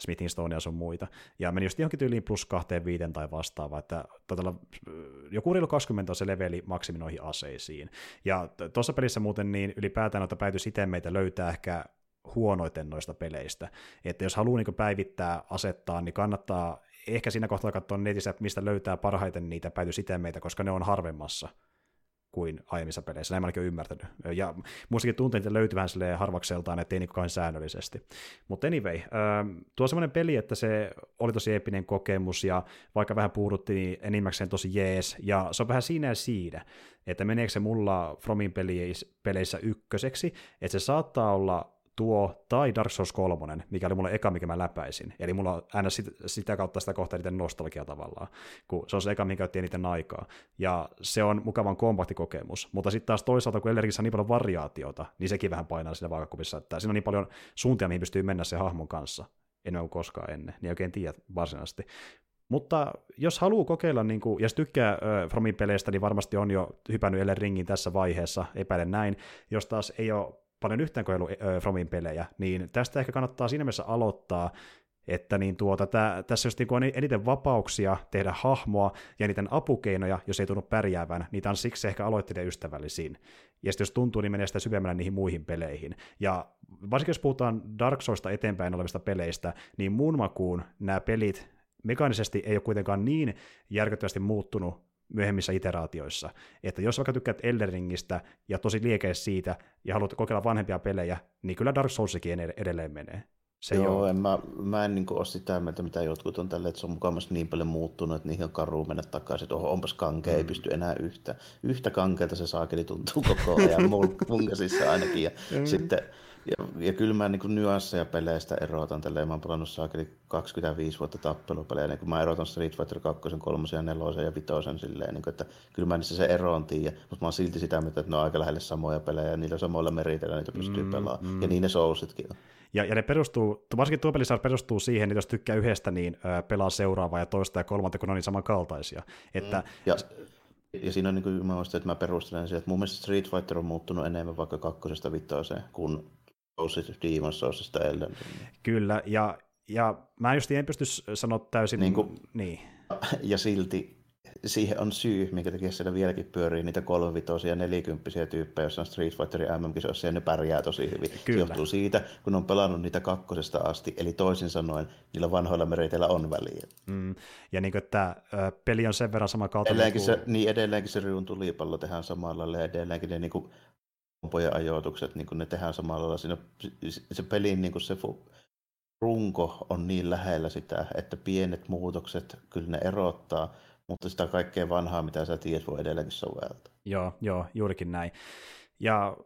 Smithin Stonea sun muita. Ja meni just johonkin tyyliin plus kahteen viiden tai vastaavaa, että todella, joku reilu 20 on se leveli maksimi noihin aseisiin. Ja tuossa pelissä muuten niin ylipäätään noita päätysitemeitä löytää ehkä huonoiten noista peleistä. Että jos haluaa niin päivittää asettaa, niin kannattaa ehkä siinä kohtaa katsoa netissä, mistä löytää parhaiten niitä päätysitemeitä, koska ne on harvemmassa kuin aiemmissa peleissä. Näin mä olen ymmärtänyt. Ja muistakin tuntuu, vähän harvakseltaan, ettei niin kuin säännöllisesti. Mutta anyway, tuo semmoinen peli, että se oli tosi eeppinen kokemus, ja vaikka vähän puhuttiin, niin enimmäkseen tosi jees, ja se on vähän siinä ja siinä, että meneekö se mulla Fromin peleissä ykköseksi, että se saattaa olla tuo tai Dark Souls 3, mikä oli mulle eka, mikä mä läpäisin. Eli mulla on aina sitä, sitä kautta sitä kohtaa eniten nostalgia tavallaan, kun se on se eka, mikä otti eniten aikaa. Ja se on mukavan kokemus. Mutta sitten taas toisaalta, kun Elerikissä on niin paljon variaatiota, niin sekin vähän painaa siinä vaakakupissa, että siinä on niin paljon suuntia, mihin pystyy mennä se hahmon kanssa enemmän kuin koskaan ennen, niin oikein tiedä varsinaisesti. Mutta jos haluaa kokeilla, niin kuin, jos tykkää äh, Fromin peleistä, niin varmasti on jo hypännyt Ellen Ringin tässä vaiheessa, epäilen näin. Jos taas ei ole paljon yhtään kokeillut äh, Fromin pelejä, niin tästä ehkä kannattaa siinä mielessä aloittaa, että niin tuota, tä, tässä jos niin on eniten vapauksia tehdä hahmoa ja eniten apukeinoja, jos ei tunnu pärjäävän, niitä on siksi ehkä aloittelijan ystävällisin. Ja sitten jos tuntuu, niin menee sitä syvemmällä niihin muihin peleihin. Ja varsinkin jos puhutaan Dark Soulsta eteenpäin olevista peleistä, niin muun makuun nämä pelit mekaanisesti ei ole kuitenkaan niin järkyttävästi muuttunut myöhemmissä iteraatioissa. Että jos vaikka tykkäät Elderingistä ja tosi liikeis siitä ja haluat kokeilla vanhempia pelejä, niin kyllä Dark Soulsikin edelleen menee. Se Joo, en mä, mä en niin ole sitä mieltä, mitä jotkut on tälle, että se on mukavasti niin paljon muuttunut, että niihin on karu mennä takaisin, tuohon onpas kankea, mm. ei pysty enää yhtä. Yhtä kankeelta se saakeli tuntuu koko ajan (laughs) mun, mun ainakin. Ja mm. sitten ja, ja kyllä mä niin nyansseja peleistä erotan. Tälleen mä oon pelannut saakeli 25 vuotta tappelupelejä, niin kun mä erotan Street Fighter 2, 3 ja 4 ja 5 silleen, niin kuin, että kyllä mä niissä se eroon tiedä, mutta mä oon silti sitä mieltä, että ne on aika lähelle samoja pelejä ja niillä samoilla meritellä niitä pystyy mm, pelaamaan. Mm. Ja niin ne soulsitkin on. Ja, ja ne perustuu, varsinkin tuo pelissä perustuu siihen, että jos tykkää yhdestä, niin pelaa seuraavaa ja toista ja kolmatta, kun ne on niin samankaltaisia. Että, mm. ja, ja siinä on niin kuin, mä että mä perustelen siihen, että mun mielestä Street Fighter on muuttunut enemmän vaikka kakkosesta vitoseen kuin Demon's Soulsista Elden Kyllä, ja, ja mä just en pysty sanoa täysin... Niin, kuin, niin. Ja silti siihen on syy, minkä takia siellä vieläkin pyörii niitä kolmivitosia ja nelikymppisiä tyyppejä, joissa on Street Fighter MM-kisoissa ja ne pärjää tosi hyvin. Kyllä. Se johtuu siitä, kun on pelannut niitä kakkosesta asti, eli toisin sanoen niillä vanhoilla meriteillä on väliä. Mm. Ja niin kuin, että peli on sen verran sama kautta. Edelleenkin kuin... se, niin edelleenkin se riun tulipallo tehdään samalla ja edelleenkin ne niin kuin kompojen ajoitukset, niin ne tehdään samalla lailla. Siinä, se pelin niin se runko on niin lähellä sitä, että pienet muutokset, kyllä ne erottaa, mutta sitä kaikkea vanhaa, mitä sä tiedät, voi edelleenkin soveltaa. Joo, joo, juurikin näin. Ja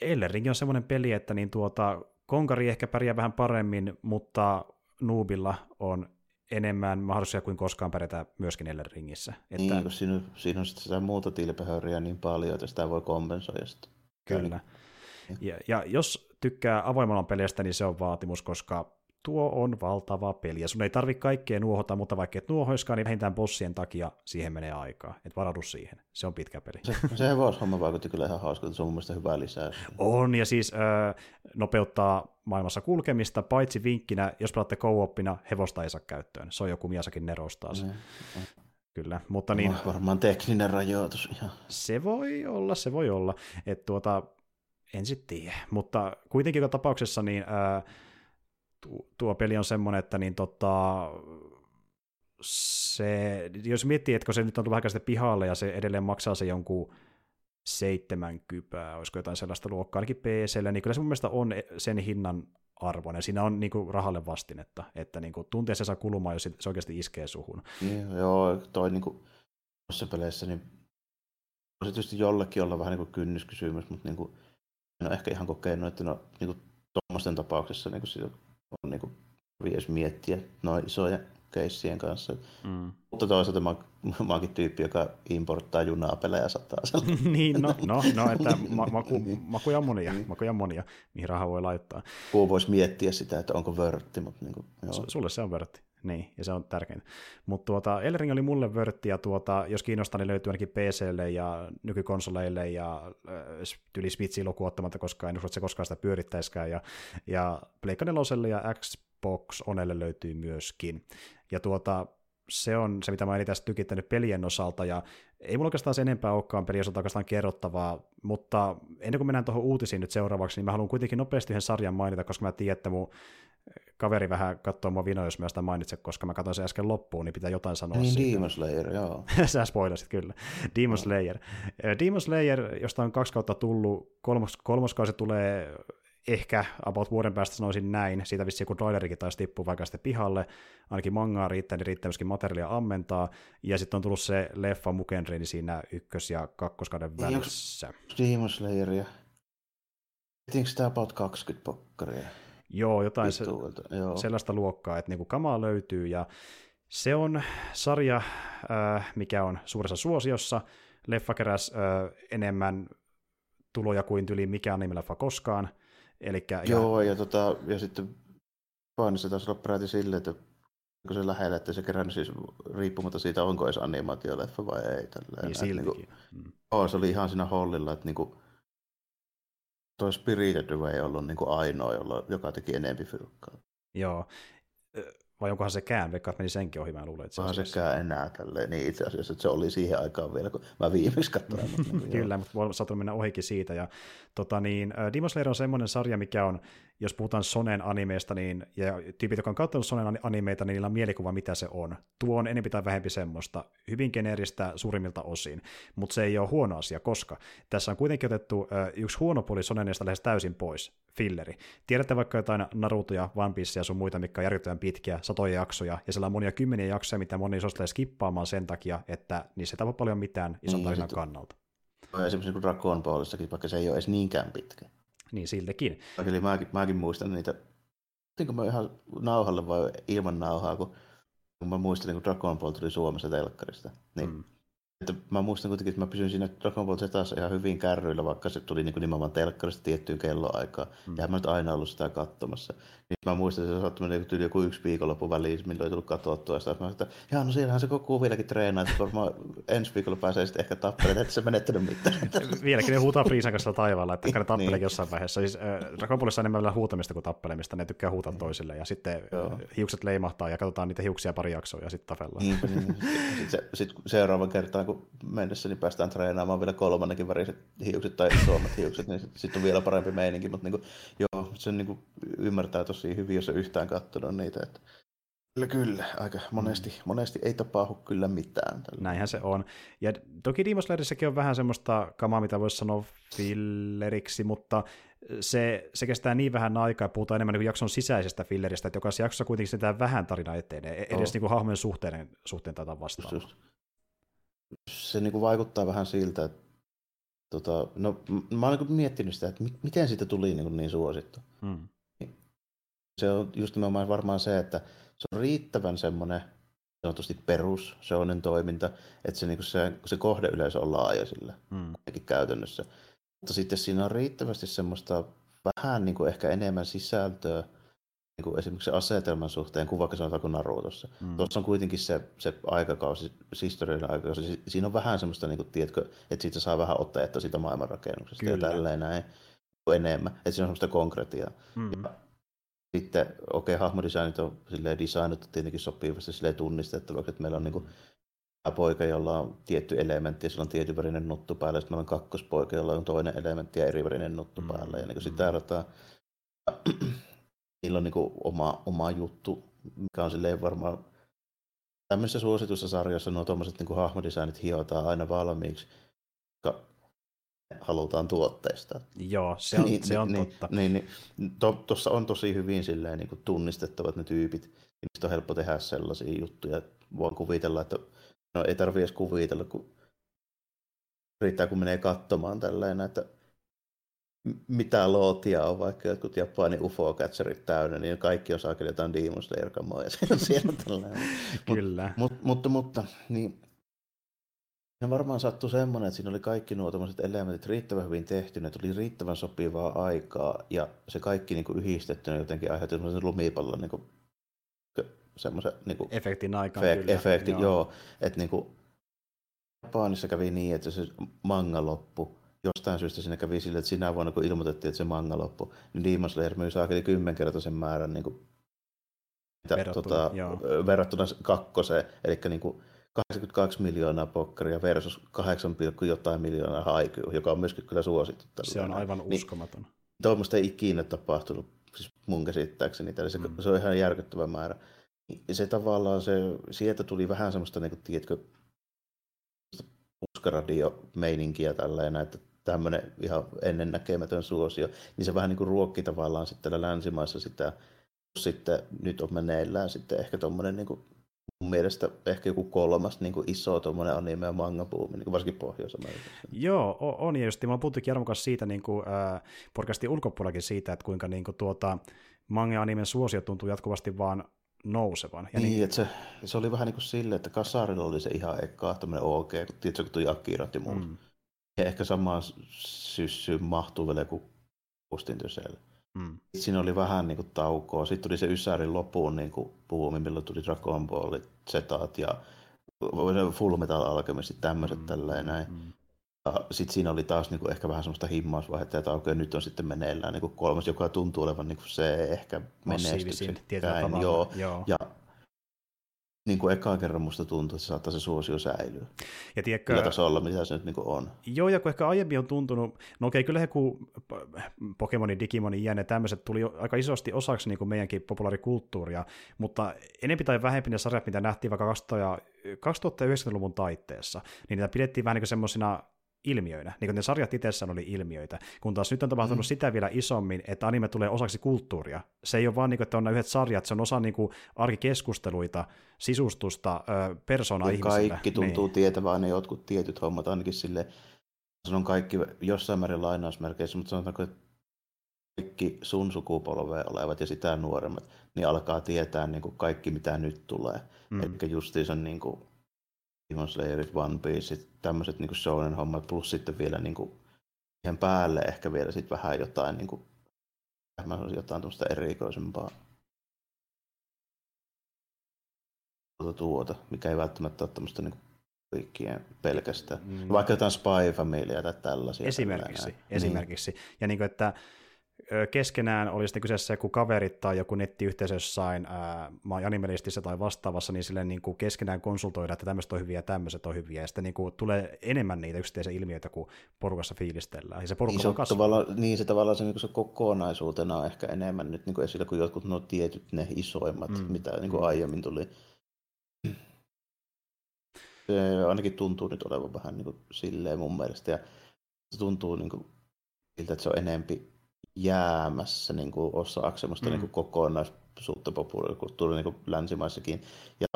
Elden Ring on semmoinen peli, että niin tuota, Konkari ehkä pärjää vähän paremmin, mutta Noobilla on enemmän mahdollisuuksia kuin koskaan pärjätä myöskin Elden Ringissä. Että... Niin, kun siinä, siinä on sitä muuta tilpehöriä niin paljon, että sitä voi kompensoida. Sitä. Kyllä. Ja, ja jos tykkää avoimella pelistä, niin se on vaatimus, koska tuo on valtava peli, ja sun ei tarvi kaikkea nuohota, mutta vaikka et nuohoiskaan, niin vähintään bossien takia siihen menee aikaa. Et varaudu siihen. Se on pitkä peli. Se, se homma vaikutti kyllä ihan hauskalta, se on mun mielestä hyvä lisäys. On, ja siis äh, nopeuttaa maailmassa kulkemista, paitsi vinkkinä, jos pelaatte co-oppina, hevosta ei saa käyttöön. Se on joku Miasakin nerostaa se. Mm. Kyllä, mutta niin... Varmaan tekninen rajoitus ihan. Se voi olla, se voi olla. Että tuota, en sitten tiedä, mutta kuitenkin joka tapauksessa niin... Äh, tuo peli on semmoinen, että niin tota, se, jos miettii, että kun se nyt on tullut vähän sitten pihalle ja se edelleen maksaa se jonkun 70, olisiko jotain sellaista luokkaa ainakin PClle, niin kyllä se mun mielestä on sen hinnan arvoinen. Siinä on niin kuin, rahalle vastinetta, että niin kuin, saa kulumaan, jos se oikeasti iskee suhun. Niin, joo, toi niin kuin, peleissä, niin on se tietysti jollekin olla vähän niin kuin kynnyskysymys, mutta niin kuin, en ole ehkä ihan kokenut, että no, niin tuommoisten tapauksessa niin kuin, on niin kuin, edes miettiä noin isoja keissien kanssa. Mm. Mutta toisaalta mä, mä oonkin tyyppi, joka importtaa junaa pelejä sataa. (laughs) niin, no, no, no että (laughs) ma, maku, makuja monia, makuja monia, mihin rahaa voi laittaa. Kuu voisi miettiä sitä, että onko vörtti, mutta niin kuin, joo. Sulle se on vörtti. Niin, ja se on tärkeintä. Mutta tuota, Elring oli mulle vörtti, ja tuota, jos kiinnostaa, niin löytyy ainakin PClle ja nykykonsoleille ja äh, tyli Switchiin lukuottamatta, koska en usko, että se koskaan sitä pyörittäiskään. Ja, ja Pleikka 4 ja Xbox Onelle löytyy myöskin. Ja tuota, se on se, mitä mä en tästä tykittänyt pelien osalta, ja ei mulla oikeastaan sen enempää olekaan pelien osalta oikeastaan kerrottavaa, mutta ennen kuin mennään tuohon uutisiin nyt seuraavaksi, niin mä haluan kuitenkin nopeasti yhden sarjan mainita, koska mä tiedän, että mun kaveri vähän katsoo mua vinoa, jos mä sitä mainitsen, koska mä katsoin sen äsken loppuun, niin pitää jotain sanoa niin, siitä. Demon Slayer, joo. (laughs) Sä spoilasit kyllä. Demon no. Slayer. Demon Slayer, josta on kaksi kautta tullut, kolmos, kolmoskausi tulee ehkä about vuoden päästä sanoisin näin, siitä vissiin kun trailerikin taisi tippua vaikka sitten pihalle, ainakin mangaa riittää, niin riittää myöskin materiaalia ammentaa, ja sitten on tullut se leffa Mukenri siinä ykkös- ja kakkoskauden niin, välissä. Demon Slayeria. Tiedätkö tämä about 20 pokkaria? Joo, jotain se, joo. sellaista luokkaa, että niinku kamaa löytyy, ja se on sarja, äh, mikä on suuressa suosiossa. Leffa keräs äh, enemmän tuloja kuin tyli mikään animeleffa koskaan. Elikkä, Joo, ja, ja, tota, ja sitten Japanissa taisi olla peräti silleen, että kun se lähellä, että se kerännyt siis riippumatta siitä, onko edes animaatioleffa vai ei. Tälleen. Niin siltikin. Niin kuin, mm. joo, se oli ihan siinä hollilla, että niinku, toi Spirited Away ei ollut niinku ainoa, jolla, joka teki enempi fyrkkaa. Joo, vai onkohan se kään, vaikka meni senkin ohi, mä luulen, että se Onhan sekään enää tälleen, niin itse asiassa, että se oli siihen aikaan vielä, kun mä viimeksi katsoin. (laughs) Niin Kyllä, mutta voi saattaa mennä ohikin siitä, ja tota niin, Demon Slayer on semmoinen sarja, mikä on jos puhutaan Sonen animeista, niin, ja tyypit, jotka on katsonut Sonen animeita, niin niillä on mielikuva, mitä se on. Tuo on enempi tai vähempi semmoista, hyvin geneeristä suurimmilta osin, mutta se ei ole huono asia, koska tässä on kuitenkin otettu äh, yksi huono puoli Sonenista lähes täysin pois, filleri. Tiedätte vaikka jotain Narutoja, One Piecea ja sun muita, mikä on järjettömän pitkiä, satoja jaksoja, ja siellä on monia kymmeniä jaksoja, mitä moni suosittelee skippaamaan sen takia, että niissä ei tapahdu paljon mitään ison niin, tarinan kannalta. Esimerkiksi niin Dragon Ballissakin, vaikka se ei ole edes niinkään pitkä niin siltäkin. Eli mäkin, mäkin muistan niitä, otinko mä ihan nauhalle vai ilman nauhaa, kun, kun mä muistelin, kun Dragon Ball tuli Suomessa telkkarista. Niin mm että mä muistan kuitenkin, että mä pysyin siinä Dragon Ball Zetassa ihan hyvin kärryillä, vaikka se tuli niin kuin nimenomaan telkkarista tiettyyn kelloaikaan. Mm. Ja mä nyt aina ollut sitä katsomassa. Niin mä muistan, että se saattoi mennä yli joku yksi viikonloppu väliin, milloin ei tullut katsottua. Ja sitten mä että jaa, no siellähän se koko vieläkin treenaa, että varmaan ensi viikolla pääsee sitten ehkä tappelemaan, että se menettänyt mitään. (laughs) Vieläkin ne huutaa Friisan kanssa taivaalla, että ne tappeleekin (laughs) niin. jossain vaiheessa. Siis, äh, Dragon Ballissa on enemmän vielä huutamista kuin tappelemista, ne tykkää huutaa mm. toisille. Ja sitten Joo. hiukset leimahtaa ja katsotaan niitä hiuksia pari jaksoa ja sitten tapellaan. Niin. Sitten se, sit seuraavan kertaan, kun mennessä niin päästään treenaamaan vielä kolmannenkin väriset hiukset tai isommat hiukset, niin sitten sit on vielä parempi meininki, mutta niin kuin, joo, sen niin kuin ymmärtää tosi hyvin, jos on yhtään katsonut niitä. Että Kyllä, kyllä. Aika monesti, mm. monesti ei tapahdu kyllä mitään. Tällä. Näinhän se on. Ja toki Demon Slayerissäkin on vähän semmoista kamaa, mitä voisi sanoa filleriksi, mutta se, se kestää niin vähän aikaa ja puhutaan enemmän niin jakson sisäisestä filleristä, että jokaisessa jaksossa kuitenkin sitä vähän tarina etenee, edes oh. niin kuin hahmojen suhteen, suhteen tätä vastaan. Just, just. Se niin kuin vaikuttaa vähän siltä, että tota, no, mä oon niin miettinyt sitä, että miten siitä tuli niin, niin suosittu. Hmm. Se on just nimenomaan varmaan se, että se on riittävän semmoinen sanotusti perus sellainen toiminta, että se, niin se, se kohdeyleisö on laaja sillä hmm. käytännössä. Mutta sitten siinä on riittävästi semmoista vähän niin kuin ehkä enemmän sisältöä, niin kuin esimerkiksi asetelman suhteen, kuin vaikka sanotaanko Narutossa. Mm. Tuossa on kuitenkin se, se aikakausi, historiallinen aikakausi, siinä on vähän semmoista, niin kuin, tiedätkö, että siitä saa vähän otteetta siitä maailmanrakennuksesta Kyllä. ja tälleen näin enemmän, että siinä on semmoista konkretiaa. Mm. Ja sitten, okei, okay, hahmodesignit on silleen designattu tietenkin sopivasti silleen tunnistettavaksi, että meillä on niin kuin, poika, jolla on tietty elementti ja sillä on tietyn värinen nuttu päällä, sitten meillä on kakkospoika, jolla on toinen elementti ja eri värinen nuttu mm. päällä. Ja niin sitä mm. rataa, niillä on niin kuin oma, oma juttu, mikä on silleen varmaan tämmöisessä suositussa sarjassa nuo tuommoiset niin hahmodesignit hiotaan aina valmiiksi, koska halutaan tuotteista. Joo, se on, (laughs) niin, se on niin, totta. Niin, niin, Tuossa to, on tosi hyvin silleen, niin kuin tunnistettavat ne tyypit, niin on helppo tehdä sellaisia juttuja. Voin kuvitella, että no ei tarvitse edes kuvitella, kun riittää kun menee katsomaan tällainen, että mitä lootia on, vaikka jotkut Japanin UFO-catcherit täynnä, niin kaikki on saakeli jotain Demon slayer ja siellä tällainen. (laughs) Kyllä. Mut, mut, mutta, mutta, niin Siinä varmaan sattui semmoinen, että siinä oli kaikki nuo elementit riittävän hyvin tehty, ne tuli riittävän sopivaa aikaa, ja se kaikki niin kuin yhdistettynä jotenkin aiheutti semmoisen lumipallon niin kuin, semmoisen niin kuin, efektin aikaan. Fe- kyllä. Efekti, joo. joo. Että niin kuin, Japanissa kävi niin, että se manga loppu. Jostain syystä siinä kävi sille, että sinä vuonna kun ilmoitettiin, että se manga loppu, niin Demon Slayer myy saakeli kymmenkertaisen määrän niin kuin, mitä, verrattuna, tota, verrattuna kakkoseen. Eli niin kuin, 82 miljoonaa pokkaria versus 8, jotain miljoonaa haikyy, joka on myöskin kyllä suosittu. Tällä se on aivan niin, uskomaton. Tuommoista ei ikinä tapahtunut, siis mun käsittääkseni, eli se, mm. se on ihan järkyttävä määrä. Ja se tavallaan, se, sieltä tuli vähän semmoista, niin kuin, tiedätkö, puskaradio-meininkiä tällainen, että tämmöinen ihan ennennäkemätön suosio, niin se vähän niin kuin ruokki tavallaan sitten länsimaissa sitä, sitten nyt on meneillään sitten ehkä tuommoinen niin kuin mun mielestä ehkä joku kolmas niin kuin iso tuommoinen anime- ja manga-buumi, niin varsinkin pohjois Joo, on, ja just mä puhuttiin Jarmon kanssa siitä niin kuin, äh, podcastin ulkopuolellakin siitä, että kuinka niin kuin, tuota, manga-animen suosio tuntuu jatkuvasti vaan nousevan. Ja niin, niin, että se, se, oli vähän niin kuin silleen, että Kasarilla oli se ihan eka tämmöinen OK, kun tiedätkö, kun tuli Akirat ja muut. Mm. Ja ehkä samaan syssyyn mahtuu vielä kuin Pustin Mm. Siinä oli vähän niin kuin taukoa. Sitten tuli se Ysärin lopuun niin kuin puumi, milloin tuli Dragon Ballit, Zetat ja Full Metal Alchemist, tämmöiset mm. tälleen näin. Mm. Sitten siinä oli taas niin kuin ehkä vähän semmoista himmausvaihetta ja taukoa, nyt on sitten meneillään niin kuin kolmas, joka tuntuu olevan niin kuin se ehkä menestyksen. Joo. Joo. Ja niin kuin ekaan kerran musta tuntuu, että se saattaa se suosio säilyä. Ja tiedätkö, Kyllä tasolla, mitä se nyt niin on. Joo, ja kun ehkä aiemmin on tuntunut, no okei, kyllä kun Pokemoni, Digimoni, ja tämmöiset tuli aika isosti osaksi niin kuin meidänkin populaarikulttuuria, mutta enempi tai vähempi ne sarjat, mitä nähtiin vaikka 2090-luvun taitteessa, niin niitä pidettiin vähän niin kuin semmoisina ilmiöinä, niin kuin ne sarjat itsessään oli ilmiöitä, kun taas nyt on tapahtunut mm. sitä vielä isommin, että anime tulee osaksi kulttuuria. Se ei ole vaan, niin kuin, että on nämä yhdet sarjat, se on osa niin kuin, arkikeskusteluita, sisustusta, persona ihmisille. Kaikki tuntuu niin. tietävän ne jotkut tietyt hommat, ainakin sille sanon kaikki jossain määrin lainausmerkeissä, mutta sanotaanko, että kaikki sun sukupolvea olevat ja sitä nuoremmat, niin alkaa tietää niin kuin kaikki, mitä nyt tulee. Mm. Eli justiinsa niin kuin Demon Slayerit, One Piece, tämmöiset niin shonen hommat, plus sitten vielä niin kuin, ihan päälle ehkä vielä sit vähän jotain, niin kuin, jotain tuosta erikoisempaa tuota, tuota, mikä ei välttämättä ole tämmöistä niin kaikkien pelkästään. Mm. Vaikka jotain Spy Familya tai tällaisia. Esimerkiksi, tällainen. esimerkiksi. Niin. Ja niin kuin, että keskenään, oli sitten kyseessä joku kaverit tai joku nettiyhteisö jossain animelistissa tai vastaavassa, niin sille niin kuin keskenään konsultoida, että tämmöiset on hyviä ja tämmöiset on hyviä, ja sitten niin kuin tulee enemmän niitä yksittäisiä ilmiöitä, kuin porukassa fiilistellään, ja se porukka niin, se tavalla, niin se tavallaan se, niin se kokonaisuutena on ehkä enemmän nyt niin kuin esillä kuin jotkut no tietyt ne isoimmat, mm. mitä niin kuin aiemmin tuli. Se ainakin tuntuu nyt olevan vähän niin kuin silleen mun mielestä, ja se tuntuu niin kuin siltä, että se on enempi jäämässä niin kuin osaaksi semmoista mm. niin kuin kokonaisuutta populaarikulttuuria niin länsimaissakin. Ja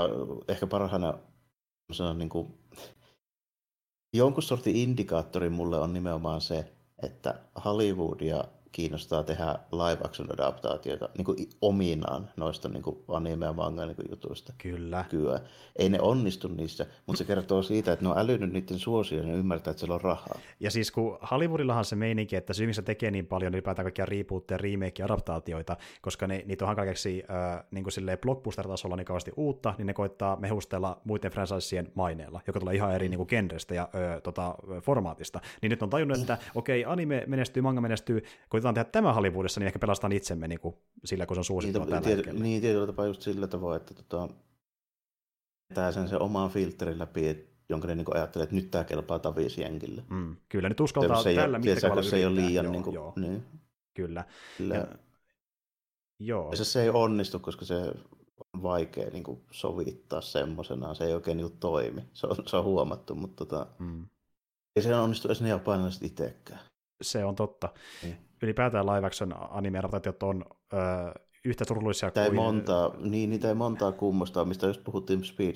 ehkä parhaana niin kuin, jonkun sortin indikaattori mulle on nimenomaan se, että Hollywood ja kiinnostaa tehdä live action adaptaatioita niin kuin ominaan noista niin kuin anime- ja manga niin jutuista. Kyllä. Kyllä. Ei ne onnistu niissä, mutta se kertoo siitä, että ne on älynyt niiden suosioon ja ymmärtää, että siellä on rahaa. Ja siis kun Hollywoodillahan se meininki, että syy, se tekee niin paljon ylipäätään kaikkia rebootteja, remake adaptaatioita, koska ne, niitä on hankala keksiä äh, niin kuin blockbuster-tasolla niin kauheasti uutta, niin ne koittaa mehustella muiden franchiseen maineella, joka tulee ihan eri mm. niin kuin genrestä ja äh, tota, formaatista. Niin nyt on tajunnut, että okei, okay, anime menestyy, manga menestyy, koitetaan tehdä tämä Hollywoodissa, niin ehkä pelastaan itsemme niin kuin sillä, kun se on suosittua tällä tiety, hetkellä. Niin, tietyllä tapaa just sillä tavoin, että tota, vetää sen se oman filterin läpi, jonka ne niin ajattelee, että nyt tämä kelpaa tavis jenkille. Mm, kyllä, nyt uskaltaa se tällä mittakavalla se ei ole liian... Joo, niin kuin, joo. Niin. Kyllä. kyllä. Ja, joo. Ja se, se ei onnistu, koska se on vaikea niin kuin sovittaa semmoisena. Se ei oikein niin kuin toimi. Se on, se on huomattu, mutta tota, mm. ei se onnistu edes ne japanilaiset itsekään. Se on totta. Niin ylipäätään live action anime on ö, yhtä surullisia kuin... Ei montaa, niin, niitä ei montaa kummosta, mistä just puhuttiin Speed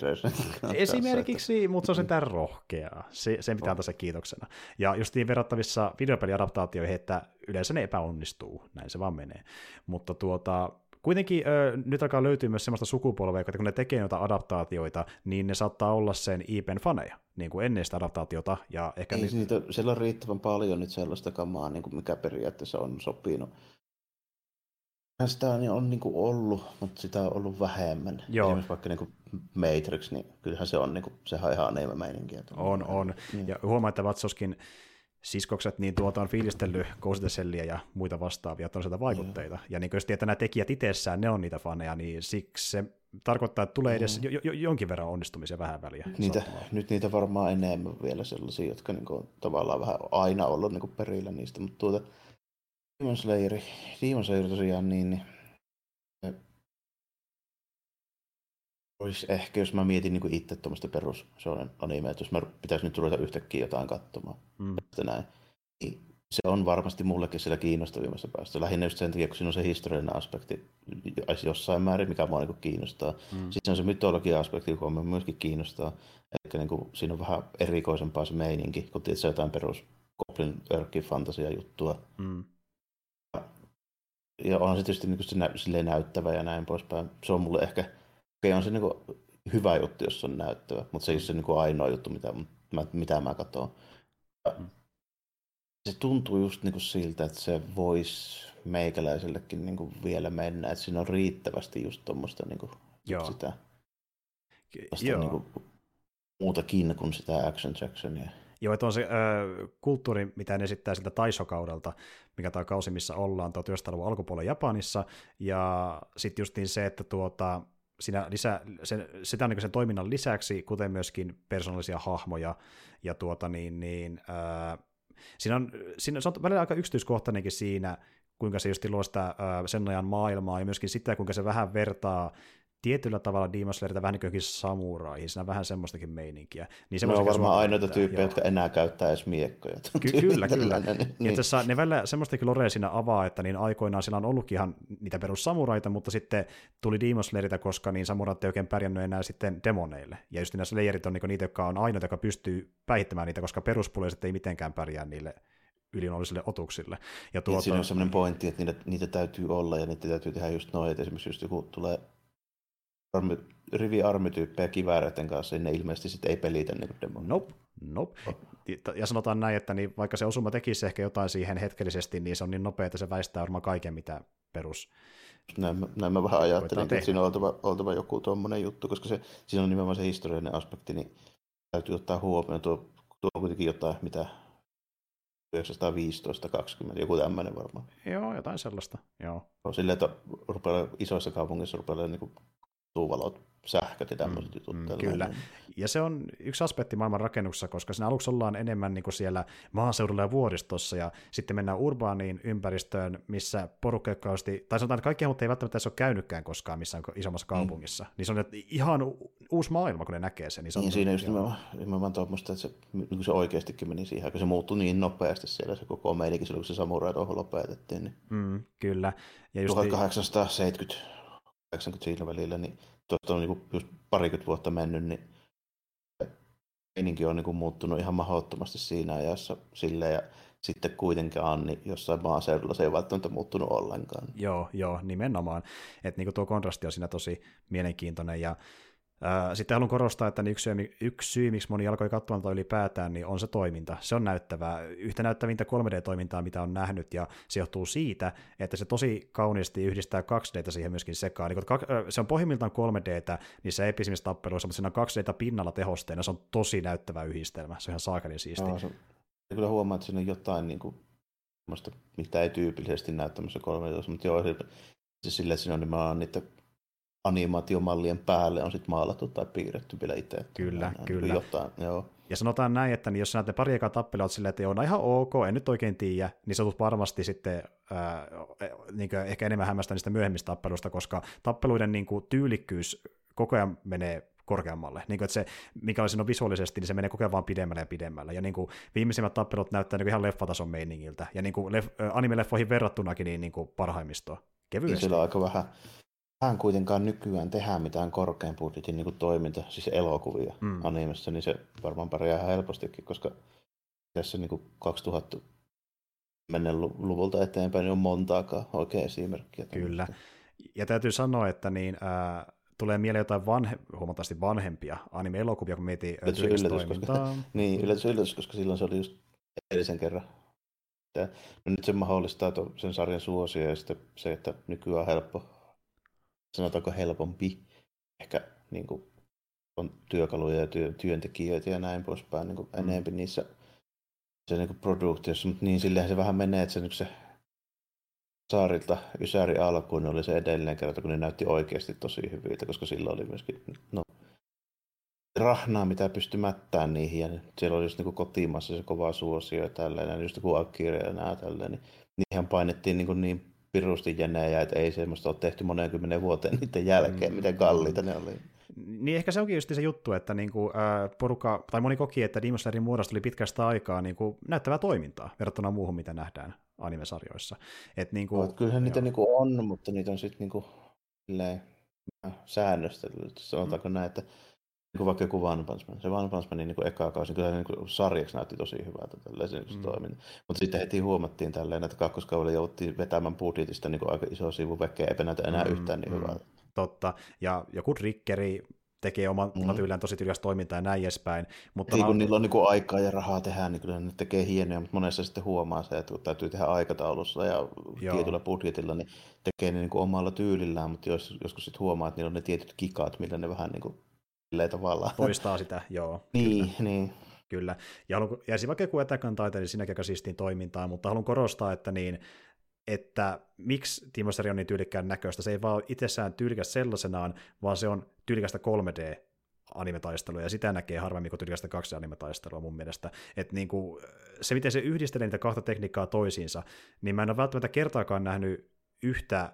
Esimerkiksi, että... mutta se on sentään rohkeaa. Se, sen pitää antaa se kiitoksena. Ja just niin verrattavissa videopeliadaptaatioihin, että yleensä ne epäonnistuu, näin se vaan menee. Mutta tuota, kuitenkin ö, nyt alkaa löytyä myös sellaista sukupolvea, että kun ne tekee noita adaptaatioita, niin ne saattaa olla sen IPn faneja, niin kuin ennen sitä adaptaatiota. Ja ehkä Ei, ni- niitä, siellä on riittävän paljon nyt sellaista kamaa, niin kuin mikä periaatteessa on sopinut. Sitä on, on niin kuin ollut, mutta sitä on ollut vähemmän. Joo. Esimerkiksi vaikka niin kuin Matrix, niin kyllähän se on, niin kuin, sehän on ihan enemmän meininkiä. On, on. Niin. Ja huomaa, että Vatsoskin siskokset, niin tuota on fiilistellyt Ghost ja muita vastaavia sieltä vaikutteita. Mm. Ja niin jos tietää nämä tekijät itsessään, ne on niitä faneja, niin siksi se tarkoittaa, että tulee edes mm. jo, jo, jonkin verran onnistumisia vähän väliä. Niitä, nyt niitä varmaan enemmän vielä sellaisia, jotka niin kuin, tavallaan vähän aina ollut niin kuin perillä niistä, mutta tuota Demon Slayer, Demon Slayer tosiaan niin, niin olisi ehkä, jos mä mietin niin itse tuommoista perus animea, että jos mä pitäisi nyt ruveta yhtäkkiä jotain katsomaan, mm. että näin, niin se on varmasti mullekin siellä kiinnostavimmassa päästä. Lähinnä just sen takia, kun siinä on se historiallinen aspekti jossain määrin, mikä mua niin kiinnostaa. Mm. Sitten on se mytologia aspekti, joka mua myöskin kiinnostaa. Eli niin kuin, siinä on vähän erikoisempaa se meininki, kun tietysti jotain perus Goblin Örkin fantasia juttua. Mm. Ja onhan se tietysti niin kuin se nä- näyttävä ja näin poispäin. Se on mulle ehkä okei, on se niin kuin hyvä juttu, jos on näyttävä, mutta se ei ole se niin kuin ainoa juttu, mitä mä, mitä mä katson. Mm. Se tuntuu just niin kuin siltä, että se voisi meikäläisellekin niin kuin vielä mennä, että siinä on riittävästi just tuommoista niin kuin Joo. sitä Joo. Niin kuin, muutakin kuin sitä action Jacksonia. Joo, että on se ö, kulttuuri, mitä ne esittää siltä Taiso-kaudelta, mikä tämä kausi, missä ollaan 1900-luvun alkupuolella Japanissa, ja sitten just niin se, että tuota, siinä lisä, sen, sitä niin sen toiminnan lisäksi, kuten myöskin persoonallisia hahmoja, ja tuota niin, niin ää, siinä on, siinä, se on välillä aika yksityiskohtainenkin siinä, kuinka se just luo sitä ää, sen ajan maailmaa, ja myöskin sitä, kuinka se vähän vertaa tietyllä tavalla Demon Slayerita vähän niin kuin samuraihin, siinä on vähän semmoistakin meininkiä. Niin se on varmaan ainoita tyyppejä, jotka enää käyttää edes miekkoja. Ky- kyllä, kyllä. niin. niin. Tässä, ne välillä semmoistakin lorea siinä avaa, että niin aikoinaan sillä on ollutkin ihan niitä perussamuraita, mutta sitten tuli Demon Slayerita, koska niin samurat ei oikein pärjännyt enää sitten demoneille. Ja just nämä Slayerit on niin niitä, jotka on ainoita, jotka pystyy päihittämään niitä, koska peruspuleiset ei mitenkään pärjää niille ylinollisille otuksille. Ja tuota... Siinä on semmoinen pointti, että niitä, niitä täytyy olla ja niitä täytyy tehdä just noin, että esimerkiksi just joku tulee armi, rivi armityyppejä kivääreiden kanssa, niin ne ilmeisesti sitten ei pelitä niin kuin demonia. Nope, nope. Oh. Ja sanotaan näin, että niin vaikka se osuma tekisi ehkä jotain siihen hetkellisesti, niin se on niin nopea, että se väistää varmaan kaiken, mitä perus näin, näin mä vähän ajattelin, että siinä on oltava, oltava joku tuommoinen juttu, koska se, siinä on nimenomaan se historiallinen aspekti, niin täytyy ottaa huomioon. Tuo, tuo on kuitenkin jotain, mitä 1915-20, joku tämmöinen varmaan. Joo, jotain sellaista, joo. Silleen, että rupeaa, isoissa kaupungissa rupeaa niin tuuvalot sähköt ja tämmöiset mm, jutut. Mm, kyllä. Ja se on yksi aspekti maailman rakennuksessa, koska siinä aluksi ollaan enemmän niin kuin siellä maaseudulla ja vuoristossa, ja sitten mennään urbaaniin ympäristöön, missä porukka, joka tai sanotaan, että kaikki mutta ei välttämättä edes ole käynytkään koskaan missään isommassa mm. kaupungissa. Mm. Niin se on ihan uusi maailma, kun ne näkee sen. Niin, se on niin siinä just nimenomaan, nimenomaan tuommoista, että se, niin se oikeastikin meni siihen, kun se muuttui niin nopeasti siellä se koko meininki silloin, kun se samurai tuohon lopetettiin. Niin mm, kyllä. Ja just 1870 80 siinä välillä, niin tuosta on niin just parikymmentä vuotta mennyt, niin meininki on niin muuttunut ihan mahdottomasti siinä ajassa silleen, ja sitten kuitenkin Anni jossain maaseudulla se ei välttämättä muuttunut ollenkaan. Joo, joo, nimenomaan. Että niin tuo kontrasti on siinä tosi mielenkiintoinen, ja sitten haluan korostaa, että yksi syy, yksi syy, miksi moni alkoi katsomaan ylipäätään, niin on se toiminta. Se on näyttävää. Yhtä näyttävintä 3D-toimintaa, mitä on nähnyt, ja se johtuu siitä, että se tosi kauniisti yhdistää 2D siihen myöskin sekaan. Niin se on pohjimmiltaan 3D niissä episimmissä tappeluissa, mutta siinä on 2D pinnalla tehosteena, se on tosi näyttävä yhdistelmä. Se on ihan saakelin siisti. No, se, kyllä huomaa, että siinä on jotain, niin kuin, mitä ei tyypillisesti näy tämmöisessä 3D, mutta joo, se, se että siinä on nimenomaan niitä animaatiomallien päälle on sitten maalattu tai piirretty vielä itse. Kyllä, näin, kyllä. Jotain, joo. Ja sanotaan näin, että niin jos sä näet pari ekaa tappelua silleen, että joo, no ihan ok, en nyt oikein tiedä, niin sä tulet varmasti sitten ää, niin ehkä enemmän hämmästä niistä myöhemmistä tappeluista, koska tappeluiden niin kuin, tyylikkyys koko ajan menee korkeammalle. Niin kuin, että se, mikä no visuaalisesti, niin se menee koko ajan vaan pidemmälle ja pidemmälle. Ja niin kuin, viimeisimmät tappelut näyttää niin kuin ihan leffatason meiningiltä. Ja niin kuin leff, anime-leffoihin verrattunakin niin, niin kuin parhaimmistoa. Kevyesti. Sillä on aika vähän, vähän kuitenkaan nykyään tehdään mitään korkean budjetin niin toiminta, siis elokuvia mm. animessa, niin se varmaan pärjää ihan helpostikin, koska tässä niin 2000 menneen luvulta eteenpäin niin on montaakaan oikein esimerkkiä. Kyllä. Ja täytyy sanoa, että niin, ää, tulee mieleen jotain vanhe, huomattavasti vanhempia anime-elokuvia, kun mietin yllätys, yllätys, koska, (laughs) niin, yllätys, yllätys, koska silloin se oli just edellisen kerran. No nyt se mahdollistaa sen sarjan suosia ja sitten se, että nykyään on helppo sanotaanko helpompi ehkä niin kuin, on työkaluja ja työ, työntekijöitä ja näin poispäin niin kuin mm. enemmän niissä se niin kuin produktiossa, mutta niin silleen se vähän menee, että se, niin se saarilta Ysäri alkuun niin oli se edellinen kerta, kun ne näytti oikeasti tosi hyviltä, koska silloin oli myöskin no, rahnaa, mitä pystyi mättään niihin, ja siellä oli just niin kotimaassa se kova suosio ja tälleen, ja just kuin Akira ja nää tälleen, niin niihin painettiin niin, kuin niin pirusti jenejä, että ei semmoista ole tehty monen kymmenen vuoteen niiden jälkeen, mm. miten kalliita ne oli. Niin ehkä se onkin just se juttu, että niinku, ää, porukka, tai moni koki, että Demon Slayerin muodosta oli pitkästä aikaa niinku, näyttävää toimintaa verrattuna muuhun, mitä nähdään animesarjoissa. Et, niinku, no, kyllähän niitä niinku on, mutta niitä on sitten niinku, säännöstellyt, sanotaanko mm. näin, että niin vaikka joku One Punch Man. Se One Punch Manin niin eka kausi, kyllä niin kuin sarjaksi näytti tosi hyvältä tälleen se mm. toiminta. Mutta sitten heti huomattiin tälleen, että kakkoskaudella jouttiin vetämään budjetista niin kuin aika iso sivu vekeä, eipä näytä enää mm, yhtään niin mm. hyvältä. Totta, ja joku rikkeri tekee oman mm. tyylään tosi tyylikästä toimintaa ja näin edespäin. Mutta Ei, kun on... niillä on niin kuin aikaa ja rahaa tehdä, niin kyllä ne tekee hienoja, mutta monessa sitten huomaa se, että kun täytyy tehdä aikataulussa ja Joo. tietyllä budjetilla, niin tekee ne niin kuin omalla tyylillään, mutta jos, joskus sitten huomaa, että niillä on ne tietyt kikat, millä ne vähän niin kuin tavallaan. Toistaa sitä, joo. (laughs) niin, kyllä. niin. Kyllä. Ja, haluan, ja vaikka joku Attack on Titan, niin siinäkin aika siistiin toimintaa, mutta haluan korostaa, että niin, että miksi Timo on niin tyylikkään näköistä. Se ei vaan itsessään tyylikäs sellaisenaan, vaan se on tyylikästä 3D animetaistelua, ja sitä näkee harvemmin kuin tyylikästä 2D-animetaistelua mun mielestä. Että niin kuin, se, miten se yhdistelee niitä kahta tekniikkaa toisiinsa, niin mä en ole välttämättä kertaakaan nähnyt yhtä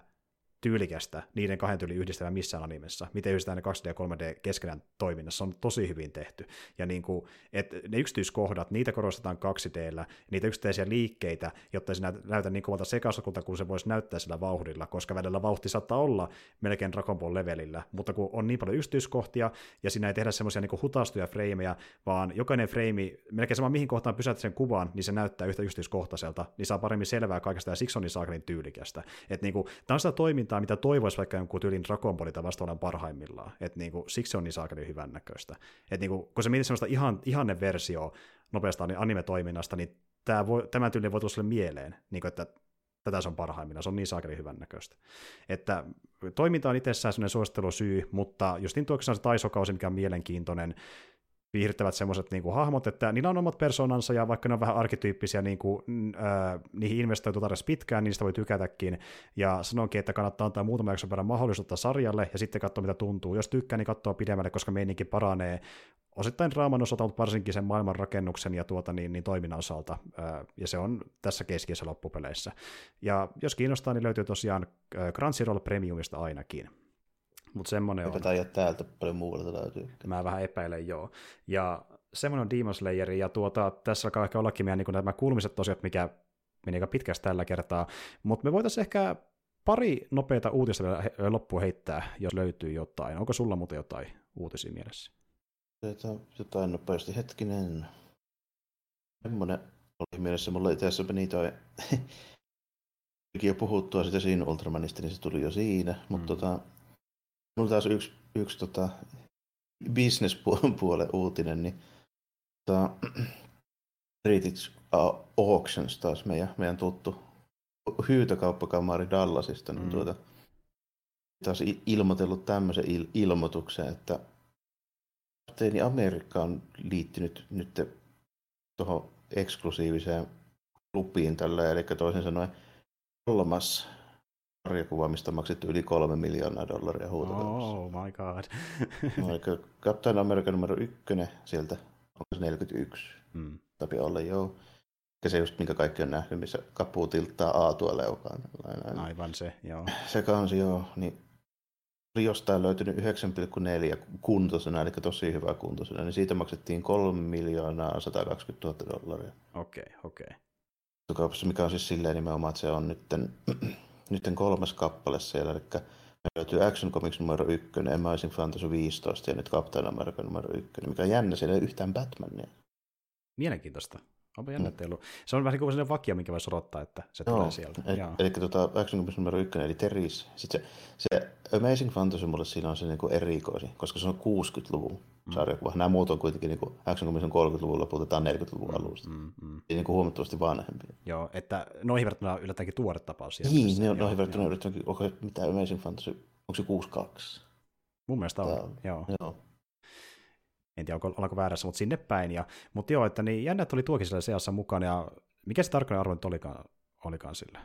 tyylikästä niiden kahden tyylin yhdistelmä missään animessa, miten yhdistetään ne 2D ja 3D keskenään toiminnassa, on tosi hyvin tehty. Ja niin kuin, että ne yksityiskohdat, niitä korostetaan 2D, niitä yksittäisiä liikkeitä, jotta se näytä niin kovalta sekasokulta, kun se voisi näyttää sillä vauhdilla, koska välillä vauhti saattaa olla melkein Dragon Ball levelillä, mutta kun on niin paljon yksityiskohtia, ja siinä ei tehdä semmoisia niin hutastuja freimejä, vaan jokainen freimi, melkein sama mihin kohtaan pysäytät sen kuvan, niin se näyttää yhtä yksityiskohtaiselta, niin saa paremmin selvää kaikesta ja siksi on niin saakelin tyylikästä. Että niin kuin, tämä on sitä toimintaa, toimintaa, mitä toivoisi vaikka jonkun tyylin Dragon Ballita vastaavan parhaimmillaan. Et niinku, siksi se on niin saakeli hyvän näköistä. Et niinku, kun se mietit sellaista ihan, ihanne versio nopeasta anime-toiminnasta, niin tämä, voi, tämä tyyli voi tulla sille mieleen, niinku, että tätä se on parhaimmillaan, se on niin saakeli hyvän näköistä. Että toiminta on itsessään sellainen suosittelusyy, mutta just niin tuoksi se taisokausi, mikä on mielenkiintoinen, viihdyttävät semmoiset niin hahmot, että niillä on omat persoonansa, ja vaikka ne on vähän arkityyppisiä, niin kuin, äh, niihin investoitu tarjolla pitkään, niistä voi tykätäkin, ja sanonkin, että kannattaa antaa muutama jakson verran mahdollisuutta sarjalle, ja sitten katsoa, mitä tuntuu. Jos tykkää, niin katsoo pidemmälle, koska meininki paranee osittain draaman osalta, mutta varsinkin sen maailman rakennuksen ja tuota, niin, niin toiminnan osalta, ja se on tässä keskiössä loppupeleissä. Ja jos kiinnostaa, niin löytyy tosiaan Crunchyroll Premiumista ainakin. Mutta semmoinen on. Tai täältä paljon muualta löytyy. Mä vähän epäilen, joo. Ja semmoinen on Demon Slayer, ja tuota, tässä alkaa ehkä ollakin meidän niin nämä kuulumiset tosiaan, mikä meni aika pitkästi tällä kertaa, mutta me voitaisiin ehkä pari nopeita uutista vielä loppuun heittää, jos löytyy jotain. Onko sulla muuten jotain uutisia mielessä? Jotain nopeasti, hetkinen. Semmoinen oli mielessä, mulla itse asiassa meni toi (laughs) jo puhuttua sitä siinä Ultramanista, niin se tuli jo siinä, mutta mm. tota, Mulla taas yksi, yksi tota, business-puolen uutinen, niin tota, British Auctions taas meidän, meidän tuttu hyytökauppakamari Dallasista, niin mm. tuota, taas ilmoitellut tämmöisen il- ilmoituksen, että kapteeni Amerikka on liittynyt nyt tuohon eksklusiiviseen klubiin tällä, eli toisin sanoen kolmas sarjakuva, mistä maksettu yli kolme miljoonaa dollaria huutokaupassa. Oh my god. Aika Captain America numero ykkönen sieltä, onko se 41? Mm. Tapi olla, joo. Ja se just, minkä kaikki on nähnyt, missä kapuu tilttaa A leukaan. Aivan se, joo. Se kansi, joo. Niin oli jostain löytynyt 9,4 kuntoisena, eli tosi hyvä kuntoisena, niin siitä maksettiin 3 miljoonaa 120 000 dollaria. Okei, okay, okei. Okay. mikä on siis silleen nimenomaan, että se on nytten nyt kolmas kappale siellä, eli me löytyy Action Comics numero 1, Amazing Fantasy 15 ja nyt Captain America numero 1, mikä on jännä, siellä ei ympätään Batmania. Mielenkiintoista. Onpa jännä, mm. Se on vähän niin kuin sellainen vakio, minkä voisi odottaa, että se Joo, tulee sieltä. Eli, eli tuota, Action Comics numero 1, eli Teris. Sitten se, se Amazing Fantasy mulle siinä on se niin kuin erikoisi, koska se on 60-luvun mm. Sarjakuva. Nämä muut on kuitenkin, niin kuin Action Comics on 30-luvun lopulta, on 40-luvun mm, alusta. Mm, mm. Ja niin kuin huomattavasti vanhempi. Joo, että noihin verrattuna yllättäenkin tuore tapaus. Niin, ne on noihin verrattuna yllättäenkin, onko mitä Amazing Fantasy, onko se 62? Mun mielestä on, Tää, joo. joo. En tiedä, onko, ollaanko väärässä, mutta sinne päin. Ja, mutta joo, että niin jännä, että oli tuokin siellä seassa mukana. Ja mikä se tarkkaan arvo nyt olikaan, olikaan sillä?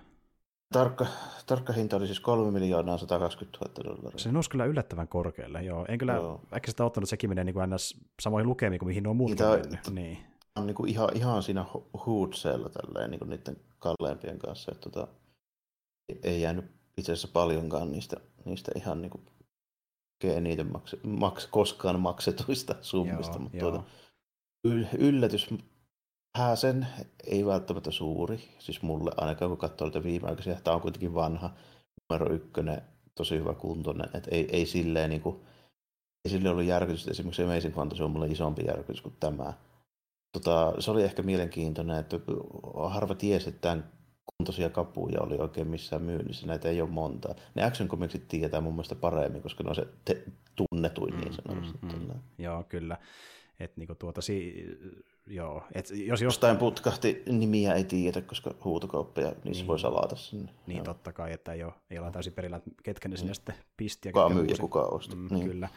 Tarkka, tarkka hinta oli siis 3 miljoonaa 120 000 dollaria. Se nousi kyllä yllättävän korkealle, joo. En kyllä joo. sitä ottanut, että sekin menee niin kuin ns. samoihin lukemiin kuin mihin muut on mennyt. Niin. On niin kuin ihan, ihan siinä hoodseella tälleen niin kuin niiden kalleimpien kanssa. Että tota, ei jäänyt itse asiassa paljonkaan niistä, niistä ihan niin kuin eniten maks, maks, koskaan maksetuista summista. Joo, mutta joo. Tuota, yllätys Häsen ei välttämättä suuri, siis mulle ainakaan kun katsoo niitä viimeaikaisia, tämä on kuitenkin vanha, numero ykkönen, tosi hyvä kuntoinen, että ei, ei silleen niin kuin, ei sille ollut järkytys, esimerkiksi Amazing Fantasy on mulle isompi järkytys kuin tämä. Tota, se oli ehkä mielenkiintoinen, että harva tiesi, että tämän kuntoisia kapuja oli oikein missään myynnissä. Näitä ei ole monta. Ne Action Comicsit tietää mun mielestä paremmin, koska ne on se te- tunnetuin niin sanotusti. Mm, mm, mm. Joo, kyllä. Et niinku tuota, si- joo. Et jos jostain putkahti, nimiä ei tiedä, koska huutokauppeja niissä niin. voi salata sinne. Niin, joo. totta kai, että ei ole, ei ole täysin perillä, ketkä ne sinne mm. sitten pisti. Kuka myy ja kuka osta. Mm, niin. Kyllä.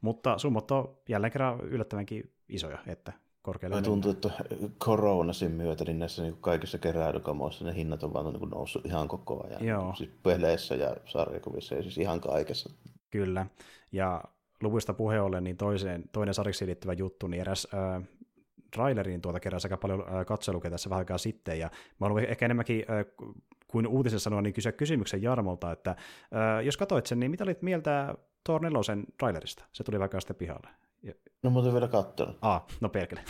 Mutta summot on jälleen kerran yllättävänkin isoja, että korkealle. Tuntuu, että koronasin myötä niin näissä niin kaikissa keräilykamoissa ne hinnat on vaan niin noussut ihan koko ajan. Joo. Siis peleissä ja sarjakuvissa ja siis ihan kaikessa. Kyllä. Ja luvuista puheen ollen, niin toiseen, toinen sarjiksi liittyvä juttu, niin eräs äh, traileriin tuota keräsi aika paljon katselukeja tässä vähän aikaa sitten, ja mä haluan ehkä enemmänkin äh, kuin uutisessa sanoa, niin kysyä kysymyksen Jarmolta, että äh, jos katsoit sen, niin mitä olit mieltä Thor 4 trailerista? Se tuli vaikka sitten pihalle. No mutta vielä katsonut. Ah, no perkele.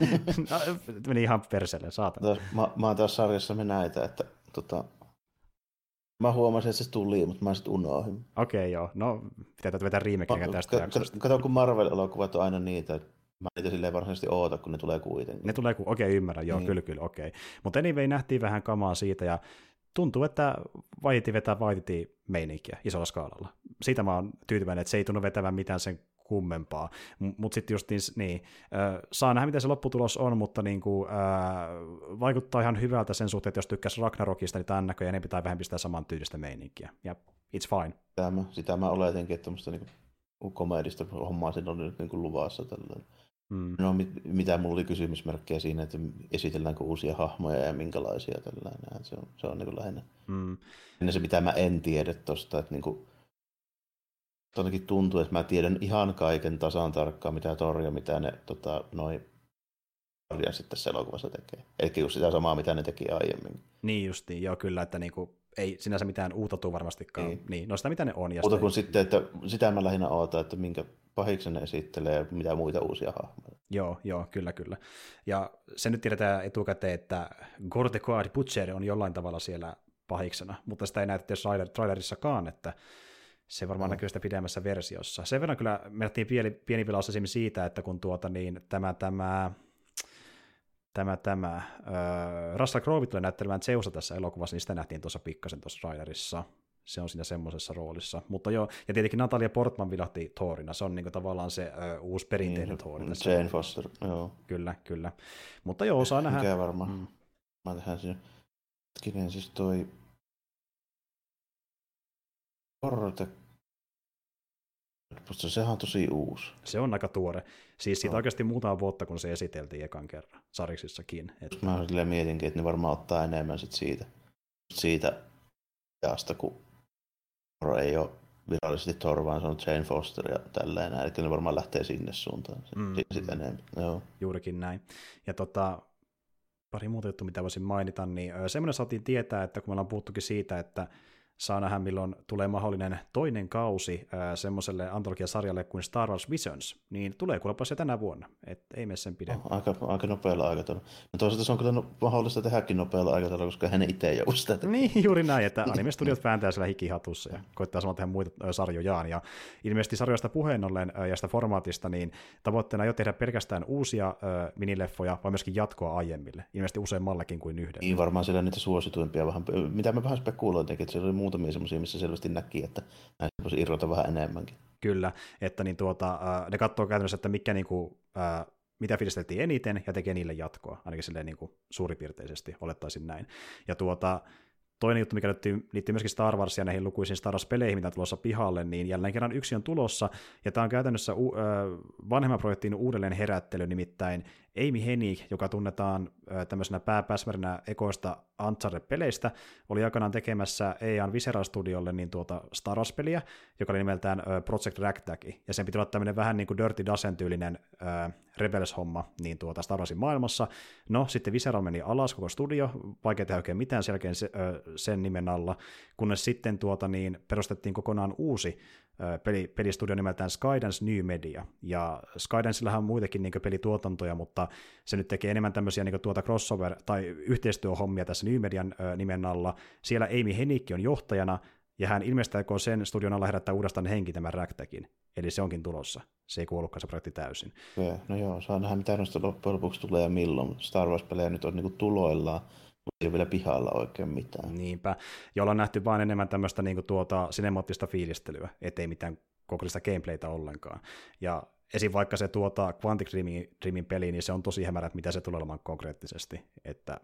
(laughs) no, meni ihan perseelle, saatana. Mä, mä oon taas sarjassa näitä, että tota, Mä huomasin, että se tuli, mutta mä sitten unohdin. Okei, okay, joo. No, pitää vetää riimekin tästä ka- jaksosta. Kato, kun Marvel-elokuvat on aina niitä, että mä niitä silleen varsinaisesti oota, kun ne tulee kuitenkin. Ne tulee, okei, okay, ymmärrän, joo, niin. kyllä, kyllä, okei. Okay. Mutta anyway, nähtiin vähän kamaa siitä, ja tuntuu, että Vaiti vetää Vaititi meininkiä isolla skaalalla. Siitä mä oon tyytyväinen, että se ei tunnu vetävän mitään sen kummempaa. Mutta sitten just niin, niin äh, saa nähdä, miten se lopputulos on, mutta niin kuin, äh, vaikuttaa ihan hyvältä sen suhteen, että jos tykkäisi Ragnarokista, niin tämän näköjään ne pitää vähän pistää saman tyylistä meininkiä. Ja it's fine. Sitä mä, sitä mä oletinkin, että tuommoista niin komedista hommaa siinä on nyt niin kuin luvassa. Tällainen. Mm. No mit, mitä mulla oli kysymysmerkkejä siinä, että esitelläänkö uusia hahmoja ja minkälaisia tällainen. Se on, se on niin lähinnä. Mm. Ennen se, mitä mä en tiedä tosta, että niin kuin, todellakin tuntuu, että mä tiedän ihan kaiken tasan tarkkaan, mitä Torja, mitä ne tota, noin sitten tässä elokuvassa tekee. Eli just sitä samaa, mitä ne teki aiemmin. Niin justiin, joo kyllä, että niinku, ei sinänsä mitään uutta tule varmastikaan. Niin. niin. No sitä, mitä ne on. Ja Muuta kuin sitten, että sitä mä lähinnä ootan, että minkä pahiksen ne esittelee ja mitä muita uusia hahmoja. Joo, joo, kyllä, kyllä. Ja se nyt tiedetään etukäteen, että Gordecoad Butcher on jollain tavalla siellä pahiksena, mutta sitä ei näy trailerissakaan, että se varmaan no. näkyy sitä pidemmässä versiossa. Sen verran kyllä menettiin pieni, pieni vilaus siitä, että kun tuota, niin tämä, tämä tämä, tämä äh, Russell Crowe tulee näyttelemään Zeusa tässä elokuvassa, niin sitä nähtiin tuossa pikkasen tuossa Riderissa. Se on siinä semmoisessa roolissa. Mutta joo, ja tietenkin Natalia Portman vilahti Thorina. Se on niin kuin tavallaan se ö, uusi perinteinen niin, Thor. Jane Foster, joo. Kyllä, kyllä. Mutta joo, saa nähdä. Mikä varmaan. Mm. Mä tehdään siinä. Hetkinen, siis toi Porte mutta sehän on tosi uusi. Se on aika tuore. Siis siitä no. oikeasti muutama vuotta, kun se esiteltiin ekan kerran sariksissakin. Että... Mä mietinkin, että ne varmaan ottaa enemmän sit siitä, siitä ajasta, kun ei ole virallisesti Thor, vaan se on Jane Foster ja tälleen. Eli ne varmaan lähtee sinne suuntaan. Mm, sit mm. Joo. Juurikin näin. Ja tota, pari muuta juttu, mitä voisin mainita, niin semmoinen saatiin tietää, että kun me ollaan puhuttukin siitä, että saa nähdä, milloin tulee mahdollinen toinen kausi äh, semmoiselle antologiasarjalle kuin Star Wars Visions, niin tulee kuulepa se tänä vuonna, et ei mene sen pidemmälle. Oh, aika, aika nopealla aikataululla. No toisaalta se on kyllä no, mahdollista tehdäkin nopealla aikataululla, koska hän itse ei sitä. Niin, juuri näin, että anime-studiot vääntää siellä hikihatussa ja koittaa samalla tehdä muita sarjojaan, ja ilmeisesti sarjoista puheen ollen ja sitä formaatista, niin tavoitteena ei ole tehdä pelkästään uusia minileffoja, vaan myöskin jatkoa aiemmille, ilmeisesti useammallekin kuin yhden. Niin, varmaan siellä niitä suosituimpia vähän, mitä mä vähän spekuloin, että siellä oli muutamia semmoisia, missä selvästi näki, että näistä voisi irrota vähän enemmänkin. Kyllä, että niin tuota, ne katsoo käytännössä, että mikä niin kuin, mitä fiilisteltiin eniten ja tekee niille jatkoa, ainakin silleen niin kuin suuripiirteisesti, olettaisin näin. Ja tuota, Toinen juttu, mikä liittyy, liittyy myöskin Star Warsia näihin lukuisiin Star Wars-peleihin, mitä on tulossa pihalle, niin jälleen kerran yksi on tulossa, ja tämä on käytännössä u- vanhemman projektin uudelleen herättely, nimittäin Amy Hennig, joka tunnetaan tämmöisenä pääpäsmärinä ekoista Uncharted-peleistä, oli aikanaan tekemässä EAN Visceral Studiolle niin tuota Star Wars-peliä, joka oli nimeltään Project Ragtag, ja sen piti olla tämmöinen vähän niin kuin Dirty Dozen-tyylinen Rebels-homma niin tuota Star Warsin maailmassa. No, sitten Visceral meni alas koko studio, vaikea tehdä oikein mitään selkeän sen nimen alla, kunnes sitten tuota niin perustettiin kokonaan uusi peli, pelistudio nimeltään Skydance New Media, ja Skydanceillähän on muitakin niin pelituotantoja, mutta se nyt tekee enemmän tämmöisiä niin tuota crossover- tai yhteistyöhommia tässä New Median nimen alla. Siellä Amy Henikki on johtajana, ja hän ilmeisesti sen studion alla herättää uudestaan henki tämän Ragtagin, eli se onkin tulossa. Se ei kuollutkaan se projekti täysin. No joo, saa nähdä mitä noista loppujen lopuksi tulee ja milloin. Star Wars-pelejä nyt on niin tuloillaan, ei ole vielä pihalla oikein mitään. Niinpä, ja ollaan nähty vain enemmän tämmöistä niin tuota sinemaattista fiilistelyä, ettei mitään kokonaista gameplaytä ollenkaan. Ja esim. vaikka se tuota Quantic Dreamin, Dreamin peli, niin se on tosi hämärä, että mitä se tulee olemaan konkreettisesti, että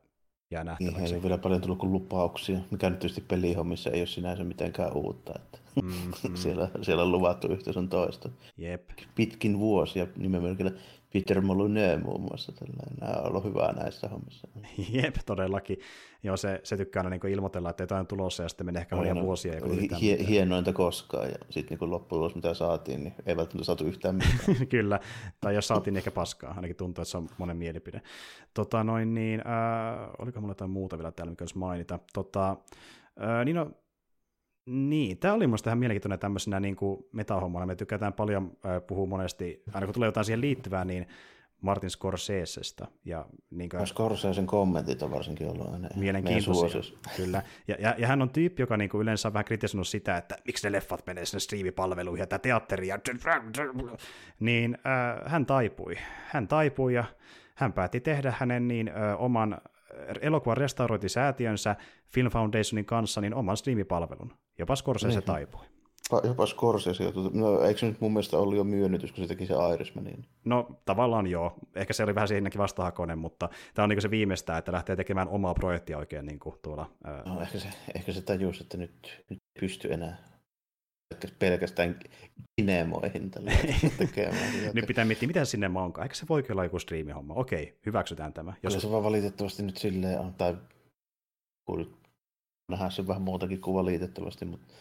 jää nähtäväksi. Niin, ei vielä paljon tullut kuin lupauksia, mikä nyt tietysti pelihommissa ei ole sinänsä mitenkään uutta. Että mm-hmm. (laughs) siellä, siellä on luvattu yhtä sun toista. Jep. Pitkin vuosia nimenomaan Peter Molyneux muun muassa. Tällainen. Nämä on ollut hyvää näissä hommissa. Jep, todellakin. Joo, se, se tykkää aina niin ilmoitella, että jotain on tulossa ja sitten menee ehkä monia vuosia. Hie, hienointa koskaan ja sitten niin lopputulos, mitä saatiin, niin ei välttämättä saatu yhtään mitään. (laughs) Kyllä, tai jos saatiin, niin ehkä paskaa. Ainakin tuntuu, että se on monen mielipide. Tota, noin niin, äh, oliko mulla jotain muuta vielä täällä, mikä olisi mainita? Tota, äh, niin no, niin, tämä oli minusta ihan mielenkiintoinen tämmöisenä niin kuin metahommana. Me tykätään paljon äh, puhua monesti, aina kun tulee jotain siihen liittyvää, niin Martin Scorsesestä. Ja, niin kuin, Scorsesen kommentit on varsinkin ollut aina mielenkiintoisia. Kyllä. Ja, ja, ja, hän on tyyppi, joka niin kuin yleensä on vähän kritisoinut sitä, että miksi ne leffat menee sinne striimipalveluihin ja tämä teatteri. Ja... Niin äh, hän taipui. Hän taipui ja hän päätti tehdä hänen niin äh, oman elokuvan restaurointisäätiönsä Film Foundationin kanssa niin oman striimipalvelun. Jopa Scorsese niin. taipui. Jopa Scorsese. No, eikö se nyt mun mielestä ollut jo myönnytys, kun se teki se Irishmanin? No tavallaan joo. Ehkä se oli vähän siinäkin vastahakoinen, mutta tämä on niin se viimeistään, että lähtee tekemään omaa projektia oikein niin kuin tuolla. No, ehkä se, ehkä se tajusi, että nyt, nyt pystyy enää pelkästään kinemoihin (laughs) tekemään. nyt pitää miettiä, mitä sinne onkaan. Eikö se voi olla joku striimihomma? Okei, hyväksytään tämä. Jos... se vaan valitettavasti nyt silleen on, tai nähdään se vähän muutakin kuin valitettavasti, mutta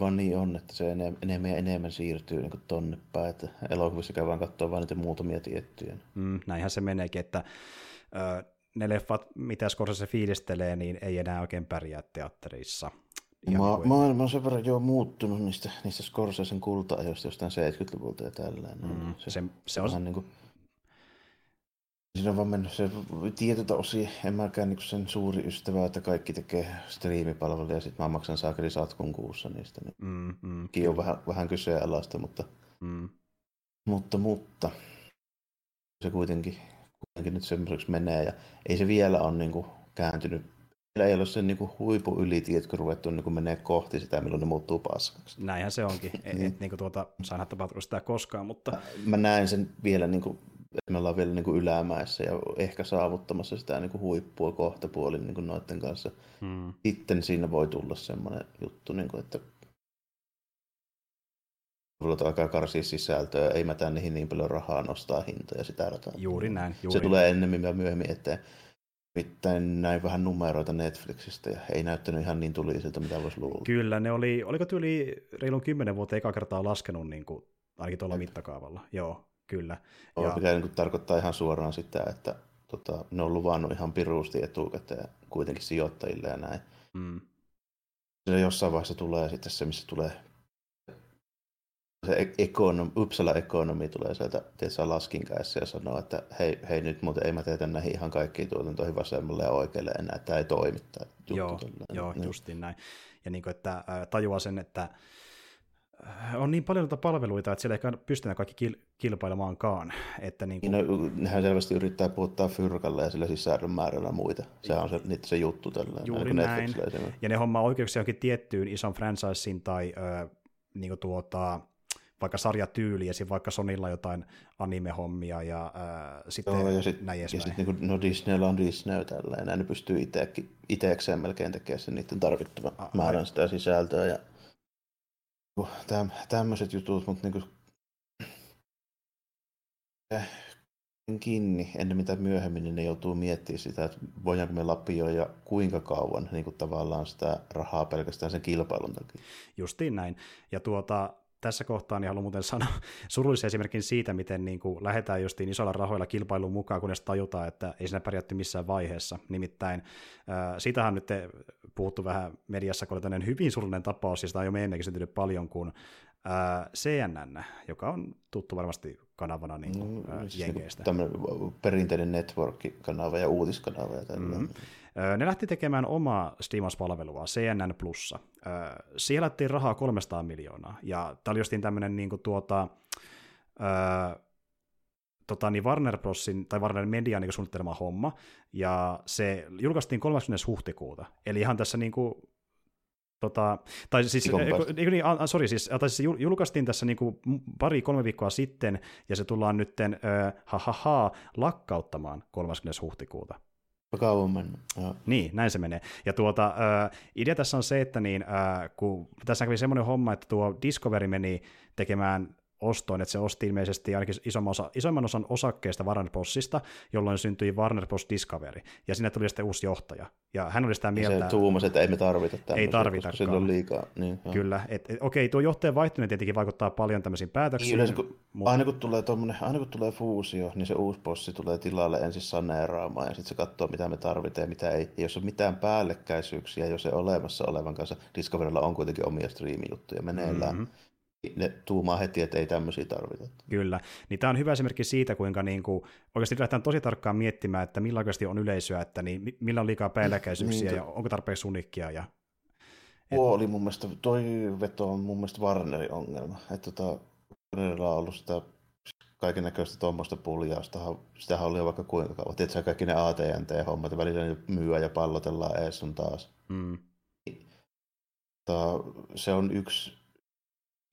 vaan niin on, että se enemmän ja enemmän siirtyy niin tonne päin, että elokuvissa käydään katsoa vain niitä muutamia tiettyjä. Mm, näinhän se meneekin, että ö, ne leffat, mitä Scorsese fiilistelee, niin ei enää oikein pärjää teatterissa. Ma-. Maailma on sen verran jo muuttunut niistä, niistä Scorsesen kulta-ajoista jostain 70-luvulta ja tällä. Mm, se, se, se on... Niin kuin, Siinä on vaan mennyt se tietyltä osin, en mäkään niin sen suuri ystävä, että kaikki tekee striimipalveluja ja sitten mä maksan saakeli satkun kuussa niistä. Niin mm, mm, on vähän, vähän kyseenalaista, mutta, mm. mutta, mutta se kuitenkin, kuitenkin nyt semmoiseksi menee ja ei se vielä ole niin kuin kääntynyt ei ole sen niin huipu yli, tiedätkö, ruvettu niin menee kohti sitä, milloin ne muuttuu paskaksi. Näinhän se onkin. niin. (laughs) Et, niin kuin tuota, sain tapahtunut sitä koskaan, mutta... Mä näen sen vielä niin kuin että me ollaan vielä niin kuin ylämäessä ja ehkä saavuttamassa sitä niin kuin huippua kohta puolin niin kuin noiden kanssa. Hmm. Sitten siinä voi tulla semmoinen juttu, niin kuin, että Ruvetaan alkaa karsia sisältöä, ei mä niihin niin paljon rahaa nostaa hintoja sitä rataa. Juuri näin. Juuri se tulee ennemmin ja myöhemmin eteen. Nimittäin näin vähän numeroita Netflixistä ja ei näyttänyt ihan niin tulisilta, mitä voisi luulla. Kyllä, ne oli, oliko tyyli reilun kymmenen vuotta eka kertaa laskenut niin kuin, ainakin tuolla mittakaavalla. Joo, kyllä. Ja... Mikä niin tarkoittaa ihan suoraan sitä, että tota, ne on luvannut ihan piruusti etukäteen kuitenkin sijoittajille ja näin. Mm. Se jossain vaiheessa tulee sitten se, missä tulee se ekonom, Uppsala ekonomi tulee sieltä tietysti laskinkäessä ja sanoo, että hei, hei nyt muuten ei mä teetä näihin ihan kaikkiin tuotantoihin vasemmalle ja oikealle enää, että tämä ei toimi. Tämä joo, joo niin. justiin näin. Ja niin kuin, että tajuaa sen, että on niin paljon noita palveluita, että siellä ei pysty kaikki kil- kilpailemaankaan. Että niin kuin... no, nehän selvästi yrittää puhuttaa fyrkalle ja sillä sisällön määrällä muita. Se on se, se juttu tällä. Juuri näin. Ja ne hommaa oikeuksia johonkin tiettyyn ison franchisein tai ö, niin kuin tuota, vaikka sarjatyyli, esim. vaikka Sonilla jotain anime-hommia ja ää, sitten Joo, ja sit, näin Ja sitten niin no Disneyllä on Disney tällä, ne pystyy itsekseen melkein tekemään sen niiden tarvittavan A- määrän sitä sisältöä. Ja täm, tämmöiset jutut, mutta niin kuin, (clears throat) eh, kiinni ennen mitä myöhemmin, niin ne joutuu miettimään sitä, että voidaanko me lapioida ja kuinka kauan niin kuin tavallaan sitä rahaa pelkästään sen kilpailun takia. Justiin näin. Ja tuota, tässä kohtaa niin haluan muuten sanoa (laughs) surullisen esimerkin siitä, miten niin kuin lähdetään justiin isolla rahoilla kilpailuun mukaan, kunnes tajutaan, että ei siinä pärjätty missään vaiheessa. Nimittäin äh, siitähän on nyt puhuttu vähän mediassa, kun oli hyvin surullinen tapaus, ja sitä on jo meemmekin syntynyt paljon, kun äh, CNN, joka on tuttu varmasti kanavana niin kuin, mm, siis niinku Jenkeistä. Niin perinteinen network-kanava ja uutiskanava ja tällainen. Mm-hmm. Ne lähti tekemään omaa Steamers-palvelua, CNN Plussa. Siellä lähti rahaa 300 miljoonaa, ja tämä oli justiin tämmöinen niin kuin tuota, tota, niin Warner Brosin tai Warner Media niin suunnittelema homma, ja se julkaistiin 30. huhtikuuta, eli ihan tässä niin kuin, Tota, tai siis, eikö, niin, a, sorry, siis, tai siis julkaistiin tässä niin kuin pari-kolme viikkoa sitten, ja se tullaan nytten, äh, ha, ha, ha, lakkauttamaan 30. huhtikuuta. Kauan mennyt. Niin, näin se menee. Ja tuota, äh, idea tässä on se, että niin, äh, kun tässä kävi semmoinen homma, että tuo Discovery meni tekemään ostoon, että se osti ilmeisesti ainakin isomman, osa, isomman osan osakkeista Warner Brosista, jolloin syntyi Warner Bros. Discovery, ja sinne tuli sitten uusi johtaja. Ja hän oli sitä mieltä... Ja se tuumasi, että ei me tarvita tämmöisiä, ei tarvita koska on liikaa. Niin, Kyllä, et, et, okei, tuo johtajan vaihtuminen tietenkin vaikuttaa paljon tämmöisiin päätöksiin. Niin, yleensä, kun, mutta... aina, kun tulee aina kun tulee fuusio, niin se uusi bossi tulee tilalle ensin saneeraamaan, ja sitten se katsoo, mitä me tarvitaan ja mitä ei. Ja jos on mitään päällekkäisyyksiä, jos se olemassa olevan kanssa, Discoverylla on kuitenkin omia striimijuttuja meneillään, mm-hmm ne tuumaa heti, että ei tämmöisiä tarvita. Kyllä. Niin tämä on hyvä esimerkki siitä, kuinka niin kuin, oikeasti lähdetään tosi tarkkaan miettimään, että millä oikeasti on yleisöä, että niin, millä on liikaa päällekkäisyyksiä niin, ja onko tarpeeksi unikkia. Ja, et... oli mun mielestä, toi veto on mun mielestä Warnerin ongelma. Että tota, Warnerilla on ollut sitä kaiken näköistä tuommoista puljausta. Sitähän oli jo vaikka kuinka kauan. Tiedätkö kaikki ne AT&T-hommat, ja välillä myyä ja pallotellaan ees sun taas. Mm. se on yksi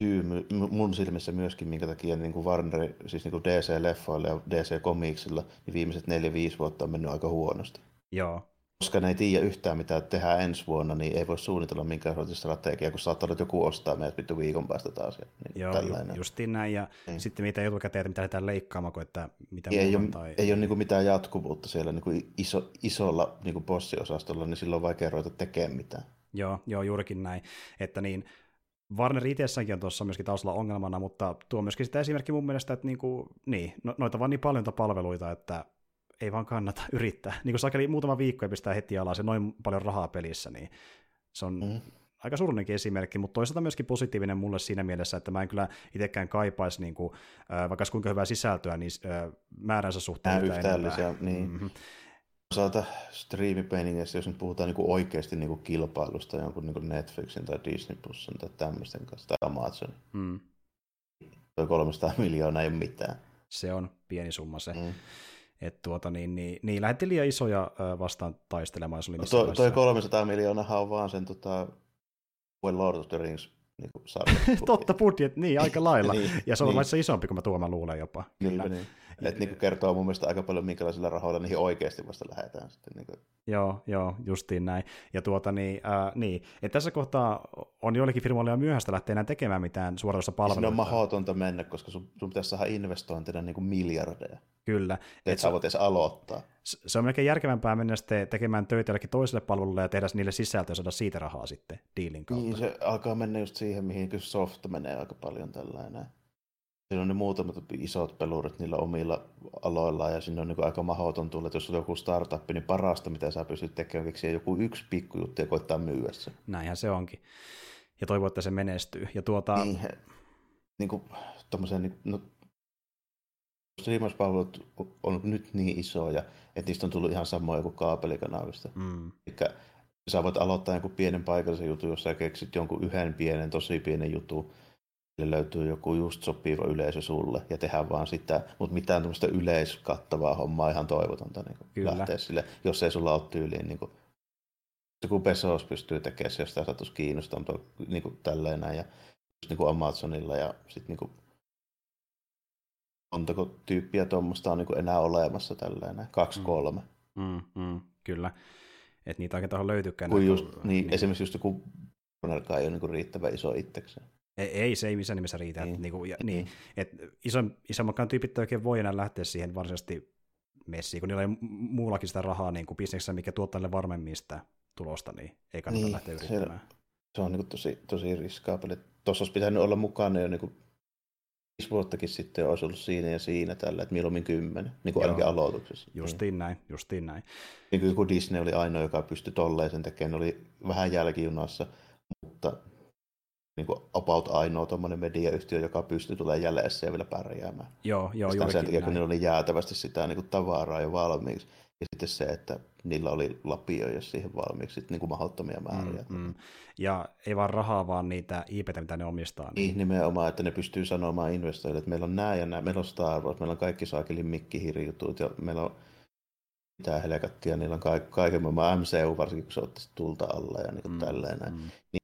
syy mun silmissä myöskin, minkä takia niin kuin Warner, siis niin kuin DC-leffoilla ja DC-komiksilla, niin viimeiset neljä 5 vuotta on mennyt aika huonosti. Joo. koska ne ei tiedä yhtään mitä tehdään ensi vuonna, niin ei voi suunnitella minkäänlaista strategiaa, kun saattaa olla, että joku ostaa meidät vittu viikon päästä taas. Niin Joo, ju- justiin näin, ja niin. sitten mitä etukäteen, että mitä lähdetään leikkaamaan, että mitä ei, ei, ole, tai... ei ole niin kuin mitään jatkuvuutta siellä niin kuin iso, isolla niin kuin bossiosastolla, niin silloin on vaikea ruveta tekemään mitään. Joo, joo, juurikin näin, että niin, Warner itsessäänkin on tuossa myöskin taustalla ongelmana, mutta tuo myöskin sitä esimerkki mun mielestä, että niinku, niin, no, noita vaan niin paljon palveluita, että ei vaan kannata (laughs) yrittää. Niin kuin sakeli muutama viikko ja pistää heti alas ja noin paljon rahaa pelissä, niin se on mm. aika surullinenkin esimerkki, mutta toisaalta myöskin positiivinen mulle siinä mielessä, että mä en kyllä itsekään kaipaisi, niin kuin, vaikka kuinka hyvää sisältöä, niin määränsä suhteen yhtäällisiä, niin. Mm-hmm. Toisaalta striimipeiningeissä, jos nyt puhutaan niin kuin oikeasti niin kuin kilpailusta jonkun niin kuin Netflixin tai Disney Plusin tai tämmöisten kanssa, tai Amazonin, mm. toi 300 miljoonaa ei ole mitään. Se on pieni summa se. Mm. Et tuota, niin, niin, niin lähdettiin liian isoja vastaan taistelemaan. Se oli no, toi, toi 300 miljoonaa on vaan sen tota, Lord of the Rings niin (laughs) Totta, budjet, niin aika lailla. (laughs) niin, ja se on niin. isompi kuin mä tuomaan luulen jopa. Kyllä, niin. Et niin kertoo mun mielestä aika paljon, minkälaisilla rahoilla niihin oikeasti vasta lähdetään. Sitten, niin kuin. Joo, joo, justiin näin. Ja tuota, niin, äh, niin. Et tässä kohtaa on joillekin firmoille jo myöhäistä lähteä enää tekemään mitään suorassa palveluita. Siinä on mahdotonta mennä, koska sun, sun pitäisi saada investointina niin kuin miljardeja. Kyllä. Et, et sä voit edes aloittaa. Se on melkein järkevämpää mennä sitten tekemään töitä jollekin toiselle palvelulle ja tehdä niille sisältöä ja saada siitä rahaa sitten diilin kautta. Niin, se alkaa mennä just siihen, mihin kyllä soft menee aika paljon tällainen. Siinä on ne muutamat isot pelurit niillä omilla aloillaan ja sinne on niin aika mahdoton tulla, että jos on joku startup, niin parasta mitä sä pystyt tekemään, keksiä joku yksi pikkujuttu ja koittaa myydä se. Näinhän se onkin. Ja toivoo, että se menestyy. Ja tuota... Niin, niin kuin, niin, no, striimauspalvelut on nyt niin isoja, että niistä on tullut ihan samoja kuin kaapelikanavista. Mm. Eli sä voit aloittaa jonkun pienen paikallisen jutun, jos sä keksit jonkun yhden pienen, tosi pienen jutun, löytyy joku just sopiva yleisö sulle ja tehdään vaan sitä, mutta mitään tämmöistä yleiskattavaa hommaa ihan toivotonta niin Kyllä. lähteä sille, jos ei sulla ole tyyliin niin kuin, joku Pesos pystyy tekemään se, jos sitä satuisi kiinnostaa, mutta niin kuin tälleen näin, ja just niin kuin Amazonilla ja sitten niin kuin, montako tyyppiä tuommoista on niin kuin enää olemassa tälleen näin, kaksi, mm. kolme. Mm, mm, kyllä, että niitä oikein tuohon löytyykään. Kun just, niin, niin, esimerkiksi just joku ei ole niin riittävän iso itsekseen. Ei, ei, se ei missään nimessä riitä. Niin. Että, niin, ja, niin, et iso, isommakaan tyypit oikein voi enää lähteä siihen varsinaisesti messiin, kun niillä ei muullakin sitä rahaa niin kuin bisneksessä, mikä tuottaa niille varmemmin sitä tulosta, niin ei kannata niin, lähteä yrittämään. Se, se on niin tosi, tosi riskaapeli. Tuossa olisi pitänyt olla mukana jo niin kuin viisi vuottakin sitten olisi ollut siinä ja siinä tällä, että mieluummin kymmenen, niin kuin ainakin aloituksessa. Justiin niin. näin, justiin näin. Niin kuin Disney oli ainoa, joka pystyi tolleen sen tekemään, oli vähän jälkijunassa, mutta niin kuin about ainoa tuommoinen mediayhtiö, joka pystyy tulemaan jäljessä ja vielä pärjäämään. Joo, joo, Sitä sen takia, kun niillä oli jäätävästi sitä niin kuin tavaraa jo valmiiksi. Ja sitten se, että niillä oli lapioja siihen valmiiksi sitten niin kuin mahdottomia määriä. Mm, mm. Ja ei vaan rahaa, vaan niitä ip mitä ne omistaa. Niin. niin nimenomaan, että ne pystyy sanomaan investoijille, että meillä on nämä ja nämä, meillä on Star Wars, meillä on kaikki saakelin mikkihirjutut ja meillä on mitä helkattia, niillä on kaiken, kaiken maailman MCU, varsinkin kun se ottaisi tulta alla ja niin kuin mm, tälleen. Mm. Niin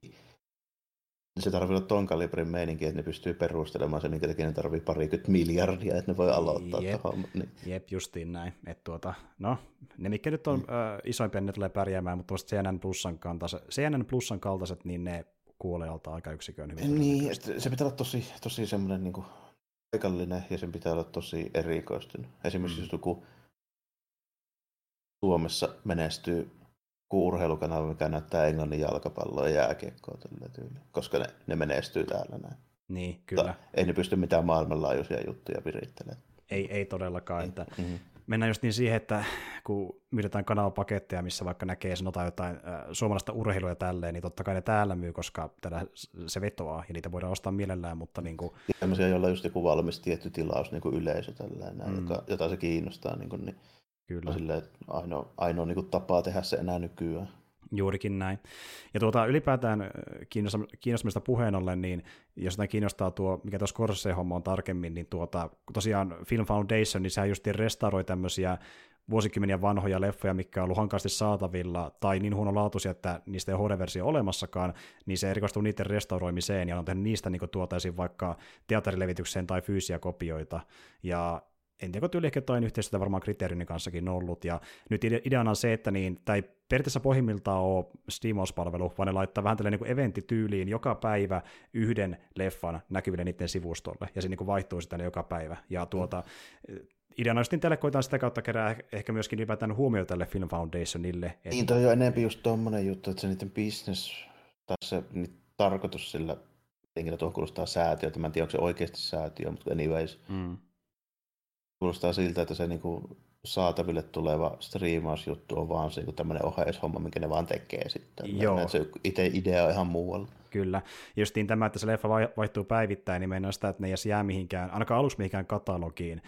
se tarvii olla ton kalibrin meininki, että ne pystyy perustelemaan sen, minkä takia ne tarvii parikymmentä miljardia, että ne voi aloittaa Jep, tuohon. Niin. Jep, justiin näin. Et tuota, no, ne mitkä nyt on mm. ö, isoimpia, ne tulee pärjäämään, mutta CNN Plusan, kantaiset, CNN Plusan kaltaiset, niin ne kuolee alta aika yksikön hyvin. Niin, se pitää olla tosi, tosi semmoinen niin paikallinen ja sen pitää olla tosi erikoistunut. Esimerkiksi mm. jos joku Suomessa menestyy urheilukanava, mikä näyttää Englannin jalkapalloa ja jääkiekkoa tällä tyyliin, koska ne, ne menestyy täällä näin. Niin, kyllä. Mutta ei ne pysty mitään maailmanlaajuisia juttuja virittelemään. Ei, ei todellakaan. Että mm-hmm. Mennään just niin siihen, että kun myydetään kanavapaketteja, missä vaikka näkee sanotaan jotain äh, suomalaista urheilua ja tälleen, niin totta kai ne täällä myy, koska täällä se vetoaa ja niitä voidaan ostaa mielellään, mutta niin kuin... Tämmöisiä, joilla on just joku valmis tietty tilaus, niin kuin yleisö tällainen, mm. joka, jota se kiinnostaa, niin, kuin, niin Kyllä. Silleen, ainoa, ainoa niin kuin tapa tehdä se enää nykyään. Juurikin näin. Ja tuota, ylipäätään kiinnostamista puheen ollen, niin jos jotain kiinnostaa tuo, mikä tuossa Corsair-homma on tarkemmin, niin tuota, tosiaan Film Foundation, niin sehän just restauroi tämmöisiä vuosikymmeniä vanhoja leffoja, mikä on ollut hankaasti saatavilla, tai niin huonolaatuisia, että niistä ei ole HD-versio olemassakaan, niin se erikoistuu niiden restauroimiseen, ja on tehnyt niistä niin tuotaisiin vaikka teatterilevitykseen tai fyysisiä kopioita. Ja en tiedä, tyyli ehkä toin yhteistyötä varmaan kriteerin kanssakin ollut, ja nyt ideana on se, että niin, tai ei periaatteessa pohjimmiltaan ole Steamos-palvelu, vaan ne laittaa vähän tällainen niin eventtityyliin joka päivä yhden leffan näkyville niiden sivustolle, ja se niin kuin vaihtuu sitä joka päivä, ja tuota, mm. ideana just tälle koitaan sitä kautta kerää ehkä myöskin ylipäätään huomioon tälle Film Foundationille. Että... Niin, toi on enemmän just tommonen juttu, että se niiden business, tai se tarkoitus sillä, henkilö tuohon kuulostaa säätiö, mä en tiedä, onko se oikeasti säätiö, mutta anyways, mm kuulostaa siltä, että se niinku saataville tuleva striimausjuttu on vaan se tämmöinen oheishomma, minkä ne vaan tekee sitten. Joo. Se itse idea on ihan muualla. Kyllä. Justiin tämä, että se leffa vaihtuu päivittäin, niin meinaa sitä, että ne ei edes jää mihinkään, ainakaan aluksi mihinkään katalogiin.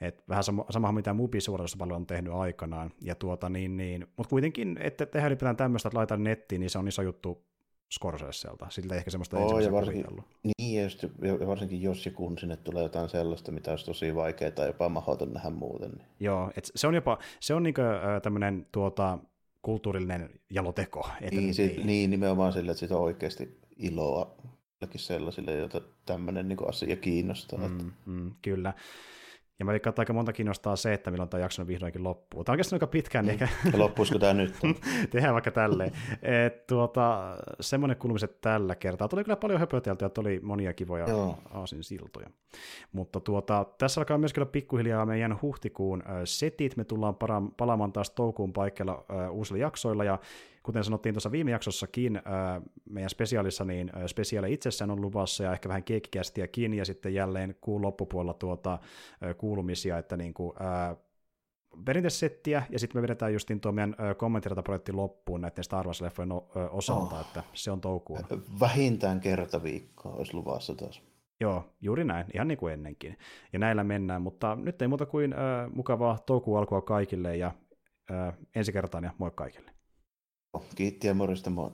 Et vähän sama, samahan mitä Mubi paljon on tehnyt aikanaan. Ja tuota, niin, niin. Mutta kuitenkin, että tehdään ylipäätään tämmöistä, että laitetaan nettiin, niin se on iso juttu Scorseselta. Siltä ehkä semmoista oh, ja varsinkin, Niin, ja, just, ja varsinkin jos ja kun sinne tulee jotain sellaista, mitä olisi tosi vaikeaa tai jopa mahdoton nähdä muuten. Niin. Joo, et se on jopa se on niinku, tämmöinen tuota, kulttuurillinen jaloteko. Että niin, sit, niin. niin, nimenomaan sille, että siitä on oikeasti iloa sellaisille, joita tämmöinen niin asia kiinnostaa. Mm, mm, kyllä. Ja mä veikkaan, että aika monta kiinnostaa se, että milloin tämä jakso vihdoinkin loppuu. Tämä on oikeastaan aika pitkään. Niin ehkä... Loppuisiko tämä nyt? (laughs) Tehdään vaikka tälleen. Et, tuota, semmoinen kulmiset tällä kertaa. Tuli kyllä paljon höpöteltyä, että oli monia kivoja aasin siltoja. Mutta tuota, tässä alkaa myös kyllä pikkuhiljaa meidän huhtikuun setit. Me tullaan palaamaan taas toukuun paikalla uusilla jaksoilla, ja kuten sanottiin tuossa viime jaksossakin, meidän spesiaalissa, niin spesiaali itsessään on luvassa ja ehkä vähän keikkikästiäkin, ja sitten jälleen kuun loppupuolella tuota, kuulumisia, että niin kuin, settiä, ja sitten me vedetään justin tuo meidän kommenttirataprojekti loppuun näiden Star Wars-leffojen osalta, oh. että se on toukuun. Vähintään kerta viikkoa olisi luvassa taas. Joo, juuri näin, ihan niin kuin ennenkin. Ja näillä mennään, mutta nyt ei muuta kuin äh, mukavaa toukokuun alkua kaikille, ja äh, ensi kertaan ja moi kaikille. Kiitti ja morjesta moi.